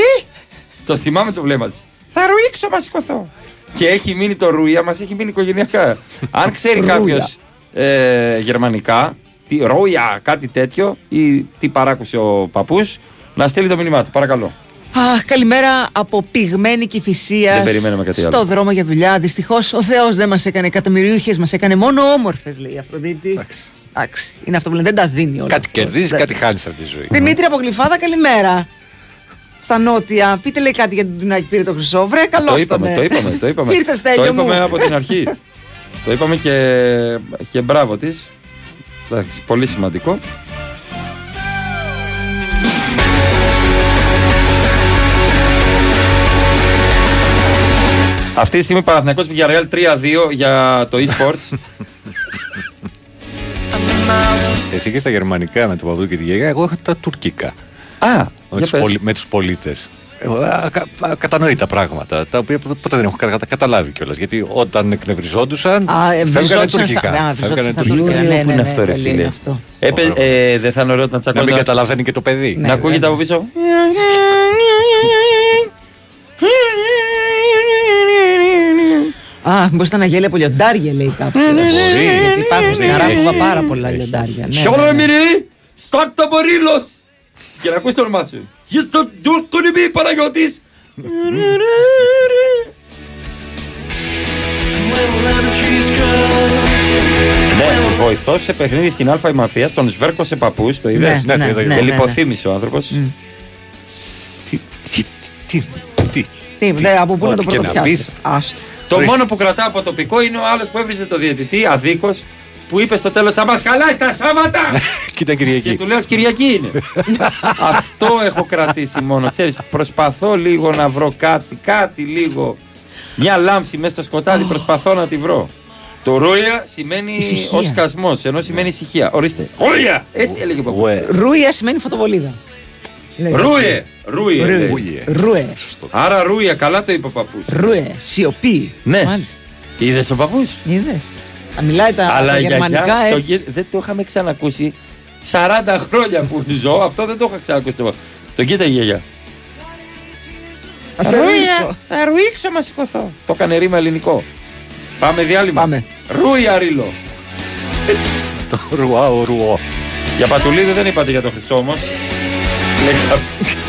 Το θυμάμαι το βλέμμα της. Θα ρουίξω, μα σηκωθώ. Και έχει μείνει το ρούια μας, έχει μείνει οικογενειακά. Αν ξέρει Ρούια. κάποιος ε, γερμανικά, τι, ρούια, κάτι τέτοιο, ή τι παράκουσε ο παππούς, να στείλει το μήνυμά του. Παρακαλώ. Αχ, καλημέρα από πυγμένη κυφυσία. Δεν περιμέναμε κάτι Στο άλλο. δρόμο για δουλειά. Δυστυχώς ο Θεός δεν μας έκανε εκατομμυρίουχες, μας έκανε μόνο όμορφες, λέει η Αφροδίτη. Εντάξει. Είναι αυτό που λένε, δεν τα δίνει όλα. Κάτι κερδίζει, Δεν- κάτι χάνεις από τη ζωή. Δημήτρη από Γλυφάδα, καλημέρα. Στα νότια. Πείτε λέει κάτι για την Τουνάκη πήρε το χρυσό. Βρε, καλώ το είπαμε, το είπαμε, το είπαμε. Ήρθε το στέλιο είπαμε μου. από την αρχή. το είπαμε και, και μπράβο της. Πολύ σημαντικό. Αυτή τη στιγμή Παναθηναϊκός Villarreal 3-2 για το e-sports. Εσύ και στα γερμανικά με το παππού και τη γιαγιά, εγώ έχω τα τουρκικά. Α, με για τους, πες. πολι- με τους πολίτες. Εγώ, α, κα- α, κατανοητά πράγματα, τα οποία ποτέ ποτέ δεν έχω κατα- καταλάβει κιόλας. Γιατί όταν εκνευριζόντουσαν, Α, ε, φεύγανε βριζόντουσαν τουρκικά. στα- α, Φεύγανε βριζόντουσαν στα τουρκικά. τουρκικά. Ναι, Πού ναι, είναι ναι, αυτό, ρε καλή φίλε. είναι αυτό. Έπαι- ε, δεν θα είναι ωραίο να Να τσακώνει. μην καταλαβαίνει και το παιδί. Να ακούγεται από πίσω. Α, μήπω ήταν αγέλια από λιοντάρια, λέει κάποιος. Ναι, Γιατί υπάρχουν στην Αράποβα πάρα πολλά λιοντάρια. Ναι, Σιώνα ναι, ναι. μυρί, στάρτα μπορίλος. Και να ακούσεις το όνομά σου. Γιστο Ντουρκουνιμπή Παναγιώτης. Ναι, βοηθός σε παιχνίδι στην Αλφα η Μαφία, τον σβέρκωσε παππούς, το είδες; Ναι, ναι, ναι, ναι, Και ναι. λιποθύμησε ο άνθρωπος. Τι, τι. Τι, δε, από πού να το Ό,τι και να πρωτοπιάσεις; πεις. Άστο. Το μόνο που κρατάω από τοπικό είναι ο άλλος που έβριζε το διαιτητή, αδίκως, που είπε στο τέλος θα μας χαλάσει τα Σάββατα. Και ήταν Και Κυριακή. του λέω Κυριακή είναι. Αυτό έχω κρατήσει μόνο. Ξέρεις, προσπαθώ λίγο να βρω κάτι, κάτι λίγο. Μια λάμψη μέσα στο σκοτάδι, προσπαθώ να τη βρω. Το ρούια σημαίνει Ησυχία. ο σκασμός, ενώ σημαίνει ησυχία. Ορίστε. Ρούια! Έτσι έλεγε ο παππούς. Ρούια σημαίνει φωτοβολίδα. Λέει. Ρούιε! Ρούιε! Ρούιε. λέει. Ρούε. Άρα ρούια, καλά το είπε ο παππούς. Ρούε. Σιωπή. Ναι. Μάλιστα. Είδες ο παππούς; Είδες. Θα μιλάει τα, Αλλά τα η γερμανικά γιαγιά το έτσι. γε- δεν το είχαμε ξανακούσει 40 χρόνια που ζω. Αυτό δεν το είχα ξανακούσει. Το, το κοίταγε η γιαγιά. Θα σε Ρούια, ρίξω. Θα ρουίξω, μα σηκωθώ. Το έκανε ρήμα ελληνικό. Πάμε διάλειμμα. Πάμε. Ρούια ρίλο. Το ρουάο, ρουό. Για πατουλίδι δεν είπατε για το χρυσό όμως. Nick,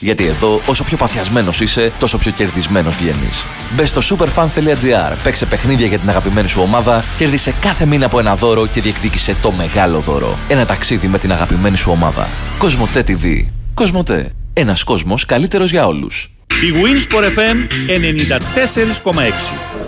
Γιατί εδώ, όσο πιο παθιασμένος είσαι, τόσο πιο κερδισμένος βγαίνεις. Μπες στο superfans.gr, παίξε παιχνίδια για την αγαπημένη σου ομάδα, κέρδισε κάθε μήνα από ένα δώρο και διεκδίκησε το μεγάλο δώρο. Ένα ταξίδι με την αγαπημένη σου ομάδα. Κοσμοτέ TV. Κοσμοτέ. Ένας κόσμος καλύτερος για όλους. Η Winsport FM 94,6.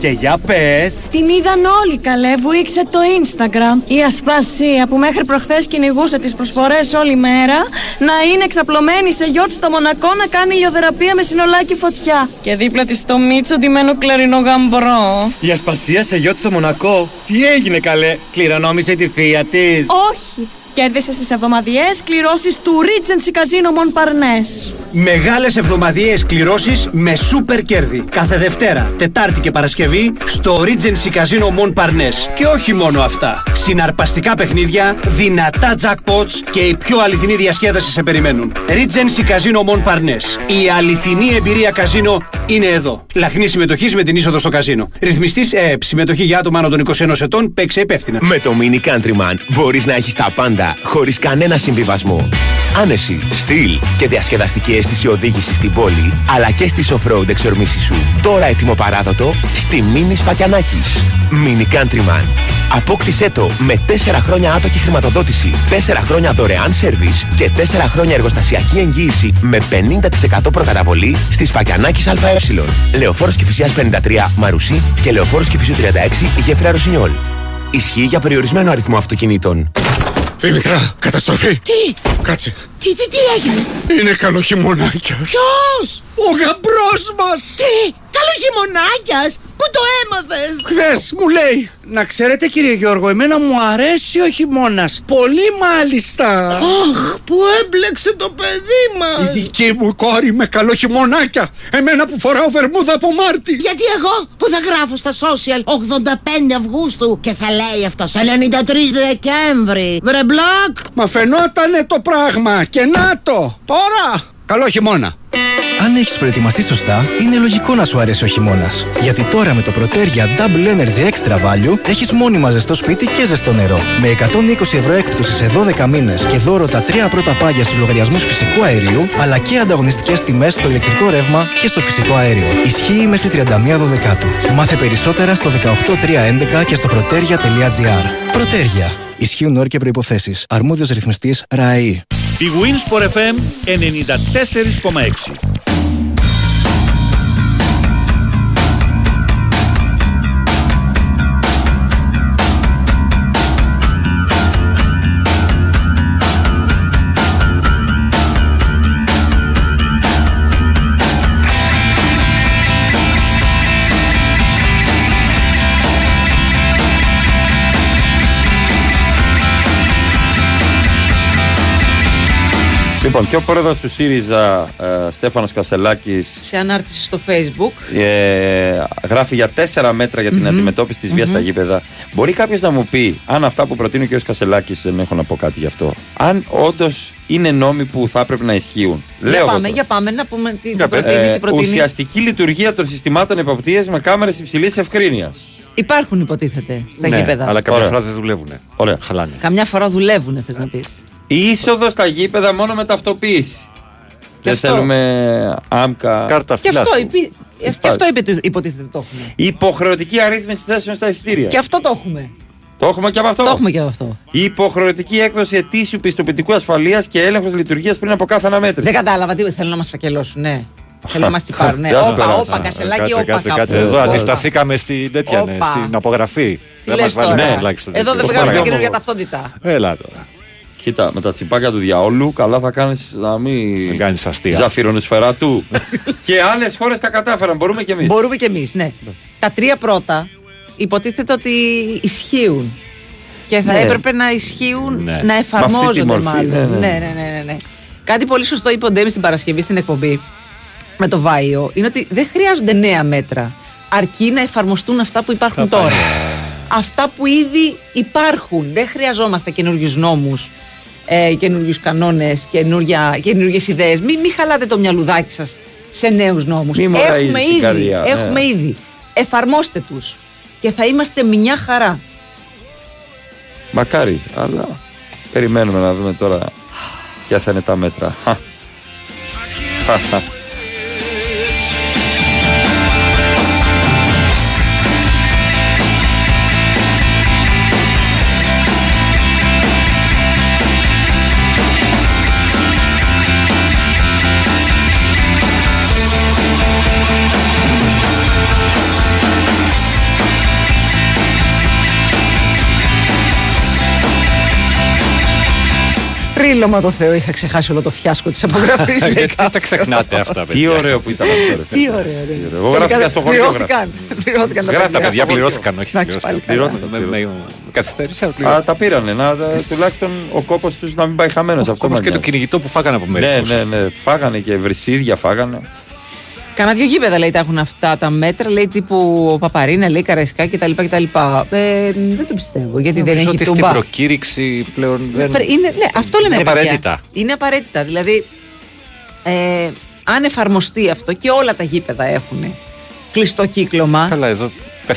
Και για πες. Την είδαν όλοι καλέ, βουήξε το Instagram. Η Ασπασία που μέχρι προχθές κυνηγούσε τις προσφορές όλη μέρα να είναι εξαπλωμένη σε γιότ στο Μονακό να κάνει ηλιοθεραπεία με συνολάκι φωτιά. Και δίπλα της το Μίτσο ντυμένο κλαρινό γαμπρό. Η Ασπασία σε γιότ στο Μονακό. Τι έγινε καλέ, κληρονόμησε τη θεία της. Όχι! Κέρδισε στις εβδομαδιαίες κληρώσεις του Regency Casino Montparnasse. Μεγάλες εβδομαδιαίες κληρώσεις με σούπερ κέρδη. Κάθε Δευτέρα, Τετάρτη και Παρασκευή στο Regency Casino Montparnasse. Και όχι μόνο αυτά. Συναρπαστικά παιχνίδια, δυνατά jackpots και η πιο αληθινή διασκέδαση σε περιμένουν. Regency Casino Montparnasse. Η αληθινή εμπειρία καζίνο είναι εδώ. Λαχνή συμμετοχή με την είσοδο στο καζίνο. Ρυθμιστής ΕΕΠ. Συμμετοχή για άτομα άνω των 21 ετών. Παίξε υπεύθυνα. Με το Mini Countryman μπορείς να έχεις τα πάντα χωρίς κανένα συμβιβασμό. Άνεση, στυλ και διασκεδαστική αίσθηση οδήγησης στην πόλη, αλλά και στις off-road εξορμήσεις σου. Τώρα έτοιμο παράδοτο στη Mini Σφακιανάκης. Mini Countryman. Απόκτησέ το με 4 χρόνια άτοκη χρηματοδότηση, 4 χρόνια δωρεάν σερβις και 4 χρόνια εργοστασιακή εγγύηση με 50% προκαταβολή στη Σφακιανάκης ΑΕ. Λεωφόρος Κηφισιάς 53 Μαρουσί και Λεωφόρος Κηφισιού 36 Γέφυρα Ρωσινιόλ. Ισχύει για περιορισμένο αριθμό αυτοκινήτων. Δήμητρα, καταστροφή. Τι, Κάτσε. Τι, τι, τι έγινε; Είναι καλό χειμωνάκια. Ποιος, Ο γαμπρός μας. τι, καλό χειμωνάκιας, πού το έμαθες; Χθες μου λέει. Να ξέρετε κύριε Γιώργο, εμένα μου αρέσει ο χειμώνας. Πολύ μάλιστα. Αχ, που έμπλεξε το παιδί Η μας. δική μου κόρη με καλό χειμωνάκια. Εμένα που φοράω βερμούδα από Μάρτι. Γιατί εγώ που θα γράφω στα social 85 Αυγούστου και θα λέει αυτός 93 Δεκέμβρη. Βρε μπλοκ. Μα φαινότανε το πράγμα και να το. Τώρα. Καλό χειμώνα. Αν έχεις προετοιμαστεί σωστά, είναι λογικό να σου αρέσει ο χειμώνας. Γιατί τώρα με το Protergia Double Energy Extra Value έχεις μόνιμα ζεστό σπίτι και ζεστό νερό. Με 120 ευρώ έκπτωσης σε 12 μήνες και δώρο τα τρία πρώτα πάγια στους λογαριασμούς φυσικού αερίου, αλλά και ανταγωνιστικές τιμές στο ηλεκτρικό ρεύμα και στο φυσικό αέριο. Ισχύει μέχρι 31 Δεκάτου. Μάθε περισσότερα στο 18311 και στο protergia.gr. Protergia. Ισχύουν όροι και προποθέσει. Αρμόδιος ρυθμιστής ΡΑΕΗ. Η Winsport FM 94,6. Λοιπόν, και ο πρόεδρος του ΣΥΡΙΖΑ, ε, Στέφανος Κασελάκης, Σε ανάρτηση στο facebook. ε, γράφει για τέσσερα μέτρα για την Μμμ. αντιμετώπιση της βίας Μμμ. στα γήπεδα. Μπορεί κάποιος να μου πει, αν αυτά που προτείνει ο κ. Κασελάκης, δεν έχω να πω κάτι γι' αυτό, αν όντως είναι νόμοι που θα έπρεπε να ισχύουν. Για Λέω πάμε, εγώ για πάμε να πούμε τι, τι τώρα. προτείνει, Ε, τι προτείνει. ουσιαστική λειτουργία των συστημάτων εποπτείας με κάμερες υψηλής ευκρίνειας. Υπάρχουν υποτίθεται στα Ναι, γήπεδα. αλλά καμιά Ωραία. φορά δεν δουλεύουν. Ωραία. Χαλάνε. Καμιά φορά δουλεύουν, θες να πεις. Η είσοδο στα γήπεδα μόνο με ταυτοποίηση. Δεν αυτό. θέλουμε άμκα. Κάρτα Και αυτό, υπή- ε, και αυτό υπε- υποτίθεται το έχουμε. Υποχρεωτική αρρύθμιση θέσεων στα εισιτήρια. Και αυτό το έχουμε. Το έχουμε και από αυτό. Το έχουμε και από αυτό. Υποχρεωτική έκδοση ετήσιου πιστοποιητικού ασφαλείας και έλεγχος λειτουργίας πριν από κάθε αναμέτρηση. Δεν κατάλαβα τι θέλουν να μας φακελώσουν, ναι. Θέλουν να μας τσιπάρουν. Ναι. Δεν σου Όπα, περάσα. όπα, κασελάκι, Κάτσε, όπα. κάτσε, κάπου. κάτσε. Εδώ Όπα. αντισταθήκαμε στην τέτοια, ναι, Όπα. στην απογραφή. Τι Δεν λες μα βάλει τώρα; κασελάκι στο Εδώ δεν δίκτυο. βγάζουμε παρακαλώ. καινούργια ταυτότητα. Έλα τώρα. Κοίτα, με τα τσιπάκια του διαόλου, καλά θα κάνεις να μην. κάνεις αστεία. Ζαφυρονοσφαιρά του. και άλλες χώρες τα κατάφεραν. Μπορούμε κι εμείς. Μπορούμε κι εμείς, ναι. Τα τρία πρώτα υποτίθεται ότι ισχύουν. Και θα Ναι. έπρεπε να ισχύουν, Ναι. να Με αυτή τη εφαρμόζονται μορφή, μάλλον. ναι, ναι. Ναι, ναι, ναι, ναι, ναι. Κάτι πολύ σωστό είπε ο Ντέμις στην Παρασκευή στην εκπομπή με το Βάιο είναι ότι δεν χρειάζονται νέα μέτρα. Αρκεί να εφαρμοστούν αυτά που υπάρχουν τώρα. Αυτά που ήδη υπάρχουν. Δεν χρειαζόμαστε καινούριους νόμους, ε, καινούριους κανόνες, καινούριε ιδέες. Μην μη χαλάτε το μυαλουδάκι σας σε νέους νόμους. Μη μου Έχουμε ραΐζεις την ήδη. καρδιά, ναι. έχουμε ήδη. Εφαρμόστε τους. Και θα είμαστε μια χαρά. Μακάρι, αλλά περιμένουμε να δούμε τώρα ποια θα είναι τα μέτρα. Χα. Χα, χα. Ρίλωμα το Θεό, είχα ξεχάσει όλο το φιάσκο της απογραφής. Γιατί τα ξεχνάτε αυτά, Τι παιδιά. ωραίο που ήταν αυτό. ρε φίλε. Τι ωραίο, ρε. Εγώ γράφτηκα στο χωριό. Πληρώθηκαν. Πληρώθηκαν τα Γράφτηκα Τα παιδιά στο πληρώθηκαν, όχι. Εντάξει, πληρώθηκαν. πάλι καλά. Πληρώθηκαν. Με- με- Καθυστέρησε, αλλά Α, πληρώθηκαν. τα πήρανε. Να, τα- τουλάχιστον ο κόπος τους να μην πάει χαμένος. Αυτό Όπως με και το νοιάζει. κυνηγητό που φάγανε από Ναι, μερικούς. ναι, ναι. Φάγανε και βρυσίδια φάγανε. Κανα δυο γήπεδα λέει τα έχουν αυτά τα μέτρα, λέει τύπου Παπαρίνα, λέει Καραϊσκά κτλ. κτλ. Ε, δεν το πιστεύω γιατί δεν Νομίζω έχει ότι στην τούμπα. προκήρυξη πλέον δεν. Είναι, ναι, αυτό λέμε Είναι ρε παιδιά. απαραίτητα. Είναι απαραίτητα. Δηλαδή, ε, αν εφαρμοστεί αυτό και όλα τα γήπεδα έχουν κλειστό κύκλωμα Καλά, εδώ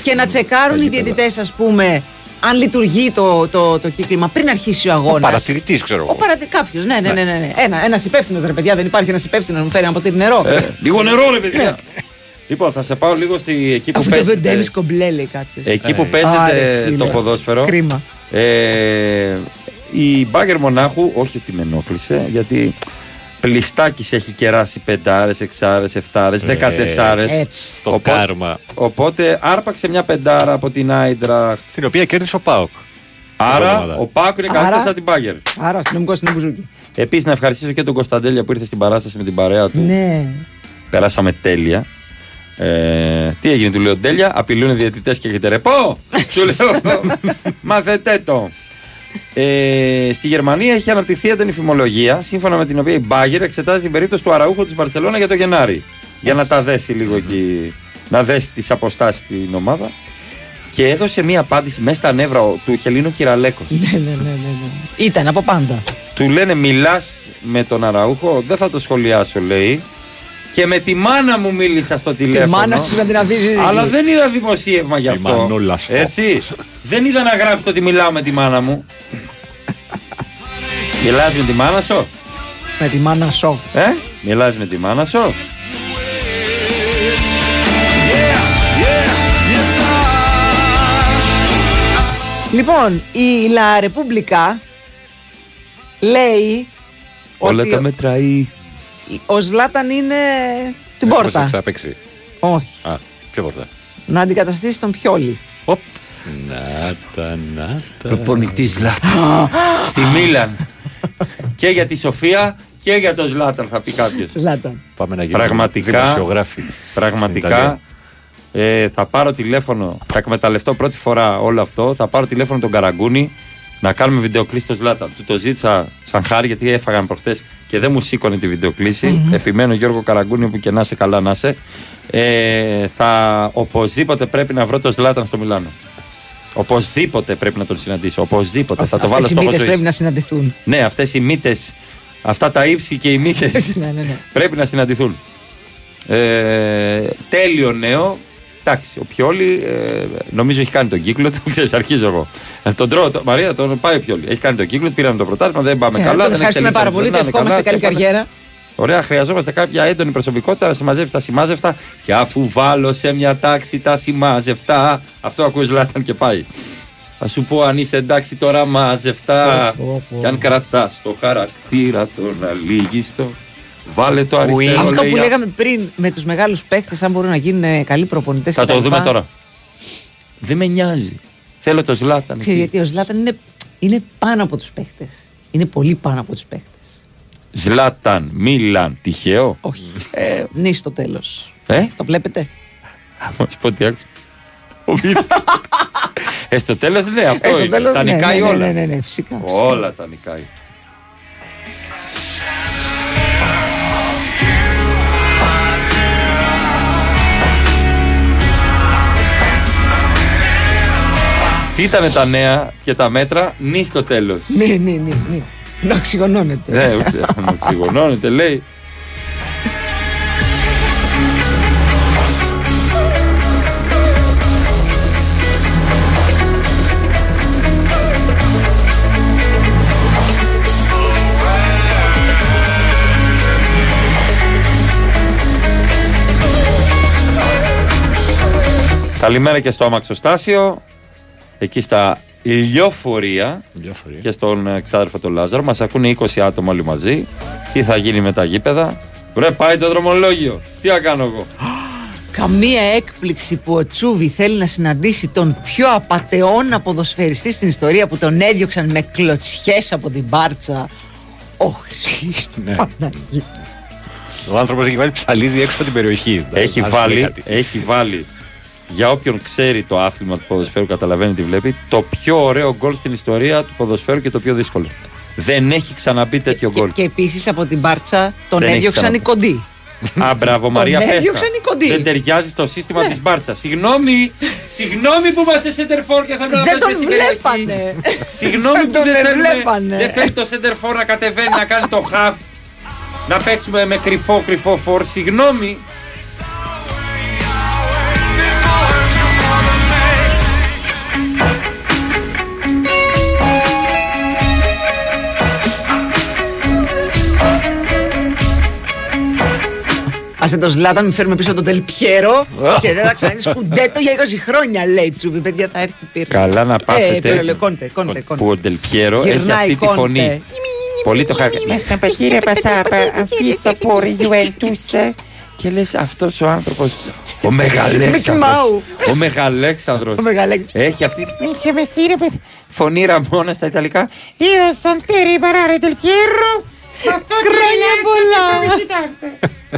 και να τσεκάρουν οι διαιτητές, ας πούμε, αν λειτουργεί το, το, το κύκλημα πριν αρχίσει ο αγώνας. Παρατηρητής, ξέρω Ο εγώ. παρατη... Κάποιος, ναι, ναι, ναι. ναι, ναι. Ένα ένας υπεύθυνος ρε παιδιά, δεν υπάρχει ένας υπεύθυνος να μου φέρει ένα ποτήρι νερό. Ε, λίγο νερό, ρε παιδιά. Λοιπόν, θα σε πάω λίγο στη, εκεί που Αφού το παίζεται, Ντένι Κομπλέ λέει κάποιος. εκεί που παίζεται το ποδόσφαιρο. Κρίμα. Ε, η Μπάγκερ Μονάχου, όχι ότι με ενόχλησε, γιατί Πλιστάκης έχει κεράσει πεντάρες, εξάρες, εφτάρες, Ε, δεκατεσσάρες. έτσι. Το κάρμα. Οπότε άρπαξε μια πεντάρα από την Άιντραχτ. Την οποία κέρδισε ο Πάοκ. Άρα ο Πάοκ είναι Άρα- καλύτερος από την Μπάγκερ. Άρα αστυνομικό είναι μπουζούκι. Επίσης να ευχαριστήσω και τον Κωνσταντέλια που ήρθε στην παράσταση με την παρέα του. Ναι. Περάσαμε τέλεια. Ε, τι έγινε, του λέω τέλεια. Απειλούν οι διαιτητές και έχετε ρεπό. του λέω μαθετέ το. Ε, στη Γερμανία έχει αναπτυχθεί έντονη φημολογία σύμφωνα με την οποία η Μπάγκερ εξετάζει την περίπτωση του Αραούχου της Βαρκελόνα για το Γενάρη. Για να τα δέσει λίγο εκεί, να δέσει τις αποστάσεις στην ομάδα. Και έδωσε μία απάντηση μέσα στα νεύρα ο- του Χελίνου Κυραλέκος. Ναι, ναι, ναι, ναι, ναι. Ήταν από πάντα. Του λένε μιλάς με τον Αραούχο, δεν θα το σχολιάσω λέει. Και με τη μάνα μου μίλησα στο τηλέφωνο. μάνα σου να την αφήσεις. Αλλά δεν είδα δημοσίευμα γι' αυτό. Μανούλα σου. Έτσι. Δεν είδα να γράψει ότι μιλάω με τη μάνα μου. Μιλάς με τη μάνα σου; Με τη μάνα σου. Ε, μιλάς με τη μάνα σου; Λοιπόν, η Λα Ρεπούμπλικα λέει Όλα ότι τα μετράει. ο Ζλάταν είναι στην Έτσι πόρτα. όπως θα παίξει. Όχι. Α, ποια πόρτα; Να αντικαταστήσει τον Πιόλι. Να τα, να τα. Προπονητής Ζλάταν. Στη Μίλαν. και για τη Σοφία και για τον Ζλάταν θα πει κάποιος. Ζλάταν. Πάμε να γίνουμε Πραγματικά, δημοσιογράφοι. στην πραγματικά Ιταλία. ε, θα πάρω τηλέφωνο, θα εκμεταλλευτώ πρώτη φορά όλο αυτό, θα πάρω τηλέφωνο τον Καραγκούνη να κάνουμε βιντεοκλήση στο Ζλάταν. Του το ζήτησα σαν χάρη γιατί έφαγαν προχτές και δεν μου σήκωνε τη βιντεοκλήση. Επιμένω Γιώργο Καραγκούνη που και να είσαι καλά να είσαι. Ε, θα οπωσδήποτε πρέπει να βρω το Ζλάταν στο Μιλάνο. Οπωσδήποτε πρέπει να τον συναντήσω. Οπωσδήποτε. θα το βάλω Αυτές οι στο μύτες ζωής. πρέπει να συναντηθούν. Ναι, αυτές οι μύτες, αυτά τα ύψη και οι μύτες ναι, ναι, ναι. πρέπει να συναντηθούν. Ε, τέλειο νέο. Εντάξει, ο Πιόλη ε, νομίζω έχει κάνει τον κύκλο του. Ξέρεις, αρχίζω εγώ. Ε, τον τρώω, το, Μαρία, τον πάει ο Πιόλη. Έχει κάνει τον κύκλο του, πήραμε το πρωτάθλημα, δεν πάμε Ε, καλά. τον δεν ευχαριστούμε πάρα πολύ. Του εξελίξαμε, ευχόμαστε περνάμε καλή καλά, καριέρα. Ωραία, χρειαζόμαστε κάποια έντονη προσωπικότητα να συμμαζεύει τα σημάζευτα. Και αφού βάλω σε μια τάξη τα σημάζευτα. Αυτό ακούει Λάταν και πάει. Θα σου πω αν είσαι εντάξει τώρα μαζευτά. Πω, πω, πω. Και αν κρατάς το χαρακτήρα τον αλήγιστο. Βάλε το αριστερό. Αυτό λέει, που λέγαμε πριν με τους μεγάλους παίκτε, αν μπορούν να γίνουν ε, καλοί προπονητές. Θα το δούμε τώρα. Δεν με νοιάζει. Θέλω το Ζλάταν. εκεί. γιατί ο Ζλάταν είναι, είναι πάνω από τους παίκτε. Είναι πολύ πάνω από τους παίκτε. Ζλάταν, Μίλαν, τυχαίο; Όχι. Ε, νη στο τέλος. Ε, Το βλέπετε; θα σου πω τι άκουσα. Ο Μίλαν. Ε, στο τέλος ναι, αυτό Ε, στο είναι. τέλος, τα ναι, νικάει ναι, ναι, όλα. ναι, ναι, ναι, φυσικά, φυσικά. Όλα τα νικάει. Τι ήταν τα νέα και τα μέτρα, νη στο τέλος. Ναι, ναι, ναι, ναι. Να οξυγονώνεται. Ναι, οξυ- οξυγονώνεται, λέει. Καλημέρα και στο αμαξοστάσιο, εκεί στα ηλιοφορία Ηλιοφορία. και στον ε, ξάδερφο τον Λάζαρο. Μας ακούνε 20 άτομα όλοι μαζί. Τι θα γίνει με τα γήπεδα; Βρε πάει το δρομολόγιο. Τι θα κάνω εγώ; Καμία έκπληξη που ο Τσούβι θέλει να συναντήσει τον πιο απατεώνα ποδοσφαιριστή στην ιστορία που τον έδιωξαν με κλωτσιές από την Μπάρτσα. Όχι. Ναι. Ο άνθρωπος έχει βάλει ψαλίδι έξω από την περιοχή. Έχει Αν σου λέει βάλει, κάτι. έχει βάλει για όποιον ξέρει το άθλημα του ποδοσφαίρου, καταλαβαίνει τι βλέπει, το πιο ωραίο γκολ στην ιστορία του ποδοσφαίρου και το πιο δύσκολο. Δεν έχει ξαναμπεί τέτοιο γκολ. Και επίσης από την Μπάρτσα τον Δεν έχει έδιωξαν οι ξαναπεί. κοντοί. Α, μπράβο, Μαρία Τον Πέστα. έδιωξαν οι κοντοί. Δεν ταιριάζει στο σύστημα της Μπάρτσας. Συγγνώμη, συγγνώμη που είμαστε σεντερφόρ και θα πρέπει να Δεν τον παίζουμε στην περιοχή. βλέπανε. Συγγνώμη Δεν που τον δεν θέλουμε. βλέπανε. Δεν θέλει το σεντερφόρ να κατεβαίνει να κάνει το χαφ. Να παίξουμε με κρυφό κρυφό φορ. Συγγνώμη. Θυμάσαι τον Ζλάτα, μην φέρουμε πίσω τον Τελπιέρο και δεν θα ξαναδείς σκουντέτο για 20 χρόνια, λέει Τσούβι. Παιδιά, θα έρθει πήρε. Καλά να Ε, πάθετε πήρε, κόντε, κόντε, που κόντε. ο Ντελπιέρο έχει Γυρνάει αυτή τη κόντε. φωνή. Πολύ το χάρη. Μες στα πατήρια πασάπα, αφήσα por Juventus. Και λες αυτός ο άνθρωπος. Ο Mickey Μεγαλέξανδρος. Mouse. Ο Μεγαλέξανδρος. Ο Μεγαλέξ- Έχει αυτή τη Είχε μεθύρε παιδί. φωνή Ραμόνα στα Ιταλικά. Io Santeri Barare del Piero. Αυτό Χρόνια πολλά.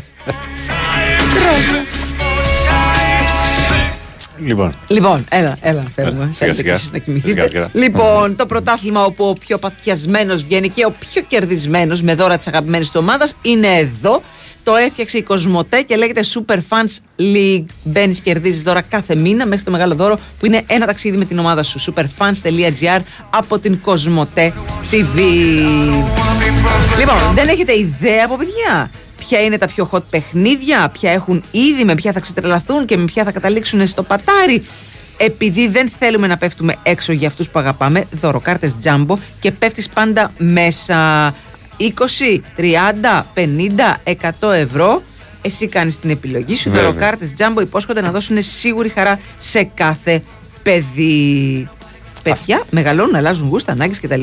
Λοιπόν, Λοιπόν, έλα, έλα, φεύγουμε. σιγά, Θέλετε σιγά. κι εσείς να κοιμηθείτε. Σιγά, σιγά. Λοιπόν, το πρωτάθλημα όπου ο πιο παθιασμένος βγαίνει και ο πιο κερδισμένος με δώρα της αγαπημένης του ομάδας είναι εδώ. Το έφτιαξε η Κοσμοτέ και λέγεται Super Fans League. Μπαίνεις, κερδίζεις δώρα κάθε μήνα μέχρι το μεγάλο δώρο που είναι ένα ταξίδι με την ομάδα σου. Superfans.gr από την Κοσμοτέ TV. Λοιπόν, δεν έχετε ιδέα από παιδιά ποια είναι τα πιο hot παιχνίδια, ποια έχουν ήδη, με ποια θα ξετρελαθούν και με ποια θα καταλήξουν στο πατάρι. Επειδή δεν θέλουμε να πέφτουμε έξω για αυτούς που αγαπάμε, δωροκάρτες τζάμπο και πέφτεις πάντα μέσα 20, 30, 50, 100 ευρώ. Εσύ κάνεις την επιλογή σου. Οι Βέβαια. δωροκάρτες τζάμπο υπόσχονται να δώσουν σίγουρη χαρά σε κάθε παιδί. Παιδιά μεγαλώνουν, αλλάζουν γούστα, ανάγκες κτλ.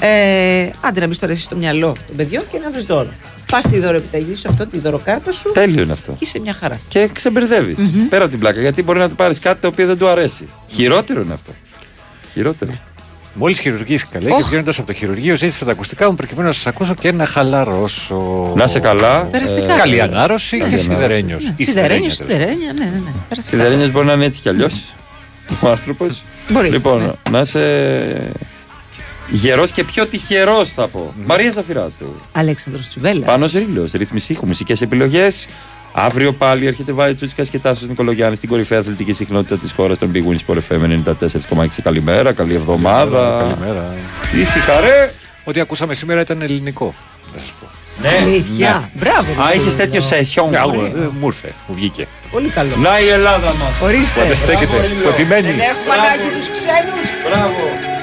Ε, άντε να μπεις τώρα εσύ στο μυαλό των παιδιών και να βρεις δώρο. Πας στη δωροεπιταγή σου, αυτό, τη δωροκάρτα σου. Τέλειο είναι αυτό. Και είσαι μια χαρά. Και ξεμπερδεύεις. Πέρα από την πλάκα. Γιατί μπορεί να του πάρεις κάτι το οποίο δεν του αρέσει. Χειρότερο είναι αυτό. Χειρότερο. Μόλις χειρουργήθηκα, λέει, και βγαίνοντας από το χειρουργείο, ζήτησα τα ακουστικά μου προκειμένου να σας ακούσω και να χαλαρώσω. Να σε καλά. Περαστικά. Καλή ανάρρωση Καλή και ανάρρωση. σιδερένιος. Σιδερένιος, σιδερένια, ναι, ναι. ναι. Περαστικά. Σιδερένιε μπορεί να είναι έτσι κι αλλιώς. Ο άνθρωπος. Μπορείς, Λοιπόν, ναι. να είσαι γερός και πιο τυχερός θα πω. Μαρία Ζαφυράτου. Αλέξανδρος Τσουβέλλα. Πάνω Ρίλος, ρύθμιση ήχου, μουσικέ επιλογές. Αύριο πάλι έρχεται βάρη Τσούτσικας και Τάσος Νικολογιάννης στην κορυφαία αθλητική συχνότητα της χώρας, τον Big Win Sport FM 94,6. Καλημέρα, καλή εβδομάδα. Καλημέρα. Ήσυχα, ρε. Ό,τι ακούσαμε σήμερα ήταν ελληνικό. Να σας πω. Ναι. Αλήθεια. Μπράβο. ρε, Α, είχε Σίλβιο. τέτοιο σεσιόν. Ναι, αγώ, ε, Μου ήρθε, μου βγήκε. Πολύ καλό. Να η Ελλάδα μας. Ορίστε. Πότε στέκεται, Μπράβο, Ρίλο. κοτιμένη. Δεν έχουμε ανάγκη τους ξένους. Μπράβο.